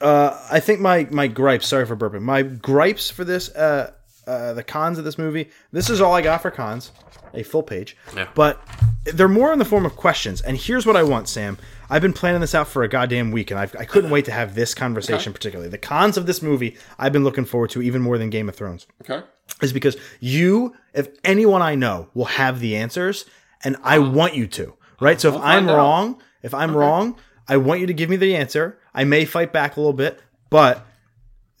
Uh, I think my my gripes. Sorry for burping. My gripes for this, uh, uh, the cons of this movie. This is all I got for cons. A full page. Yeah. But they're more in the form of questions. And here's what I want, Sam. I've been planning this out for a goddamn week, and I've, I couldn't wait to have this conversation. Particularly the cons of this movie, I've been looking forward to even more than Game of Thrones Okay. is because you, if anyone I know, will have the answers, and I uh-huh. want you to. Right. So if I'm find out. wrong, if I'm wrong, I want you to give me the answer. I may fight back a little bit, but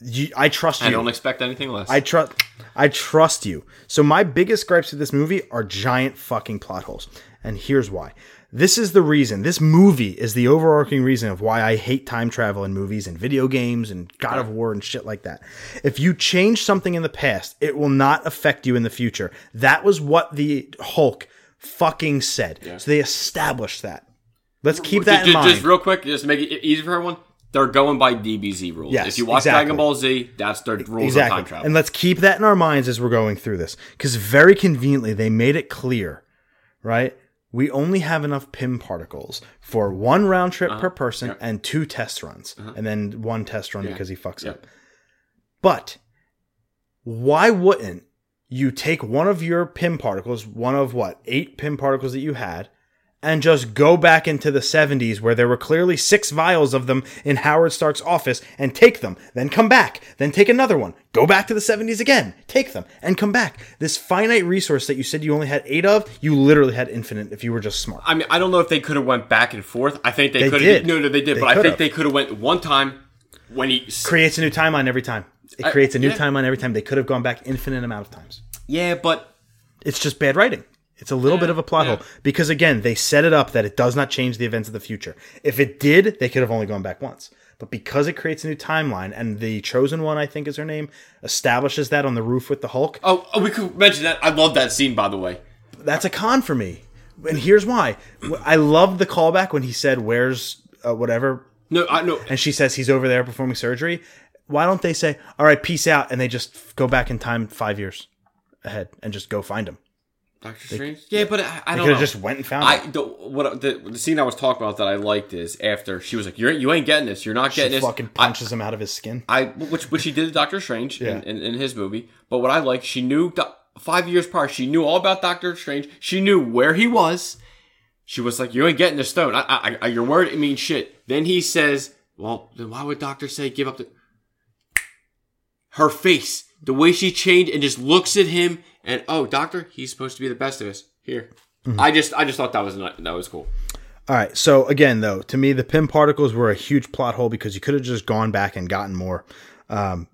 you, I trust you. I don't expect anything less. I trust I trust you. So my biggest gripes with this movie are giant fucking plot holes. And here's why. This is the reason. This movie is the overarching reason of why I hate time travel in movies and video games and God of War and shit like that. If you change something in the past, it will not affect you in the future. That was what the Hulk fucking said. So they established that. Let's keep that just, in mind. just real quick, just to make it easy for everyone. They're going by DBZ rules. Yes, if you watch exactly. Dragon Ball Z, that's their rules exactly. of time travel. And let's keep that in our minds as we're going through this. Because very conveniently, they made it clear, right? We only have enough Pym particles for one round trip Uh-huh. per person and two test runs. And then one test run because he fucks Yeah. up. But why wouldn't you take one of your Pym particles, one of what, eight Pym particles that you had, and just go back into the 70s where there were clearly six vials of them in Howard Stark's office and take them, then come back, then take another one, go back to the 70s again, take them, and come back. This finite resource that you said you only had eight of, you literally had infinite if you were just smart. I mean, I don't know if they could have went back and forth. I think they, They could have. No, no, they did. They but I think they could have went one time when he. Creates a new timeline every time. It creates a new yeah. timeline every time. They could have gone back infinite amount of times. Yeah, but It's just bad writing. It's a little bit of a plot yeah. hole because again, they set it up that it does not change the events of the future. If it did, they could have only gone back once. But because it creates a new timeline, and the chosen one, I think is her name, establishes that on the roof with the Hulk, oh, oh, we could mention that. I love that scene, by the way. that's a con for me. And here's why: I loved the callback when he said, "Where's uh, whatever," No, I no. and she says he's over there performing surgery. Why don't they say, "All right, peace out," and they just go back in time five years ahead and just go find him? Doctor Strange. Yeah, but I, I They don't could know. have just went and found I him. the, what the, the scene I was talking about that I liked is after she was like, "You're you ain't getting this. You're not She getting this." fucking I- punches him out of his skin. I which which she did to Doctor Strange Yeah. in, in, in his movie. But what I like, she knew do- five years prior, she knew all about Doctor Strange. She knew where he was. She was like, "You ain't getting the stone. I, I, I, your word it means shit." Then he says, "Well, then why would Doctor say give up the?" Her face, the way she changed, and just looks at him, and oh, Doctor, he's supposed to be the best of us. Here, Mm-hmm. I just, I just thought that was ni- that was cool. All right. So again, though, to me, the Pym particles were a huge plot hole because you could have just gone back and gotten more. Um,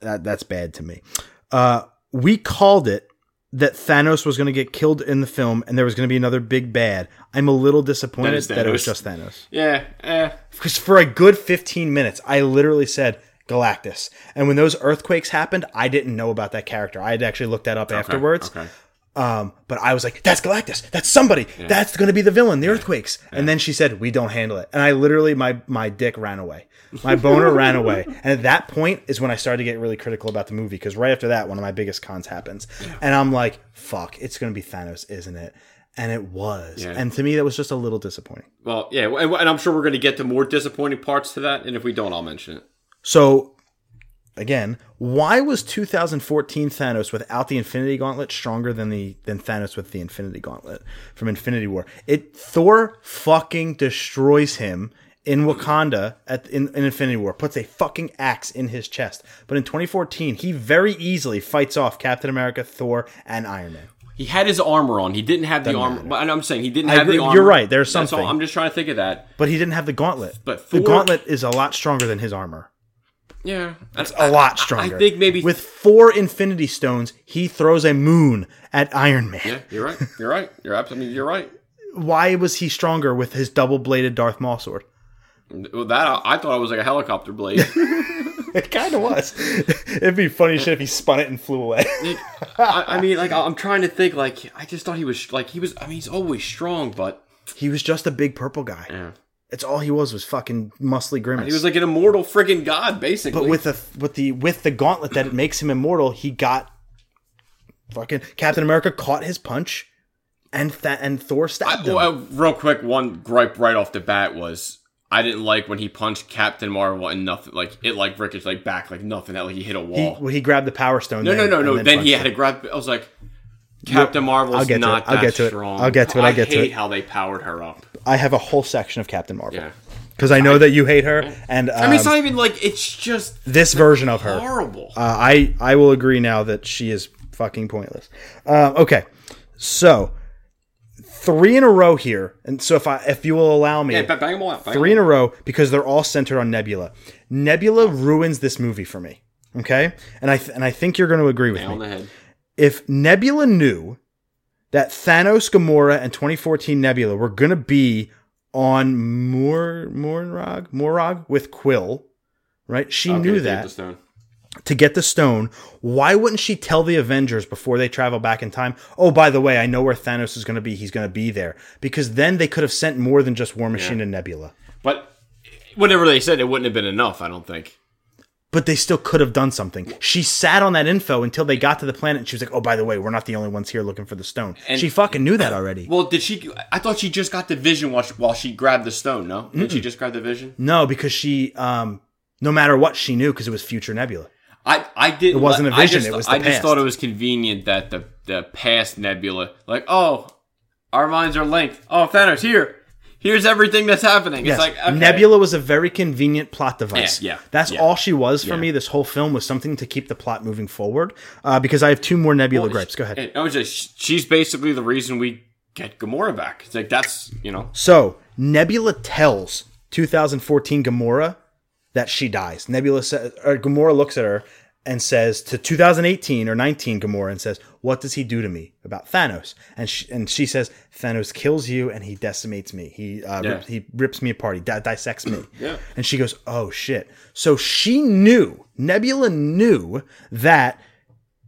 that that's bad to me. Uh, we called it that Thanos was going to get killed in the film, and there was going to be another big bad. I'm a little disappointed it's that it was just Thanos. Yeah, eh. Because for a good 15 minutes, I literally said Galactus, and when those earthquakes happened, I didn't know about that character. I had actually looked that up afterwards. Okay. Um, but I was like, that's Galactus. That's somebody. That's going to be the villain, the earthquakes. And then she said, we don't handle it. And I literally, my, my dick ran away. My boner ran away. And at that point is when I started to get really critical about the movie. Cause right after that, one of my biggest cons happens. And I'm like, fuck, it's going to be Thanos, isn't it? And it was. Yeah. And to me, that was just a little disappointing. Well, yeah, and, and I'm sure we're going to get to more disappointing parts to that, and if we don't, I'll mention it. So again, why was 2014 Thanos without the Infinity Gauntlet stronger than the than Thanos with the Infinity Gauntlet from Infinity War? It Thor fucking destroys him in Wakanda at in, in Infinity War, puts a fucking axe in his chest. But in 2014, he very easily fights off Captain America, Thor, and Iron Man. He had his armor on. He didn't have the armor. But I'm saying he didn't I have agree- the armor. you're right, there's That's all- I'm just trying to think of that. But he didn't have the gauntlet. But the gauntlet is a lot stronger than his armor. Yeah, that's A lot stronger. I think maybe with four Infinity Stones, he throws a moon at Iron Man. Yeah, you're right. You're right. You're absolutely. You're right. Why was he stronger with his double-bladed Darth Maul sword? Well, that I thought it was like a helicopter blade. It kind of was. It'd be funny shit if he spun it and flew away. I, I mean, like I'm trying to think. Like I just thought he was like he was. I mean, he's always strong, but he was just a big purple guy. yeah, It's all he was was fucking muscly grimace. he was like an immortal friggin' god, basically. but with the with the with the gauntlet that it makes him immortal, he got fucking Captain America caught his punch, and Th- and Thor stabbed him. Well, uh, real quick, one gripe right off the bat was I didn't like when he punched Captain Marvel and nothing like it like ricocheted like back like nothing that like he hit a he, wall. well, he grabbed the Power Stone. no, no, then, no, and no. Then, he punched had to grab. I was like, Captain Marvel's I'll get to it. I'll get to it. I'll get to it. I'll get to hate it. how they powered her up. I have a whole section of Captain Marvel. Yeah. because I know that you hate her, and um, I mean, it's not even like it's just this version of her. horrible. Uh, I I will agree now that she is fucking pointless. Um, okay, so three in a row here, and so if I if you will allow me, yeah, bang them all out. Bang three in a row because they're all centered on Nebula. Nebula ruins this movie for me. Okay, and I th- and I think you're going to agree with all. me. On the head. If Nebula knew that Thanos, Gamora, and 2014 Nebula were going to be on Mor Morag Morag with Quill, right? She Okay, knew that to get the stone, why wouldn't she tell the Avengers before they travel back in time? Oh, by the way, I know where Thanos is going to be. He's going to be there. Because then they could have sent more than just War Machine and Nebula. But whatever they said, it wouldn't have been enough. I don't think. But they still could have done something. She sat on that info until they got to the planet and she was like, oh, by the way, we're not the only ones here looking for the stone. And- she fucking knew that already. Well, did she? I thought she just got the vision while she, while she grabbed the stone. No, did she just grab the vision? no, because she, um, no matter what, she knew because it was future Nebula. I I didn't. It wasn't a I vision, just- it was the I just past. thought it was convenient that the the past Nebula, like, oh, our minds are linked. Oh, Thanos, here, here's everything that's happening. Yes. It's like okay. Nebula was a very convenient plot device. Yeah, yeah, That's yeah. all she was for Yeah. me. This whole film was something to keep the plot moving forward. Uh, because I have two more Nebula Well, gripes. Go ahead. I was just she's basically the reason we get Gamora back. It's like that's you know So Nebula tells 2014 Gamora that she dies. Nebula says, or Gamora looks at her and says to 2018 or 19 Gamora and says, "What does he do to me about Thanos?" And she, and she says, "Thanos kills you and he decimates me. He uh, Yeah. rip- he rips me apart. He di- dissects me." Yeah. And she goes, "Oh shit!" So she knew Nebula knew that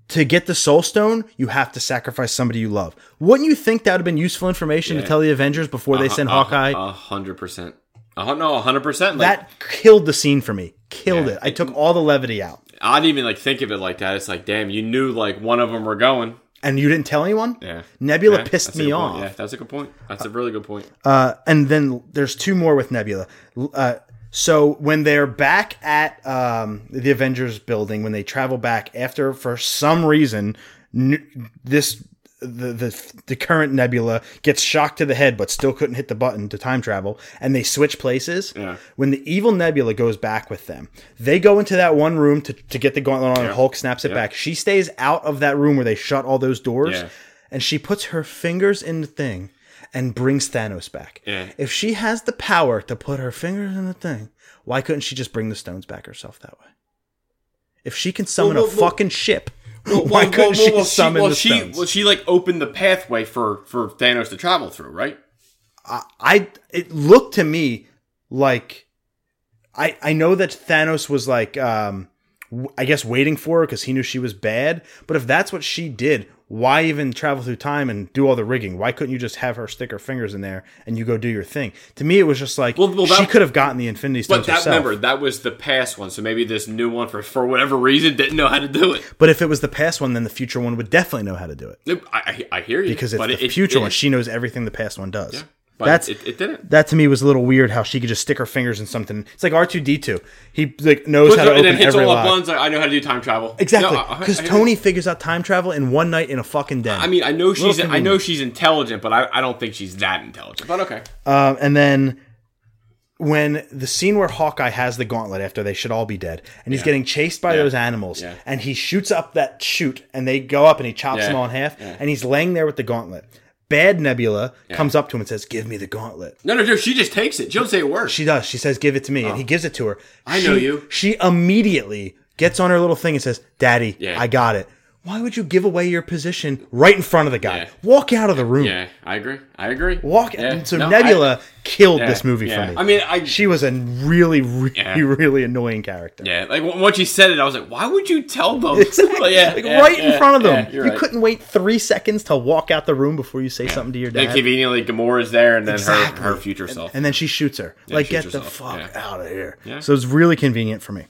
to get the Soul Stone, you have to sacrifice somebody you love. Wouldn't you think that would have been useful information to tell the Avengers before they send a- Hawkeye? a hundred percent. Hun- no, a hundred percent. Like, that killed the scene for me. Killed Yeah. it. I took all the levity out. I didn't even like think of it like that. It's like, damn, you knew like one of them were going. And you didn't tell anyone? Yeah, Nebula Yeah, pissed me good point. off. Yeah, that's a good point. That's a really good point. Uh, and then there's two more with Nebula. Uh, so when they're back at um, the Avengers building, when they travel back after, for some reason, n- this the, the the current Nebula gets shocked to the head, but still couldn't hit the button to time travel, and they switch places. Yeah. When the evil Nebula goes back with them, they go into that one room to, to get the gauntlet on, and Hulk snaps it Yeah. back. She stays out of that room where they shut all those doors, Yeah. and she puts her fingers in the thing and brings Thanos back. Yeah. If she has the power to put her fingers in the thing, why couldn't she just bring the stones back herself that way? If she can summon Well, a well, well- fucking ship, Well, why well, couldn't well, she well, summon well, the she, stones? Well, she like opened the pathway for for Thanos to travel through, right? I it looked to me like I I know that Thanos was like um I guess waiting for her because he knew she was bad. But if that's what she did, why even travel through time and do all the rigging? Why couldn't you just have her stick her fingers in there and you go do your thing? To me, it was just like Well, well, she could have gotten the Infinity Stones But that herself. remember that was the past one, so maybe this new one for for whatever reason didn't know how to do it. But if it was the past one, then the future one would definitely know how to do it I, I, I hear you because it's the it- it- future it- one. She knows everything the past one does. But That's it, it didn't. that to me was a little weird. How she could just stick her fingers in something. It's like R two D two. He like knows Puts how to and open then hits every all lock. buttons. Like, I know how to do time travel. Exactly, No, I- I- because I- Tony figures out time travel in one night in a fucking den. I mean, I know she's. I know she's intelligent, but I, I don't think she's that intelligent. But okay. Um, and then when the scene where Hawkeye has the gauntlet after they should all be dead, and he's getting chased by those animals, Yeah. and he shoots up that chute, and they go up, and he chops Yeah. them all in half, and he's laying there with the gauntlet. Bad Nebula comes up to him and says, "Give me the gauntlet." No, no, no. She just takes it. She don't say a word. She does. She says, "Give it to me," and he oh. gives it to her. Oh. I know you. She immediately gets on her little thing and says, "Daddy, Yeah. I got it." Why would you give away your position right in front of the guy? Yeah. Walk out of the room. yeah, I agree. I agree. Walk. Yeah. So No, Nebula killed I- this movie yeah. for me. I mean, I she was a really, really, Yeah. really annoying character. yeah. Like once you said it, I was like, why would you tell them? Exactly. But yeah, like yeah, right in front of them. yeah, you're right. couldn't wait three seconds to walk out the room before you say something to your dad. conveniently, Gamora's there, and then Exactly. her, her future self. and then she shoots her. like, shoots get the fuck Yeah. out of here. Yeah. So it's really convenient for me.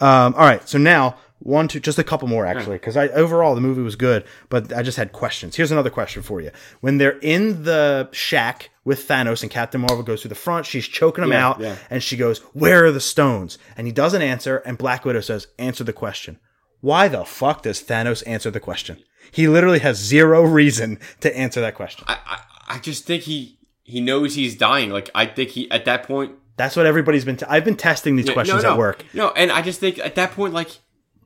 Um, all right. So now, one, two, just a couple more actually, because I overall the movie was good, but I just had questions. Here's another question for you. When they're in the shack with Thanos and Captain Marvel goes through the front, she's choking him Yeah, out, yeah. and she goes, "Where are the stones?" And he doesn't answer, and Black Widow says, "Answer the question." Why the fuck does Thanos answer the question? He literally has zero reason to answer that question. I, I, I just think he he knows he's dying. Like I think he at that point. That's what everybody's been. T- I've been testing these questions no, no, at work. No, and I just think at that point, like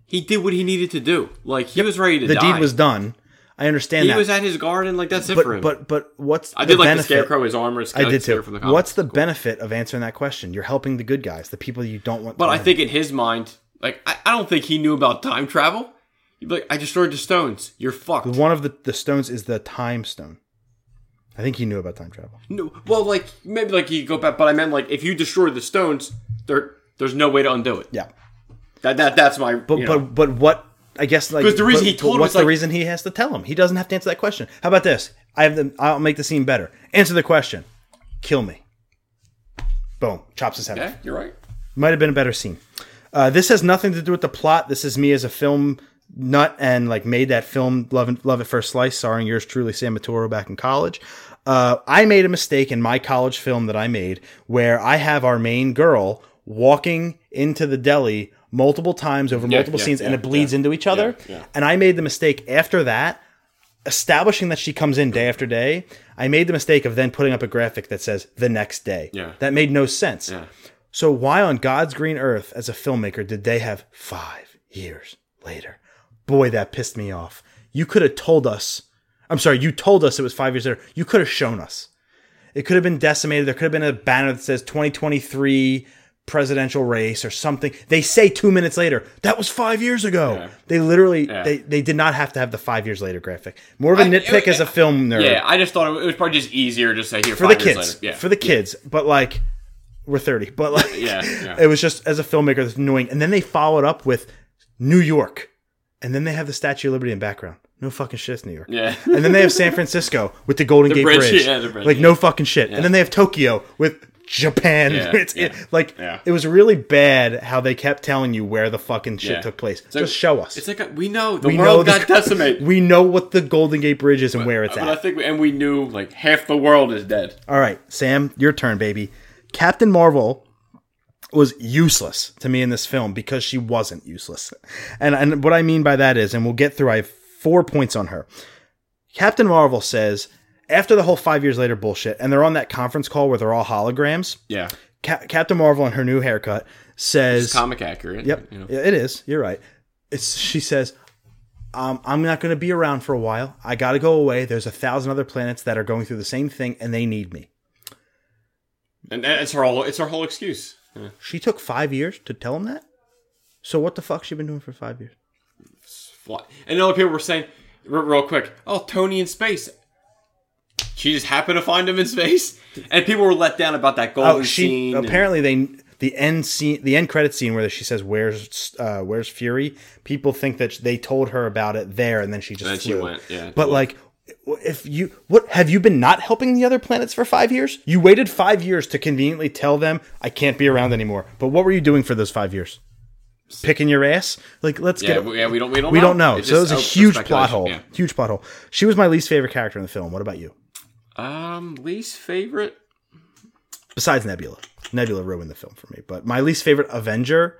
he did what he needed to do. Like he was ready to die. The die. deed was done. I understand He that. was at his garden. Like that's it for but him. but but what's I the did like benefit? the scarecrow. His armor is I did too. From the comics. What's the benefit of answering that question? You're helping the good guys, the people you don't want. But I think in his mind, like I, I don't think he knew about time travel. He'd be like, I destroyed the stones. You're fucked. one of the, the stones is the time stone. I think he knew about time travel. No, well, like maybe like you go back, but I meant like if you destroy the stones, there there's no way to undo it. Yeah, That that that's my. but you know. but but what? I guess like 'Cause the reason but- he told what's the like- reason he has to tell him? He doesn't have to answer that question. How about this? I have the. I'll make the scene better. Answer the question. Kill me. Boom. Chops his head off. yeah, you're right. Might have been a better scene. Uh, this has nothing to do with the plot. This is me as a film nut and like made that film Love, Love at First Slice, starring yours truly, Sam Matoro, back in college. Uh, I made a mistake in my college film that I made where I have our main girl walking into the deli multiple times over multiple yeah, scenes and it bleeds yeah, into each other. yeah, yeah. And I made the mistake after that establishing that she comes in day after day, I made the mistake of then putting up a graphic that says the next day. Yeah. That made no sense. Yeah. So why on God's green earth as a filmmaker did they have five years later? Boy, that pissed me off. You could have told us. I'm sorry, you told us it was five years later. You could have shown us. It could have been decimated. There could have been a banner that says 2023 presidential race or something. They say two minutes later, that was five years ago. Yeah. They literally, Yeah. they, they did not have to have the five years later graphic. More of a I- nitpick it- as a film nerd Yeah, I just thought it was probably just easier to say here for the kids. later. Yeah, For the kids. But like, we're 30. But like, Yeah, it was just, as a filmmaker, that's annoying. And then they followed up with New York. And then they have the Statue of Liberty in background. No fucking shit, it's New York. Yeah. and then they have San Francisco with the Golden Gate bridge, Bridge. yeah, the bridge, like no fucking shit. And then they have Tokyo with Japan. Yeah, it's yeah, it, like yeah. it was really bad how they kept telling you where the fucking shit took place. Just show us. It's like a, we know the we world the- got decimated. We know what the Golden Gate Bridge is and where it's uh, but I at. think, and we knew like half the world is dead. All right, Sam, your turn, baby. Captain Marvel was useless to me in this film because she wasn't useless. And and what I mean by that is, and we'll get through, I have four points on her. Captain Marvel says, after the whole five years later bullshit, and they're on that conference call where they're all holograms, Yeah, Ca- Captain Marvel in her new haircut says, it's comic accurate. Yep, you know. Yeah, it is. You're right. It's she says, um, "I'm not going to be around for a while. I got to go away. There's a thousand other planets that are going through the same thing, and they need me." and and it's her whole it's her whole excuse. Yeah. She took five years to tell him that. So what the fuck she been doing for five years? And other people were saying, real quick, oh, Tony in space. She just happened to find him in space, and people were let down about that golden Oh, she scene. and- apparently they the end scene, the end credit scene where she says, "Where's uh, Where's Fury?" People think that they told her about it there, and then she just then she went, yeah. But like, if you what have you been not helping the other planets for five years? You waited five years to conveniently tell them I can't be around anymore. But what were you doing for those five years? Picking your ass? Like, let's yeah, get. we, yeah, we don't we don't we know. don't know. It's So it was a huge plot hole. Yeah. Huge plot hole. She was my least favorite character in the film. What about you? Um, least favorite. Besides Nebula, Nebula ruined the film for me. But my least favorite Avenger,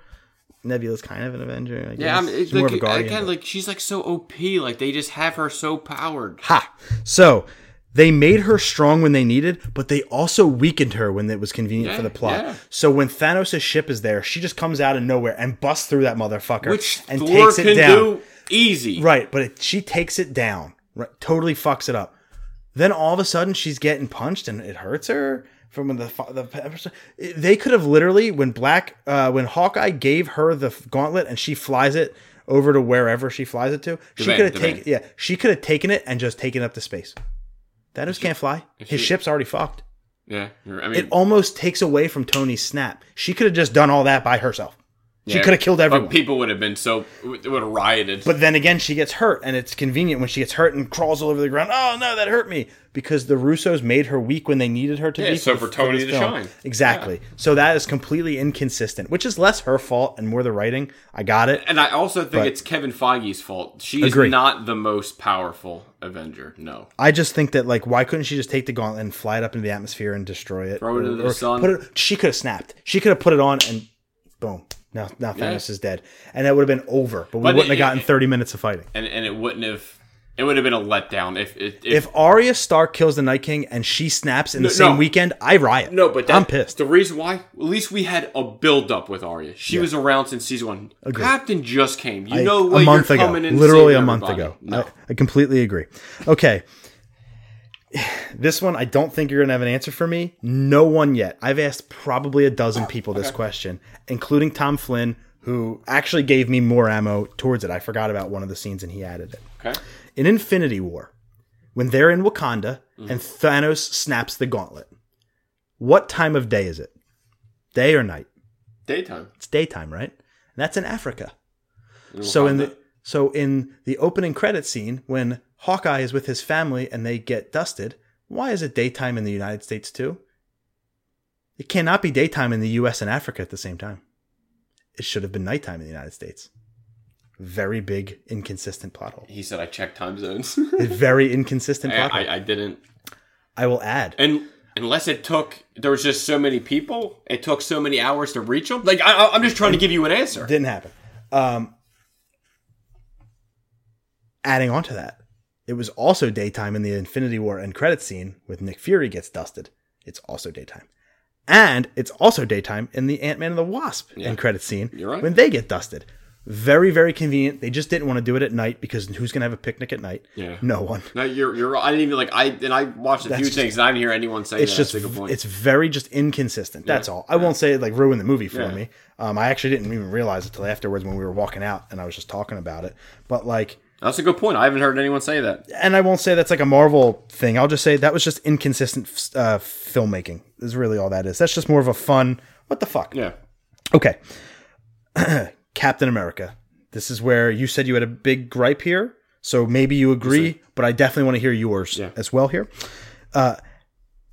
Nebula's kind of an Avenger. I guess. Yeah, I mean, it's She's more like, of a guardian. again, but- like she's like so OP. Like they just have her so powered. Ha! So they made her strong when they needed, but they also weakened her when it was convenient Yeah, for the plot. yeah. So when Thanos' ship is there, she just comes out of nowhere and busts through that motherfucker Which and Thor takes it down. do easy. Right, but it, she takes it down. Right, totally fucks it up. Then all of a sudden she's getting punched and it hurts her from when the the they could have literally when Black uh, when Hawkeye gave her the gauntlet and she flies it over to wherever she flies it to. She could have taken yeah, she could have taken it and just taken up the space. Thanos can't fly. His she- ship's already fucked. Yeah, I mean, It almost takes away from Tony's snap. She could have just done all that by herself. She yeah, could have killed but everyone. people would have been so it would have rioted. But then again, she gets hurt, and it's convenient when she gets hurt and crawls all over the ground. Oh no, that hurt me because the Russos made her weak when they needed her to Yeah, be. so for Tony to shine. Exactly. So that is completely inconsistent, which is less her fault and more the writing. I got it. and I also think But- it's Kevin Feige's fault. She is Agree. not the most powerful Avenger. No. I just think that like, why couldn't she just take the gauntlet and fly it up into the atmosphere and destroy it? Throw it into the sun. Put it. She could have snapped. She could have put it on and boom. Now, now Thanos is dead, and that would have been over. But we But wouldn't it- have gotten it- thirty minutes of fighting. And and it wouldn't have. It would have been a letdown if if, If Arya Stark kills the Night King and she snaps in the No, same no. weekend, I riot. No, but that, I'm pissed. The reason why, at least we had a build up with Arya. She was around since season one. Captain just came. You I- know a month you're ago, coming in. literally a saving month everybody. ago. No, I, I completely agree. Okay, this one I don't think you're gonna have an answer for me. No one yet. I've asked probably a dozen people this question, including Tom Flynn, who actually gave me more ammo towards it. I forgot about one of the scenes and he added it. okay. In Infinity War, when they're in Wakanda Mm-hmm. and Thanos snaps the gauntlet, what time of day is it? Day or night? Daytime. It's daytime, right? And that's in Africa. So in the so in the opening credit scene when Hawkeye is with his family and they get dusted, why is it daytime in the United States too? It cannot be daytime in the US and Africa at the same time. It should have been nighttime in the United States. Very big inconsistent plot hole. he said I checked time zones. A very inconsistent I, plot hole. I, I didn't. I will add. And unless it took, there was just so many people. It took so many hours to reach them. Like I, I- I'm just trying to give you an answer. Didn't happen. Um, adding on to that, it was also daytime in the Infinity War end credit scene with Nick Fury gets dusted. It's also daytime. And it's also daytime in the Ant Man and the Wasp end credit scene You're right. when they get dusted. Very, very convenient. They just didn't want to do it at night because who's going to have a picnic at night? Yeah. No one. No, you're you're. I didn't even like. I and I watched a few just- things and I didn't hear anyone say It's that. just a good point. it's very just inconsistent. That's all. I won't say it like ruin the movie for Yeah. me. Um, I actually didn't even realize it till afterwards when we were walking out and I was just talking about it. But like, That's a good point. I haven't heard anyone say that. and I won't say that's like a Marvel thing. I'll just say that was just inconsistent uh, filmmaking. Is really all that is. That's just more of a fun. What the fuck? Yeah. Okay. Captain America. This is where you said you had a big gripe here. So maybe you agree, but I definitely want to hear yours Yeah. as well here. Uh,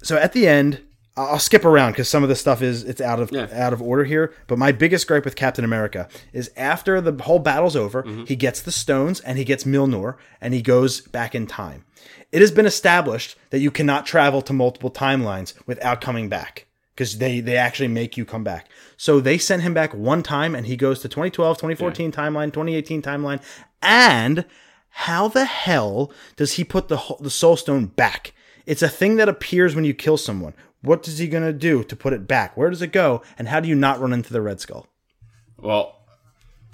so at the end, I'll skip around because some of the stuff is it's out of Yeah. out of order here. But my biggest gripe with Captain America is after the whole battle's over, Mm-hmm. he gets the stones and he gets Mjolnir and he goes back in time. It has been established that you cannot travel to multiple timelines without coming back because they they actually make you come back. So they sent him back one time and he goes to 2012, 2014 timeline, 2018 timeline. And how the hell does he put the the soul stone back? It's a thing that appears when you kill someone. What is he going to do to put it back? Where does it go? And how do you not run into the red skull? Well,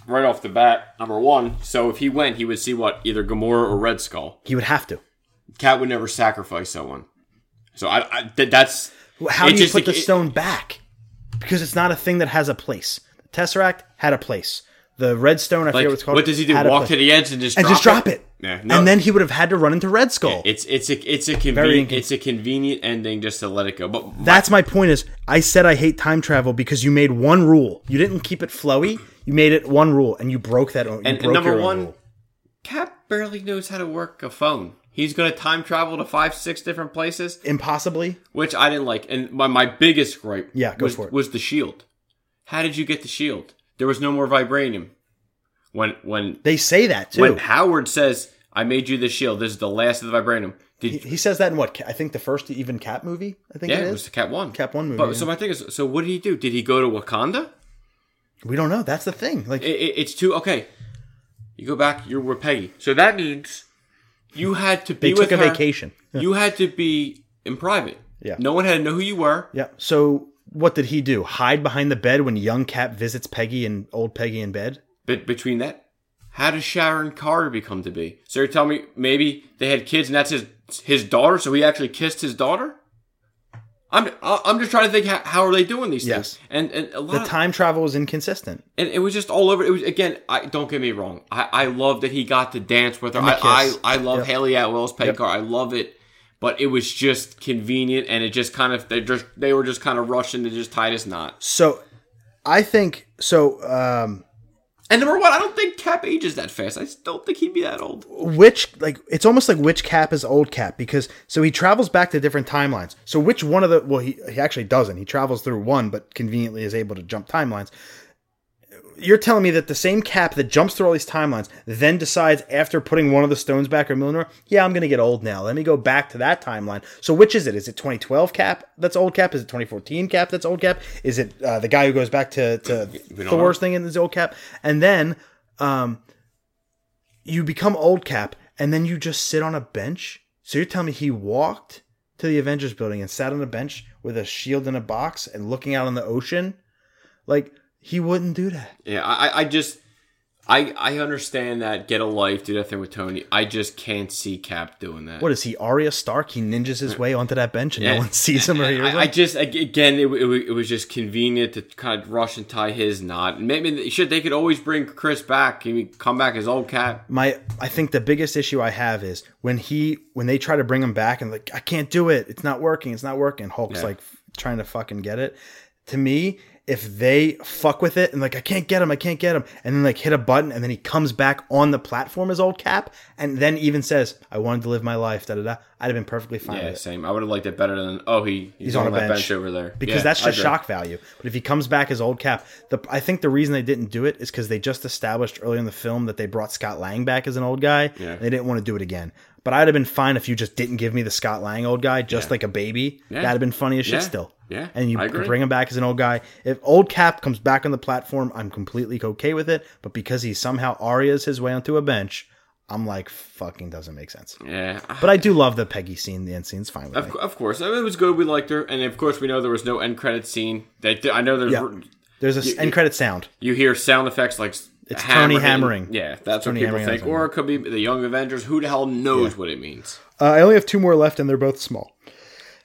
right off the bat, number one. So if he went, he would see what either Gamora or Red Skull. He would have to. Cat would never sacrifice someone. So I, I th- that's How do you just- put the it- stone back? Because it's not a thing that has a place. The Tesseract had a place. The red stone, I Like, forget what it's called. what does he do? Walk to the edge and just and drop just drop it? it. Yeah, no. And then he would have had to run into Red Skull. It's it's a it's a convenient it's a convenient ending just to let it go. But That's my point. Is I said I hate time travel because you made one rule. You didn't keep it flowy. You made it one rule, and you broke that. You and, and number one, rule. Cap barely knows how to work a phone. He's going to time travel to five six different places, impossibly. which I didn't like. And my my biggest gripe Yeah, go was for it. was the shield. How did you get the shield? There was no more vibranium. When when They say that too. when Howard says, "I made you the shield. This is the last of the vibranium." He, he says that in what? I think the first even Cap movie. I think yeah, it was the Cap One. Cap One movie, But yeah. so my thing is, so what did he do? Did he go to Wakanda? we don't know. That's the thing. Like It, it, it's too okay. You go back. You're with Peggy. So that means you had to be they with took a her. vacation. You had to be in private. Yeah. No one had to know who you were. Yeah. So what did he do? Hide behind the bed when young Cap visits Peggy and old Peggy in bed? But between that, how does Sharon Carter become to be? So you're telling me maybe they had kids and that's his his daughter, so he actually kissed his daughter? I'm I'm just trying to think how, how are they doing these Yes. things? And and a lot The of, time travel was inconsistent. and it was just all over. It was again. I don't get me wrong. I, I love that he got to dance with her. I, I. I love Yep. Hayley Atwell's Peggy Carter. I love it, but it was just convenient, and it just kind of they just they were just kind of rushing to just tie this knot. So I think so. Um, And number one, I don't think Cap ages that fast. I don't think he'd be that old. which like it's almost like which cap is old cap because so he travels back to different timelines so which one of the well he, he actually doesn't he travels through one but conveniently is able to jump timelines you're telling me that the same cap that jumps through all these timelines then decides after putting one of the stones back or Mjolnir, yeah, I'm going to get old now. Let me go back to that timeline. So which is it? Is it 2012 cap that's old cap? Is it 2014 cap that's old cap? Is it uh, the guy who goes back to, to Thor's know. thing in his old cap? And then um, you become old cap and then you just sit on a bench. So you're telling me he walked to the Avengers building and sat on a bench with a shield in a box and looking out on the ocean? Like he wouldn't do that. Yeah, I, I- I just, I, I understand that get a life, do that thing with Tony. I just can't see Cap doing that. What is he, Arya Stark? He ninjas his way onto that bench and no one sees him or hears him. I, I just again, it, it, it was just convenient to kind of rush and tie his knot. Maybe they- shit, they could always bring Chris back. He come back as old Cap. my I think the biggest issue I have is when he when they try to bring him back and like I can't do it. It's not working. It's not working. Hulk's Yeah. like trying to fucking get it. To me, if they fuck with it and like I can't get him, I can't get him, and then like hit a button and then he comes back on the platform as old Cap and then even says I wanted to live my life. Da da da. I'd have been perfectly fine Yeah, same. I would have liked it better than oh he he's, He's on, on a that bench. bench. over there because Yeah, that's just shock value. But if he comes back as old Cap, the I think the reason they didn't do it is because they just established early in the film that they brought Scott Lang back as an old guy. Yeah. They didn't want to do it again. But I'd have been fine if you just didn't give me the Scott Lang old guy, just like a baby. Yeah. That'd have been funny as shit Yeah. still. Yeah. And you bring him back as an old guy. If old Cap comes back on the platform, I'm completely okay with it. But because he somehow Arya's his way onto a bench, I'm like, fucking doesn't make sense. Yeah, But I do love the Peggy scene, the end scene. It's fine with of, me. of course it was good. We liked her, and of course we know there was no end credit scene. They, I know there's Yeah. There's a s end credit sound. you hear sound effects like It's Tony hammering. Yeah, that's Tony what people think. Or it could be the Young Avengers. Who the hell knows what it means? Uh, I only have two more left, and they're both small.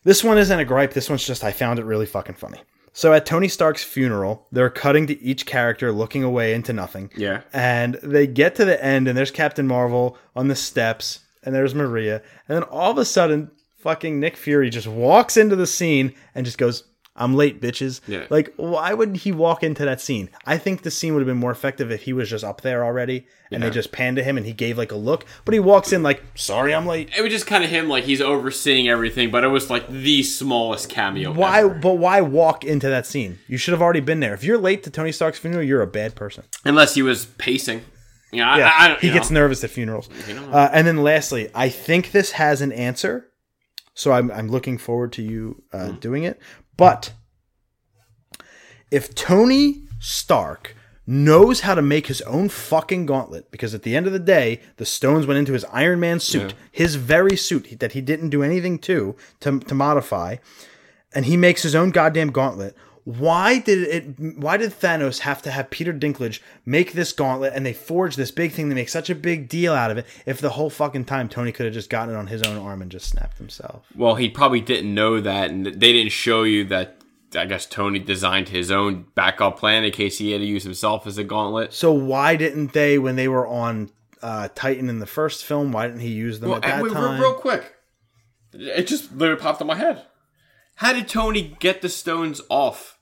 This one isn't a gripe. This one's just I found it really fucking funny. So at Tony Stark's funeral, they're cutting to each character looking away into nothing. Yeah. And they get to the end, and there's Captain Marvel on the steps, and there's Maria, and then all of a sudden, fucking Nick Fury just walks into the scene and just goes, "I'm late, bitches." Yeah. Like, why would he walk into that scene? I think the scene would have been more effective if he was just up there already, and they just panned to him, and he gave like a look, but he walks in like, "Sorry, I'm late." It was just kind of him, like he's overseeing everything, but it was like the smallest cameo. Why? ever. But why walk into that scene? You should have already been there. If you're late to Tony Stark's funeral, you're a bad person. Unless he was pacing. Yeah, I- Yeah, I, I, he you gets nervous at funerals. Uh, and then lastly, I think this has an answer, so I'm I'm looking forward to you uh, Mm-hmm. doing it. But if Tony Stark knows how to make his own fucking gauntlet, because at the end of the day, the stones went into his Iron Man suit, his very suit that he didn't do anything to to, to modify, and he makes his own goddamn gauntlet. Why did it? Why did Thanos have to have Peter Dinklage make this gauntlet and they forge this big thing? They make such a big deal out of it. If the whole fucking time Tony could have just gotten it on his own arm and just snapped himself. Well, he probably didn't know that, and they didn't show you that. I guess Tony designed his own backup plan in case he had to use himself as a gauntlet. So why didn't they, when they were on uh, Titan in the first film, why didn't he use them Well, at that wait, real, time? real quick, it just literally popped in my head. How did Tony get the stones off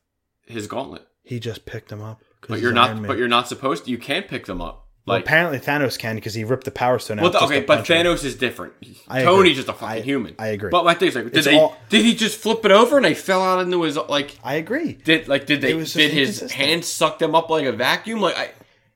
his gauntlet? he just picked them up. But you're not. But you're not supposed to. You can't pick them up. Well, Like, apparently Thanos can because he ripped the Power Stone out. well, just okay, but punch him. Thanos is different. I Tony's agree. just a fucking I- human. I agree. But my thing is like, did It's they? all- did he just flip it over and they fell out into his like? I agree. Did like did they? It was just Did his inconsistent. hands suck them up like a vacuum? Like I.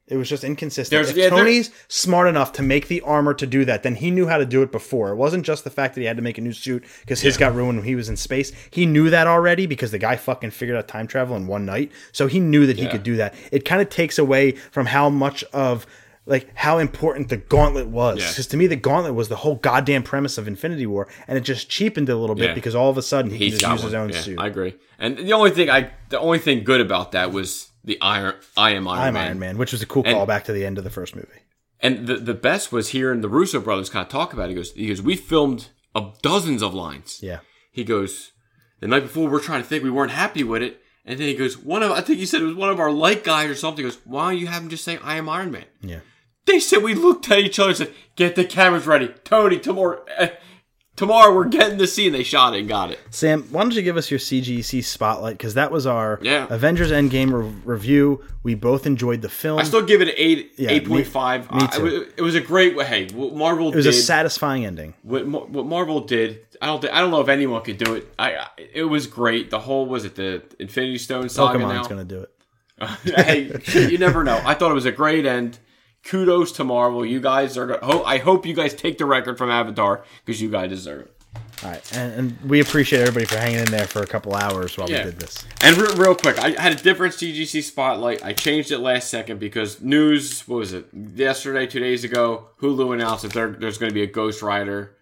It was just inconsistent. There's- if yeah, Tony's smart enough to make the armor to do that, then he knew how to do it before. It wasn't just the fact that he had to make a new suit because his got ruined when he was in space. He knew that already because the guy fucking figured out time travel in one night. So he knew that he Yeah. could do that. It kind of takes away from how much of like how important the gauntlet was. Yeah. Because to me, the gauntlet was the whole goddamn premise of Infinity War, and it just cheapened it a little bit Yeah. because all of a sudden he He's can just use his own Yeah, suit. I agree. And the only thing I, the only thing good about that was the Iron, I am Iron I'm Man. Iron Man, which was a cool And- callback to the end of the first movie. And the the best was hearing the Russo brothers kind of talk about it. He goes, he goes, we filmed uh, dozens of lines. Yeah. He goes, the night before we're trying to think we weren't happy with it. And then he goes, one of, I think he said it was one of our light guys or something. He goes, why don't you have him just say, I am Iron Man? Yeah. They said we looked at each other and said, get the cameras ready. Tony, tomorrow, eh, tomorrow we're getting the scene. They shot it and got it. Sam, why don't you give us your CGC spotlight? Because that was our Yeah. Avengers Endgame re- review. We both enjoyed the film. I still give it an eight, Yeah, eight point five. me- I- too. it, was a great. Hey, what Marvel it was did. a satisfying ending. what, what Marvel did, I don't I don't know if anyone could do it. I, it was great. The whole was it the Infinity Stone saga Pokemon's now. going to do it. hey, you never know. I thought it was a great end. Kudos to Marvel. You guys are. Ho- I hope you guys take the record from Avatar because you guys deserve it. All right. And, and we appreciate everybody for hanging in there for a couple hours while Yeah. we did this. And re- real quick, I had a different CGC spotlight. I changed it last second because news. What was it? Yesterday, two days ago, Hulu announced that there, there's going to be a Ghost Rider.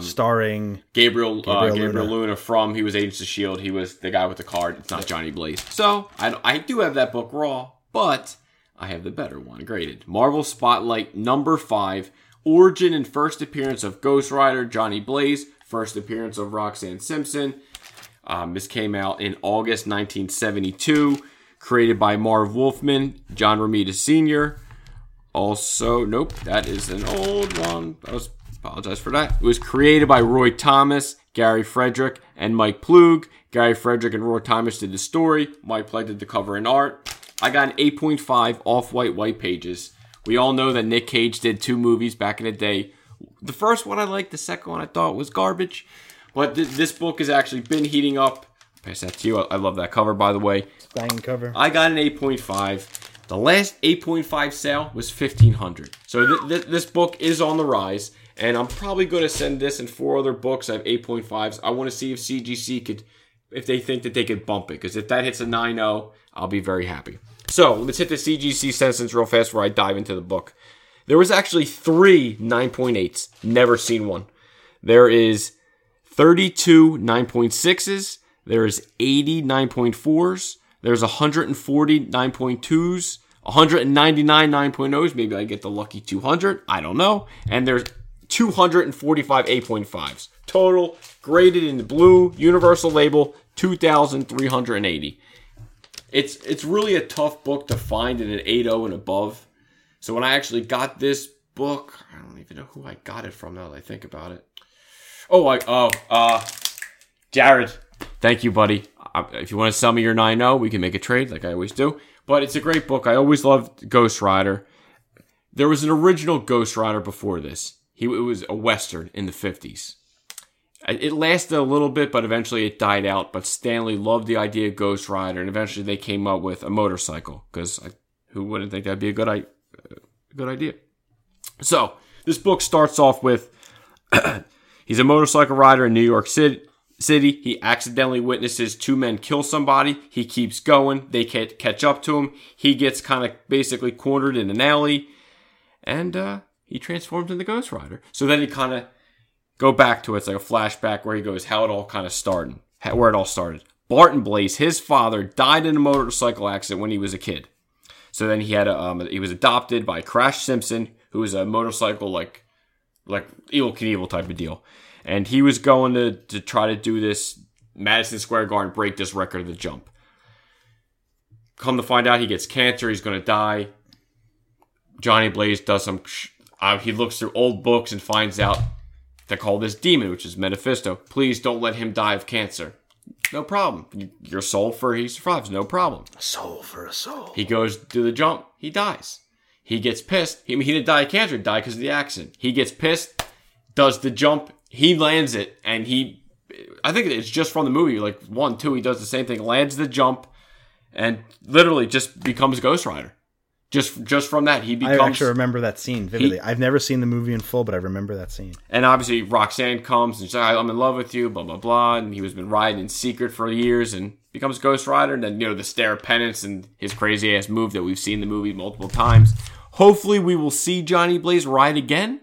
Starring. Gabriel uh, Gabriel Gabriel Luna. Luna. from he was Agents of Shield. He was the guy with the card. It's not Johnny Blaze. So I, I do have that book raw, but I have the better one graded. Marvel Spotlight number five. Origin and first appearance of Ghost Rider Johnny Blaze. First appearance of Roxanne Simpson. Um, this came out in August 1972. Created by Marv Wolfman, John Romita Sr. Also, nope, that is an old one. I was apologize for that. It was created by Roy Thomas, Gary Friedrich, and Mike Ploog. Gary Friedrich and Roy Thomas did the story. Mike Ploog did the cover and art. I got an 8.5 off-white white pages. We all know that Nick Cage did two movies back in the day. The first one I liked, the second one I thought was garbage. But th- this book has actually been heating up. Pass that to you. I I love that cover, by the way. Banging cover. I got an 8.5. The last 8.5 sale was 1500. So th- th- this book is on the rise, and I'm probably going to send this and four other books. I have 8.5s. I want to see if CGC could, if they think that they could bump it, because if that hits a 9.0, I'll be very happy. So let's hit the CGC census real fast before I dive into the book. There was actually three 9.8s. Never seen one. There is 32 9.6s. There's 80 9.4s. There's 140 9.2s. 199 9.0s. Maybe I get the lucky 200. I don't know. And there's 245 8.5s. Total graded in the blue universal label 2,380. It's it's really a tough book to find in an 8.0 and above. So when I actually got this book, I don't even know who I got it from now that I think about it. Oh, I oh uh, Jared, thank you, buddy. If you want to sell me your 9.0, we can make a trade like I always do. But it's a great book. I always loved Ghost Rider. There was an original Ghost Rider before this. He it was a western in the 50s. It lasted a little bit, but eventually it died out. But Stan Lee loved the idea of Ghost Rider, and eventually they came up with a motorcycle because who wouldn't think that'd be a good, I- good idea? So this book starts off with he's a motorcycle rider in New York City. City. He accidentally witnesses two men kill somebody. He keeps going. They can't catch up to him. He gets kind of basically cornered in an alley, and uh, he transforms into Ghost Rider. So then he kind of go back to it. It's like a flashback where he goes how it all kind of started, where it all started. Barton Blaze, his father, died in a motorcycle accident when he was a kid. So then he had a, um, he was adopted by Crash Simpson, who was a motorcycle like like Evel Knievel type of deal, and he was going to to try to do this Madison Square Garden break this record of the jump. Come to find out, he gets cancer. He's going to die. Johnny Blaze does some. Sh- uh, he looks through old books and finds out they call this demon, which is Mephisto. Please don't let him die of cancer. No problem. Your soul for he survives. No problem. Soul for a soul. He goes to the jump. He dies. He gets pissed. He, he didn't die of cancer. He died because of the accident. He gets pissed. Does the jump. He lands it, and he. I think it's just from the movie, like one, two. He does the same thing. Lands the jump, and literally just becomes Ghost Rider. Just just from that, he becomes. I actually remember that scene vividly. I've never seen the movie in full, but I remember that scene. and obviously, Roxanne comes and says, "I'm in love with you," blah blah blah. And he was been riding in secret for years and becomes Ghost Rider. And then you know the stare of penance and his crazy ass move that we've seen in the movie multiple times. Hopefully, we will see Johnny Blaze ride again.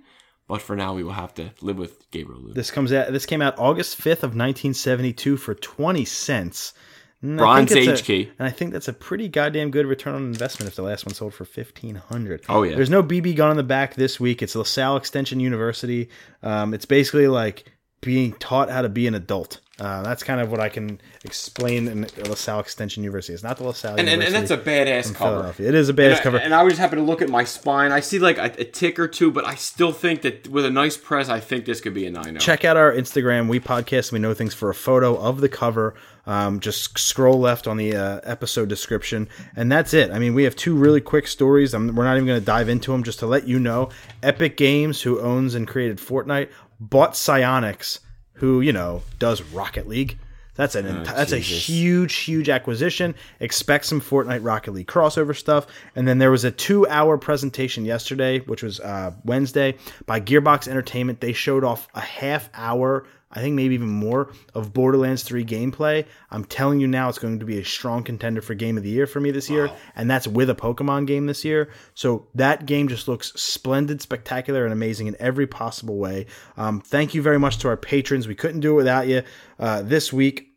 But for now, we will have to live with Gabriel Luna. This comes out. This came out August fifth of nineteen seventy two for twenty cents. And I Bronze think Age a- key. and I think that's a pretty goddamn good return on investment if the last one sold for fifteen hundred. Oh, yeah. There's no BB gun on the back this week. It's LaSalle Extension University. Um, it's basically like being taught how to be an adult. Uh, that's kind of what I can explain in LaSalle Extension University. It's not the LaSalle And, and, and that's a badass cover. It is a badass and, cover. I, and I was just happen to look at my spine. I see like a, a tick or two, but I still think that with a nice press, I think this could be a 9 check out our Instagram. We podcast. We know things for a photo of the cover. Um, just scroll left on the uh, episode description, and that's it. I mean, we have two really quick stories. i we're not even going to dive into them. Just to let you know, Epic Games, who owns and created Fortnite, bought Psyonix, who you know does Rocket League. That's an enti- that's a huge, huge acquisition. Expect some Fortnite Rocket League crossover stuff. And then there was a two hour presentation yesterday, which was uh, Wednesday, by Gearbox Entertainment. They showed off a half hour, I think maybe even more, of Borderlands 3 gameplay. I'm telling you now, it's going to be a strong contender for Game of the Year for me this year. And that's with a Pokemon game this year. So that game just looks splendid, spectacular, and amazing in every possible way. Um, thank you very much to our patrons. We couldn't do it without you uh, this week.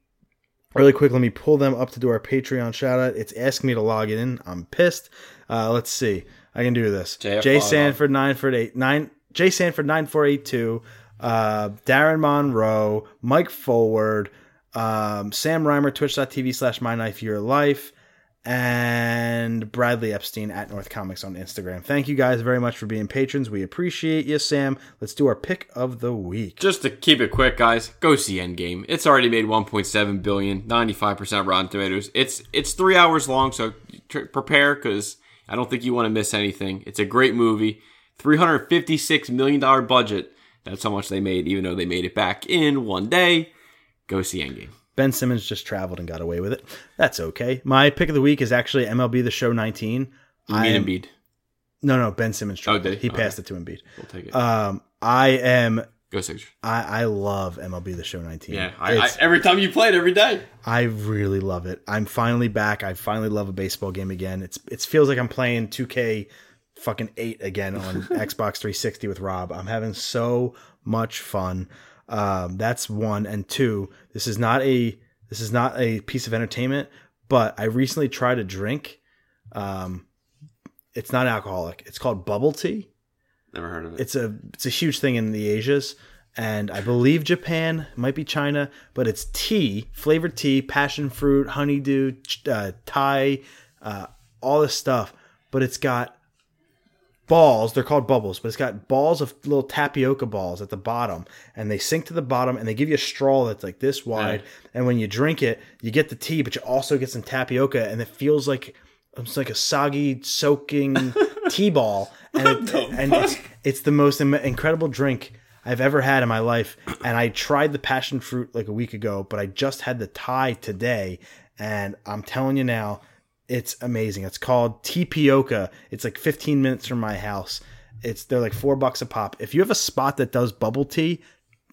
Really quick, let me pull them up to do our Patreon shout out. It's asking me to log in. I'm pissed. Uh, let's see. I can do this. JF Jay. Sanford nine four eight nine. Jay Sanford nine four eight two. Uh, Darren Monroe, Mike Forward, um, Sam Reimer, Twitch.tv slash My Knife Your Life, and Bradley Epstein at North Comics on Instagram. Thank you guys very much for being patrons. We appreciate you, Sam. Let's do our pick of the week. Just to keep it quick, guys, go see Endgame. It's already made 1.7 billion, 95% Rotten Tomatoes. It's it's three hours long, so prepare because I don't think you want to miss anything. It's a great movie. 356 million dollar budget. That's how much they made, even though they made it back in one day. Go see Endgame. Ben Simmons just traveled and got away with it. That's okay. My pick of the week is actually MLB The Show 19. You I mean am- Embiid. No, no, Ben Simmons traveled. did he? he passed Okay. it to Embiid. We'll take it. Um, I am. go Sixers. I, I love MLB The Show 19. Yeah, I, I, every time you play it, every day. I really love it. I'm finally back. I finally love a baseball game again. It's it feels like I'm playing 2K fucking 8 again on Xbox 360 with Rob. I'm having so much fun. Um, that's one and two. This is not a this is not a piece of entertainment, but I recently tried a drink. Um, it's not alcoholic. It's called bubble tea Never heard of it. it's a it's a huge thing in the Asias, and I believe Japan might be China, but it's tea, flavored tea, passion fruit, honeydew, uh, Thai, uh, all this stuff. But it's got balls. They're called bubbles, but it's got balls of little tapioca balls at the bottom, and they sink to the bottom, and they give you a straw that's like this wide. And when you drink it, you get the tea, but you also get some tapioca, and it feels like it's like a soggy, soaking tea ball, and, it, and it's, it's the most Im- incredible drink I've ever had in my life. And I tried the passion fruit like a week ago, but I just had the Thai today, and I'm telling you now, it's amazing. It's called Tapioca. It's like 15 minutes from my house. It's they're like four bucks a pop. If you have a spot that does bubble tea,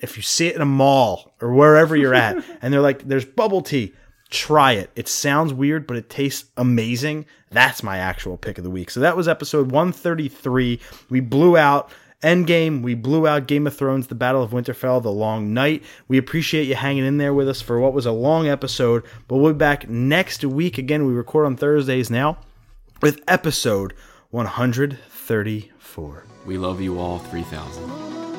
if you see it in a mall or wherever you're at, and they're like, "There's bubble tea," try it. It sounds weird, but it tastes amazing. That's my actual pick of the week. So that was episode 133. We blew out Endgame. We blew out Game of Thrones, The Battle of Winterfell, The Long Night. We appreciate you hanging in there with us for what was a long episode, but we'll be back next week. Again, we record on Thursdays now with episode 134. We love you all 3,000.